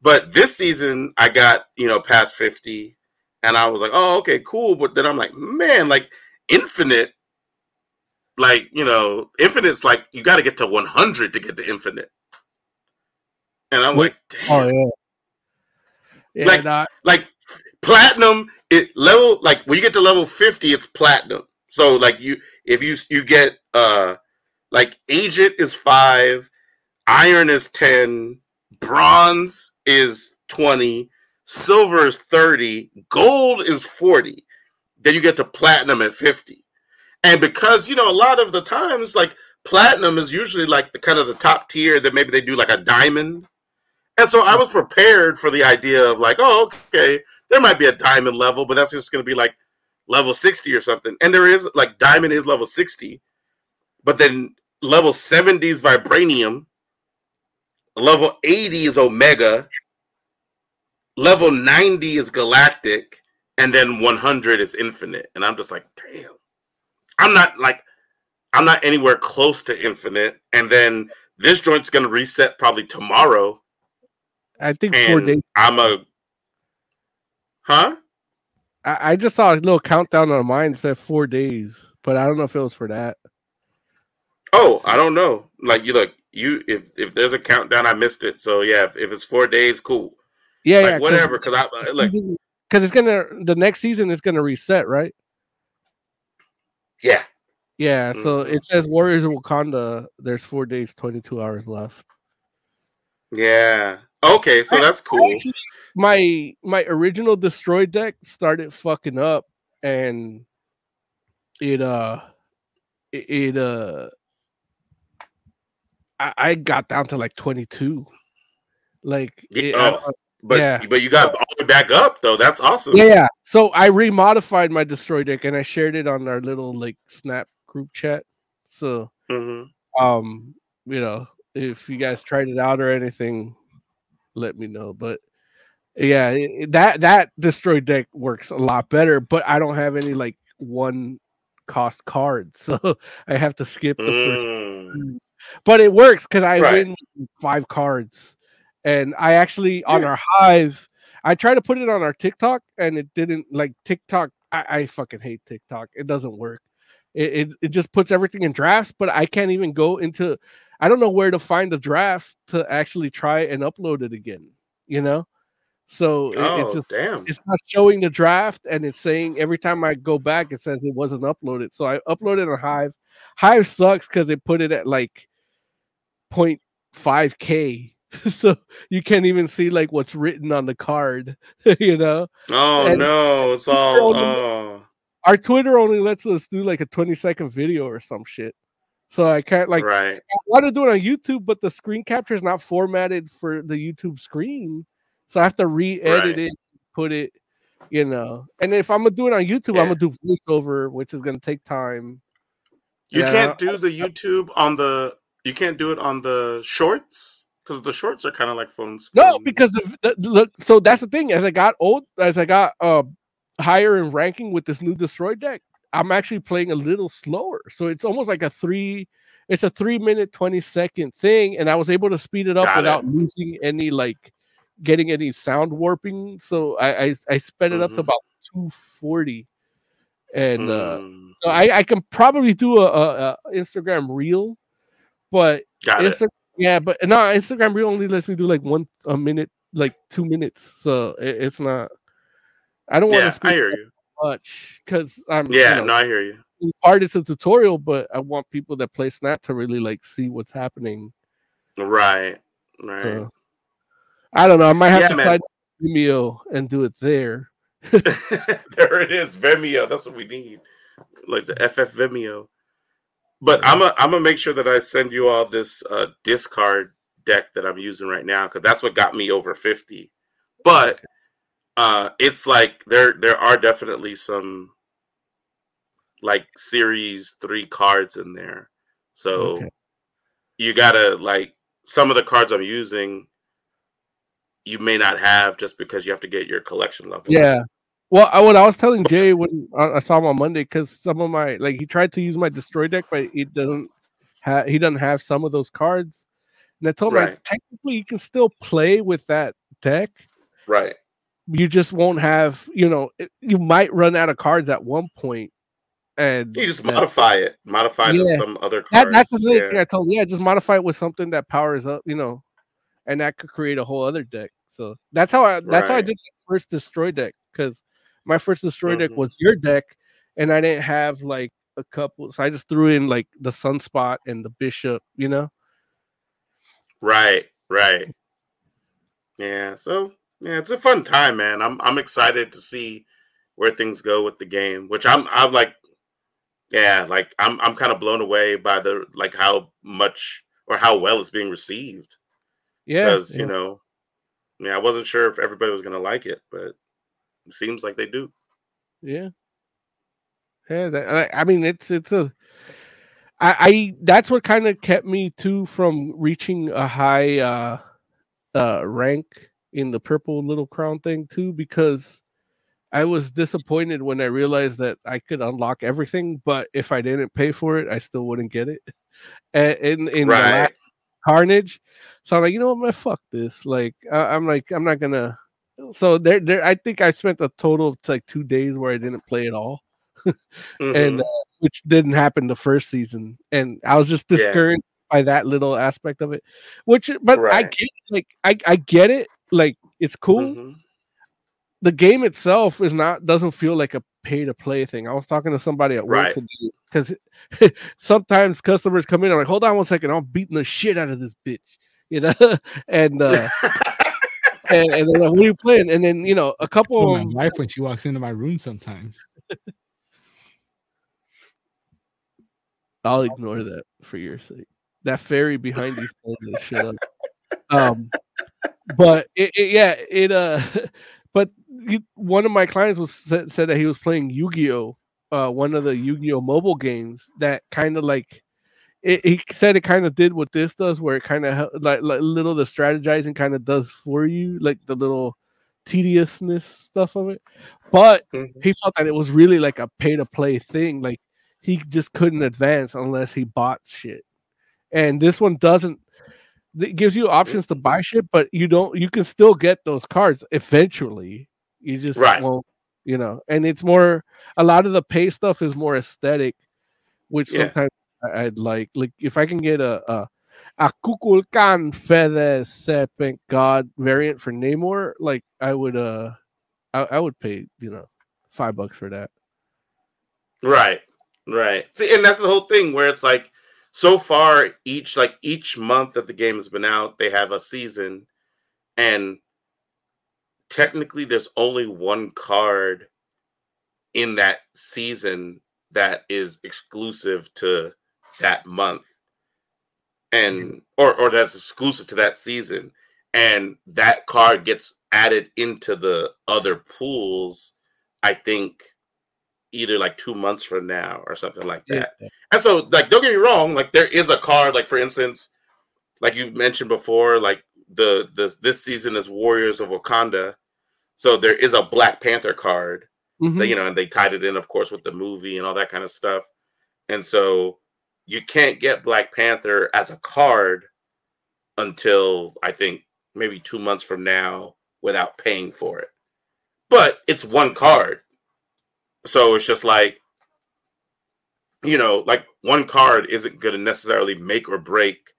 But this season, I got, you know, past 50. And I was like, oh, okay, cool. But then I'm like, man, like infinite, like, you know, infinite's like, you got to get to 100 to get to infinite. And I'm like, damn. Oh yeah. Yeah, like, nah, like platinum it level like when you get to level 50 it's platinum. So like you if you you get uh like agent is 5 iron is 10 bronze is 20 silver is 30 gold is 40 then you get to platinum at 50 and because you know a lot of the times like platinum is usually like the kind of the top tier that maybe they do like a diamond and so I was prepared for the idea of like, oh, okay, there might be a diamond level, but that's just going to be like level 60 or something. And there is like diamond is level 60, but then level 70 is vibranium, level 80 is omega, level 90 is galactic, and then 100 is infinite. And I'm just like, damn. I'm not like I'm not anywhere close to infinite. And then this joint's going to reset probably tomorrow I think four days. I'm a huh? I, I just saw a little countdown on mine that said four days, but I don't know if it was for that. Oh, I don't know. Like you look, you if if there's a countdown, I missed it. So yeah, if, if it's four days, cool. Yeah, like yeah, whatever. Because I like because it's gonna the next season is gonna reset, right? yeah. Yeah, so Mhm. it says Warriors of Wakanda. There's four days, twenty two hours left. Yeah. Okay, so that's cool. Actually, my my original destroy deck started fucking up, and it uh, it, it uh, I, I got down to like twenty two. Like, Yeah, it- I- oh, But yeah. but you got all the way back up though. That's awesome. Yeah. So I remodified my destroy deck and I shared it on our little like snap group chat. So hmm um, you know, if you guys tried it out or anything, let me know. But yeah, it- that that destroy deck works a lot better, but I don't have any like one cost cards, <laughs> so I have to skip the first. Mm. But it works because I Right. win five cards, and I actually on our hive. I tried to put it on our TikTok, and it didn't like TikTok. I, I fucking hate TikTok. It doesn't work. It, it it just puts everything in drafts, but I can't even go into. I don't know where to find the drafts to actually try and upload it again. You know, so Oh it's just damn. it's not showing the draft and it's saying every time I go back it says it wasn't uploaded. So I uploaded on Hive. Hive sucks because they put it at like 0.5 k. <laughs> So you can't even see like what's written on the card, <laughs> you know. Oh and- no, it's all oh Our Twitter only lets us do like a 20 second video or some shit. So I can't like right. I want to do it on YouTube, but the screen capture is not formatted for the YouTube screen. So I have to re-edit Right. it, put it, you know. And if I'm gonna do it on YouTube, Yeah. I'm gonna do voiceover, which is gonna take time. You Yeah. can't do the YouTube on the. You can't do it on the shorts because the shorts are kind of like phone screen. No, because the, the look. So that's the thing. As I got old, as I got uh higher in ranking with this new destroy deck, I'm actually playing a little slower. So it's almost like a three. It's a three minute twenty second thing, and I was able to speed it up Got it. without losing any like getting any sound warping. So I I, I sped it up to Mhm. about two forty, and uh Mm, so I I can probably do a, a, a Instagram reel, but. Insta- yeah, but no, Instagram Reel only lets me do like one a minute, like two minutes. So it, it's not. I don't want Yeah, to I speak hear you. Much because I'm. Yeah, you know, no, I hear you. part it's a tutorial, but I want people that play Snap to really like see what's happening. Right, right. So I don't know. I might have Yeah, to man. try Vimeo and do it there. <laughs> <laughs> there it is, Vimeo. That's what we need, like the FF Vimeo. But I'm a, I'm gonna make sure that I send you all this uh, discard deck that I'm using right now because that's what got me over fifty. But uh, it's like there there are definitely some like series three cards in there, so Okay. you gotta like some of the cards I'm using. You may not have just because you have to get your collection level. Yeah, Well, I, what I was telling Jay when I, saw him on Monday, because some of my like he tried to use my destroy deck, but it doesn't have he doesn't have some of those cards. And I told him like, technically you can still play with that deck. Right. You just won't have, you know, it, you might run out of cards at one point, and You just that- modify it. Modify it Yeah. to some other That, cards. that's the thing yeah. I told him. Yeah, just modify it with something that powers up, you know, and that could create a whole other deck. So that's how I that's how I did my first destroy deck because my first destroy deck Mhm. was your deck, and I didn't have like a couple, so I just threw in like the sunspot and the bishop, you know. Right, right. Yeah, so yeah, it's a fun time, man. I'm I'm excited to see where things go with the game, which I'm I'm like yeah, like I'm I'm kind of blown away by the like how much or how well it's being received. Yeah, Because, yeah. you know, yeah, I wasn't sure if everybody was gonna like it, but it seems like they do. Yeah. Yeah, that, I, I mean it's it's a I, I that's what kind of kept me too from reaching a high uh uh rank in the purple little crown thing too because I was disappointed when I realized that I could unlock everything, but if I didn't pay for it, I still wouldn't get it. <laughs> And in in Right. Carnage, so I'm like, you know what, man, fuck this. Like, I, I'm like, I'm not gonna. So there, there. I think I spent a total of like two days where I didn't play at all, <laughs> and Mhm. uh, which didn't happen the first season. And I was just Yeah. discouraged by that little aspect of it. Which, but I get, like, I, I get it. Like, it's cool. Mhm. The game itself is not doesn't feel like a pay to play thing. I was talking to somebody at work Right. today because <laughs> sometimes customers come in and are like, hold on one second, I'm beating the shit out of this bitch, <laughs> you know, and uh, <laughs> and, and they're like, what are you playing? And then you know, a couple of my them, wife when she walks into my room sometimes. I'll ignore that for your sake. That fairy behind you told me to shut up. Um, but it, it, yeah, it uh, <laughs> but you, one of my clients was said, said that he was playing Yu-Gi-Oh, uh, one of the Yu-Gi-Oh mobile games that kind of like. It, he said it kind of did what this does, where it kind of like like little the strategizing kind of does for you, like the little tediousness stuff of it. But Mhm. he felt that it was really like a pay to play thing. Like he just couldn't advance unless he bought shit. And this one doesn't. It gives you options to buy shit, but you don't. You can still get those cards eventually. You just Right. won't. You know, and it's more. A lot of the pay stuff is more aesthetic, which Yeah. sometimes I'd like. Like if I can get a a, a Kukulkan Feathered Serpent God variant for Namor, like I would. Uh, I, I would pay. You know, five bucks for that. Right. Right. See, and that's the whole thing where it's like so far each like each month that the game has been out, they have a season and technically there's only one card in that season that is exclusive to that month. And mm-hmm. or or that's exclusive to that season and that card gets added into the other pools I think either like two months from now or something like Yeah. that. And so, like, don't get me wrong, like there is a card, like for instance, like you mentioned before, like the this this season is Warriors of Wakanda, so there is a Black Panther card Mhm. that you know, and they tied it in, of course, with the movie and all that kind of stuff. And so you can't get Black Panther as a card until I think maybe two months from now without paying for it. But it's one card. So it's just like, you know, like one card isn't going to necessarily make or break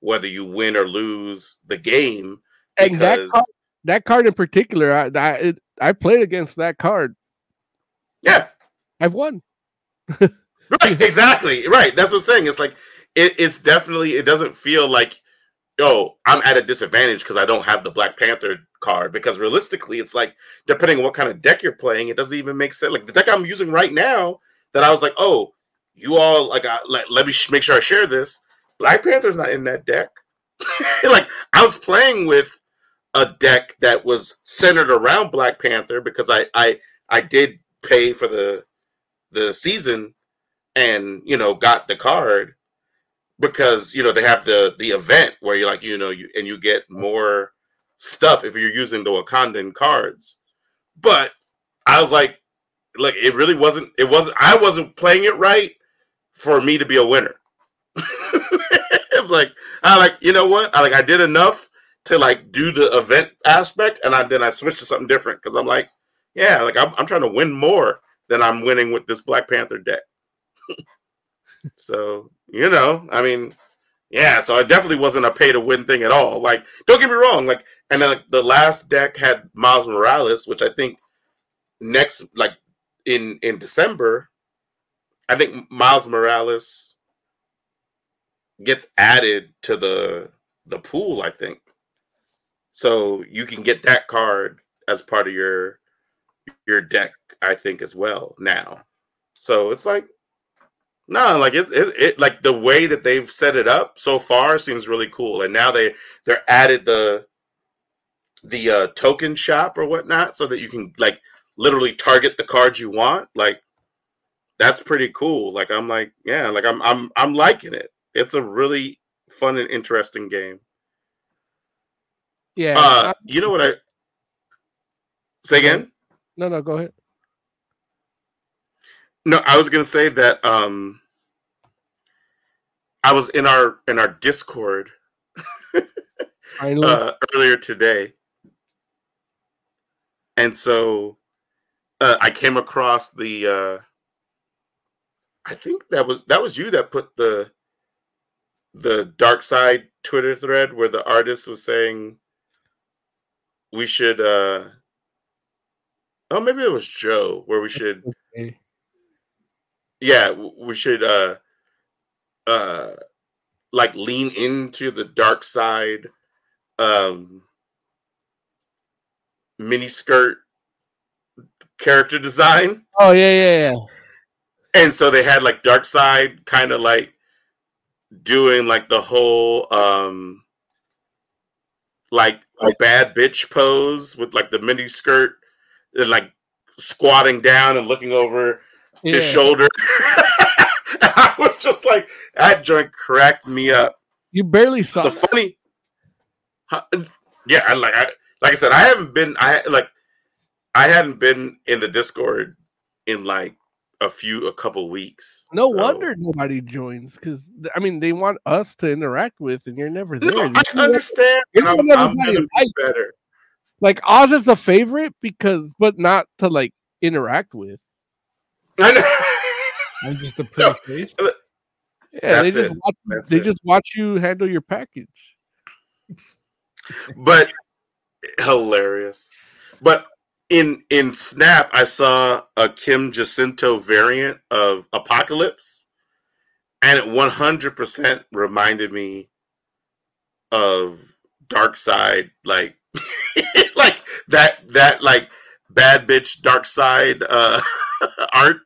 whether you win or lose the game. and that card, that card in particular, I I, it, I played against that card. Yeah, I've won. <laughs> Right, exactly. Right. That's what I'm saying. It's like it, it's definitely it doesn't feel like oh, I'm at a disadvantage because I don't have the Black Panther card. Because realistically, it's like depending on what kind of deck you're playing, it doesn't even make sense. Like the deck I'm using right now, that I was like, oh, you all like, I, let, let me sh- make sure I share this. Black Panther's not in that deck. <laughs> like I was playing with a deck that was centered around Black Panther because I I I did pay for the the season and you know got the card because you know they have the the event where you're like you know you and you get more stuff if you're using the Wakandan cards. But I was like, like it really wasn't. It wasn't. I wasn't playing it right for me to be a winner. <laughs> it was like I like you know what I like I did enough to like do the event aspect, and I then I switched to something different because I'm like, yeah, like I'm, I'm trying to win more than I'm winning with this Black Panther deck. <laughs> so you know, I mean, yeah. So it definitely wasn't a pay to win thing at all. Like, don't get me wrong. Like, and then the last deck had Miles Morales, which I think next, like in in December, I think Miles Morales gets added to the the pool. I think so you can get that card as part of your your deck, I think, as well now. So it's like no, like it, it, it like the way that they've set it up so far seems really cool. And now they they're added the the uh, token shop or whatnot, so that you can like literally target the cards you want. Like that's pretty cool. Like I'm like, yeah, like I'm I'm I'm liking it. It's a really fun and interesting game. Yeah. Uh, you know what I say again? No, no, go ahead. No, I was gonna say that um I was in our in our Discord <laughs> uh, earlier today, and so uh, I came across the. Uh, I think that was that was you that put the the Darkseid Twitter thread where the artist was saying we should. uh Oh, maybe it was Joe where we should. <laughs> Okay. Yeah, we should. uh uh like lean into the Darkseid um mini skirt character design Oh yeah, yeah, yeah. and so they had like Darkseid kind of like doing like the whole um like a bad bitch pose with like the mini skirt and like squatting down and looking over his shoulder <laughs> i was just like that joint cracked me up You barely saw the that. funny Huh, yeah I like I like I said I haven't been I like I hadn't been in the Discord in like a few a couple weeks. No so- wonder nobody joins because I mean they want us to interact with, and you're never there. No, I understand. you're and I'm, not I'm gonna be better. Like Oz is the favorite because, but not to like interact with. I know. I'm just a pretty face. Yeah, they just it. watch, That's they it. just watch you handle your package. but hilarious. But in in Snap, I saw a Kim Jacinto variant of Apocalypse, and it one hundred percent reminded me of Darkseid, like <laughs> like that that like bad bitch Darkseid uh, <laughs> art.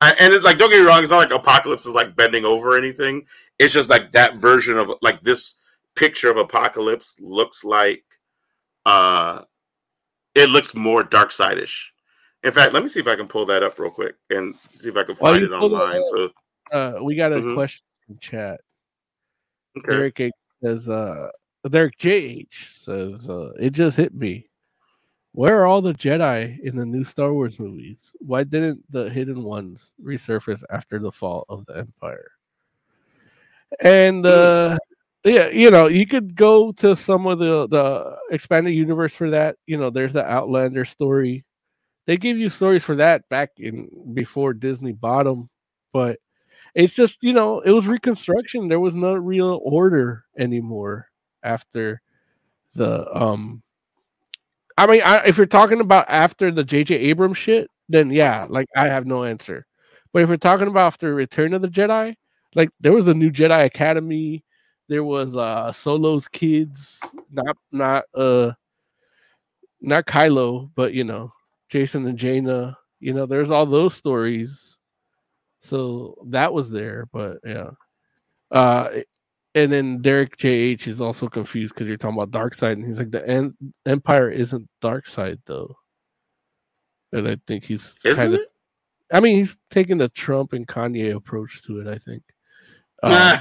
I, and it's like, don't get me wrong, it's not like Apocalypse is like bending over or anything. It's just like that version of like this picture of Apocalypse looks like uh it looks more Darkseid-ish. In fact, let me see if I can pull that up real quick and see if I can find it online. So Uh, we got a Mhm. question in chat. okay. Derek H says, uh, Derek JH says, uh, it just hit me. Where are all the Jedi in the new Star Wars movies? Why didn't the hidden ones resurface after the fall of the Empire? And uh, yeah, you know, you could go to some of the the expanded universe for that. You know, there's the Outlander story. They give you stories for that back in before Disney bought them, but it's just you know it was reconstruction. There was no real order anymore after the um. I mean, I, if you're talking about after the J.J. Abrams shit, then yeah, like I have no answer. But if we're talking about after Return of the Jedi, like there was a new Jedi Academy, there was uh Solo's kids, not not uh not Kylo, but you know Jacen and Jaina. You know, there's all those stories. So that was there, but yeah. Uh and then Derek JH is also confused because you're talking about Darkseid, and he's like, the en- Empire isn't Dark Side though. And I think he's kind of. I mean, he's taking the Trump and Kanye approach to it. I think. <laughs> Um,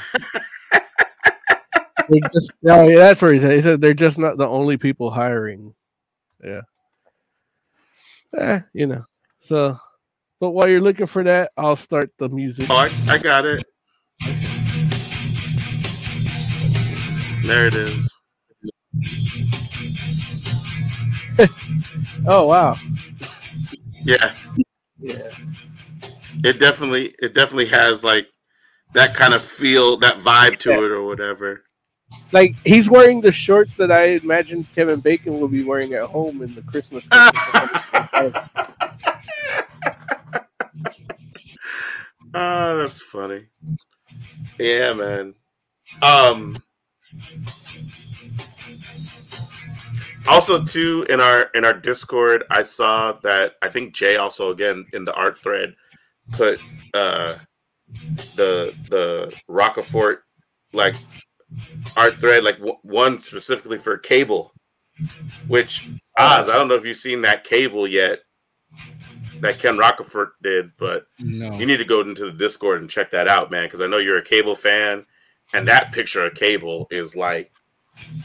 <laughs> they're just, oh, yeah, that's where he said. He said they're just not the only people hiring. Yeah. Eh, you know, So, but while you're looking for that, I'll start the music. Oh, I, I got it. There it is. <laughs> Oh wow. Yeah. Yeah. It definitely it definitely has like that kind of feel, that vibe to Yeah. it or whatever. Like he's wearing the shorts that I imagine Kevin Bacon will be wearing at home in the Christmas. <laughs> Oh, that's funny. Yeah, man. Um also too in our in our discord i saw that i think jay also again in the art thread put uh the the Rocafort like art thread like w- one specifically for cable which oz i don't know if you've seen that cable yet that ken Rocafort did but No. you need to go into the discord and check that out man because i know you're a cable fan and that picture of cable is like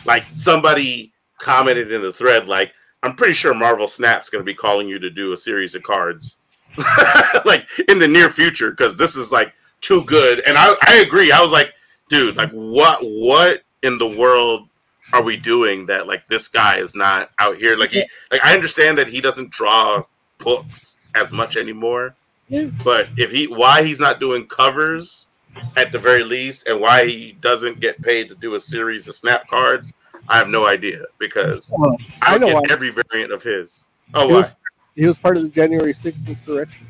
like somebody commented in the thread like i'm pretty sure marvel snap's going to be calling you to do a series of cards <laughs> like in the near future because this is like too good and I, I agree i was like dude like what what in the world are we doing that like this guy is not out here like he like i understand that he doesn't draw books as much anymore Yeah. but if he why he's not doing covers at the very least and why he doesn't get paid to do a series of snap cards i have no idea because Well, i I know get why. every variant of his oh he, why was, he was part of the January 6th insurrection.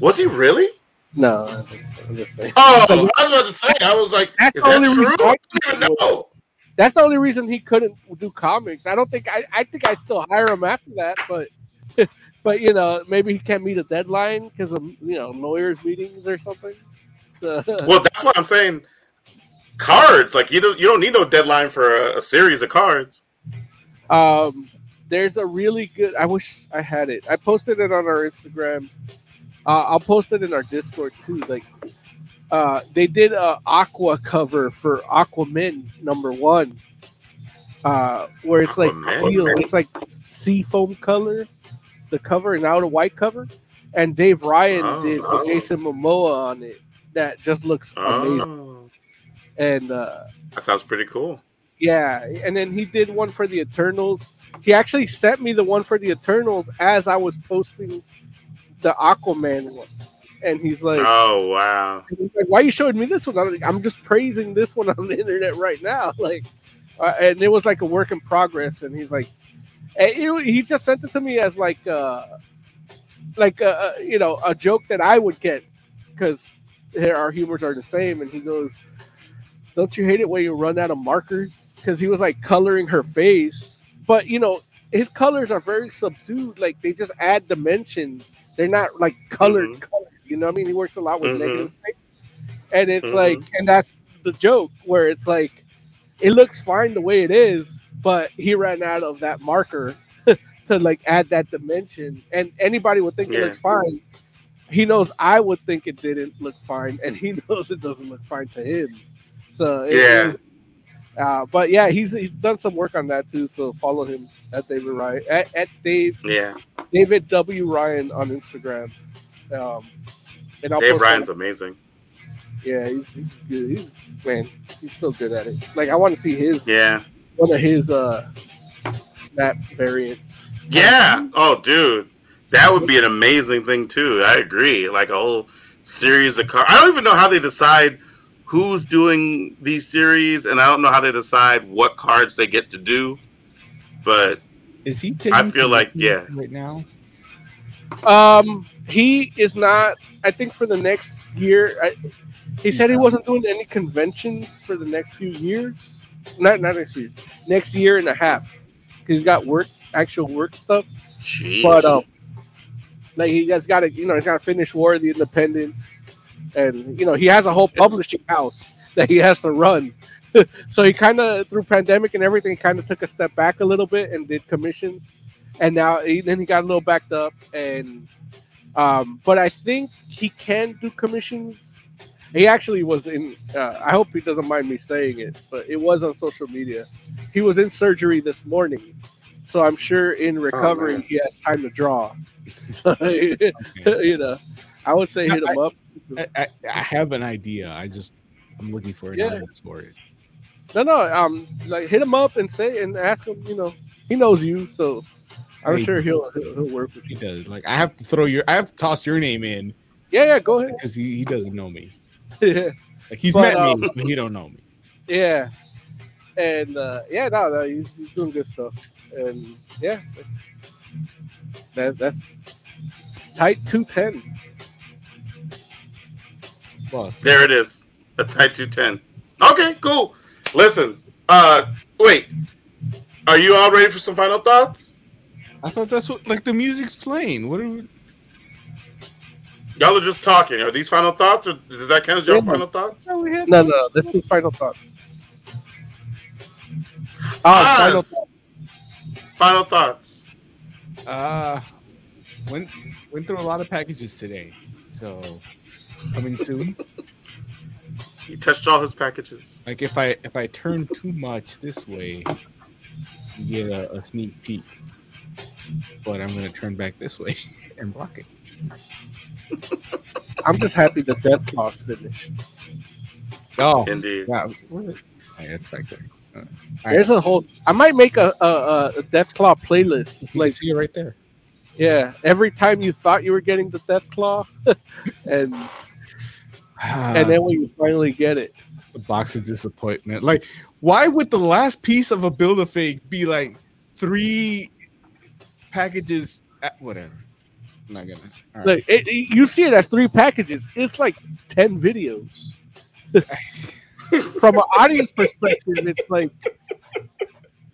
was he really No, I'm just, I'm just saying. oh i was about to say i was like That's is the that only true reason i I- don't even know That's the only reason he couldn't do comics. I don't think I. I think I still hire him after that, but <laughs> but you know maybe he can't meet a deadline because of you know lawyers meetings or something. So- <laughs> well that's what i'm saying cards like you don't you don't need no deadline for a, a series of cards Um, there's a really good. I wish I had it. I posted it on our Instagram. Uh, I'll post it in our Discord too. Like, uh, they did a Aqua cover for Aquaman number one, uh, where it's like teal, it's like sea foam color, the cover, and now a white cover. And Dave Ryan Oh. did with Jason Momoa on it. That just looks amazing. oh, And uh, that sounds pretty cool yeah, and then he did one for the Eternals. He actually sent me the one for the Eternals as I was posting the Aquaman one, and he's like, oh wow he's like "Why are you showing me this one?" I'm, like, I'm just praising this one on the internet right now, <laughs> like, uh, and it was like a work in progress. And he's like, and he, he just sent it to me as like, uh, like uh, you know, a joke that I would get because our humors are the same. And he goes, "Don't you hate it when you run out of markers?" Because he was like coloring her face, but you know, his colors are very subdued. Like they just add dimension. They're not like colored colors. You know what I mean? He works a lot with Mhm. negative things. And it's Mhm. like, and that's the joke where it's like, it looks fine the way it is, but he ran out of that marker <laughs> to like add that dimension. And anybody would think it looks fine. He knows I would think it didn't look fine, and he <laughs> knows it doesn't look fine to him. So Yeah. Uh, but yeah, he's he's done some work on that too. So follow him at David Ryan at, at Dave yeah David W Ryan on Instagram. Um, and I'll dave ryan's that- amazing yeah, he's, he's good. He's man, he's so good at it. Like I want to see his yeah one of his uh snap variants. Yeah. Oh, dude, that would be an amazing thing too. I agree. Like a whole series of cars. I don't even know how they decide who's doing these series, and I don't know how they decide what cards they get to do. But Is he taking I feel like yeah, right now? Um, he is not. I think for the next year, I, he said he wasn't doing any conventions for the next few years. Not not next year, next year and a half. 'Cause he's got work, actual work stuff. Jeez. But um, like he has got to, you know, he's got to finish War of the Independence, and you know, he has a whole publishing house that he has to run. <laughs> so he kind of through pandemic and everything, kind of took a step back a little bit and did commissions, and now he, then he got a little backed up. And um, but I think he can do commissions. He actually was in. Uh, I hope he doesn't mind me saying it, but it was on social media. He was in surgery this morning, So I'm sure in recovery man. he has time to draw. <laughs> <laughs> you know, I would say hit him up. I, I, I have an idea. I just I'm looking for an Yeah. for it. No, no, um, like hit him up and say and ask him. You know, he knows you, so I'm Hey. sure he'll, he'll he'll work with He you. does. Like I have to throw your I have to toss your name in Yeah, yeah, go ahead. because he, he doesn't know me. <laughs> yeah, Like he's But, met um, me, but he don't know me. yeah, and uh, yeah, no, no, he's, he's doing good stuff, and yeah, that that's tight two ten. Well, There it is. A tight 210. Okay, cool. Listen, uh, wait. Are you all ready for some final thoughts? I thought that's what like the music's playing. What are we, Y'all are just talking. Are these final thoughts, or does that count as your Yeah. final thoughts? No, no, let's do final thoughts. Ah, final Oz, thoughts. final thoughts. uh went went through a lot of packages today. So coming soon. <laughs> He touched all his packages. Like if I if I turn too much this way, you get a, a sneak peek. But I'm gonna turn back this way <laughs> and block it. I'm just happy the death class finished. Oh, Indeed. yeah. where is- yeah, it's back there. Uh, all right. There's a whole. I might make a a, a- a Death Claw playlist. You Like, see it right there. yeah, every time you thought you were getting the Death Claw, <laughs> and <sighs> and then when you finally get it, the box of disappointment. Like, why would the last piece of a build a fake be like three packages? At, whatever. I'm not gonna. right. like it, it- you see it as three packages. It's like ten videos. From an audience perspective, it's like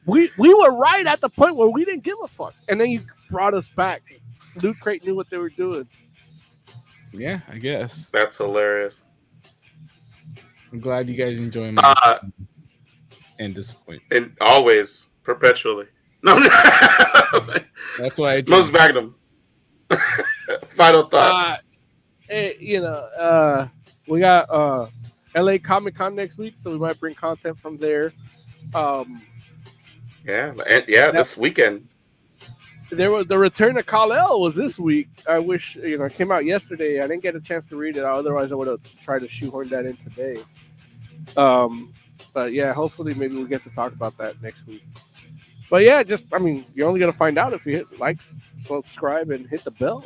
we we were right at the point where we didn't give a fuck, and then you brought us back. Loot Crate knew what they were doing. Yeah, I guess. That's hilarious. I'm glad you guys enjoy my Uh, and disappoint. and always, perpetually. <laughs> No, That's why I Most Magnum. <laughs> final Uh, thoughts. eh, you know, uh, we got uh, LA Comic Con next week, so we might bring content from there. Um, yeah, and, yeah. This weekend. There was the return of Kal El was this week. I wish you know it came out yesterday. I didn't get a chance to read it. Otherwise, I would have tried to shoehorn that in today. Um, but yeah, hopefully, maybe we'll get to talk about that next week. But yeah, just I mean, you're only gonna find out if you hit likes, subscribe, and hit the bell,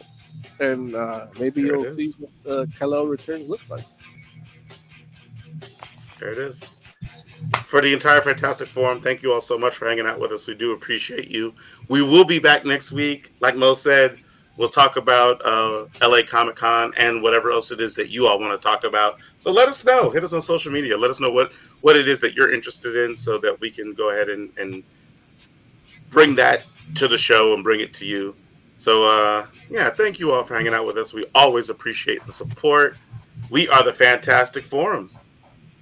and uh, maybe There you'll see what uh, Kal El returns looks like. There it is. For the entire Fantastic Forum, thank you all so much for hanging out with us. We do appreciate you. We will be back next week. Like Mo said, we'll talk about uh, LA Comic Con and whatever else it is that you all want to talk about. So let us know. Hit us on social media. Let us know what, what it is that you're interested in so that we can go ahead and, and bring that to the show and bring it to you. So, uh, yeah, thank you all for hanging out with us. We always appreciate the support. We are the Fantastic Forum.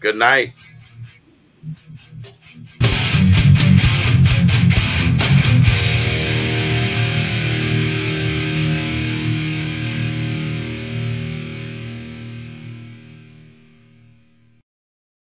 Good night.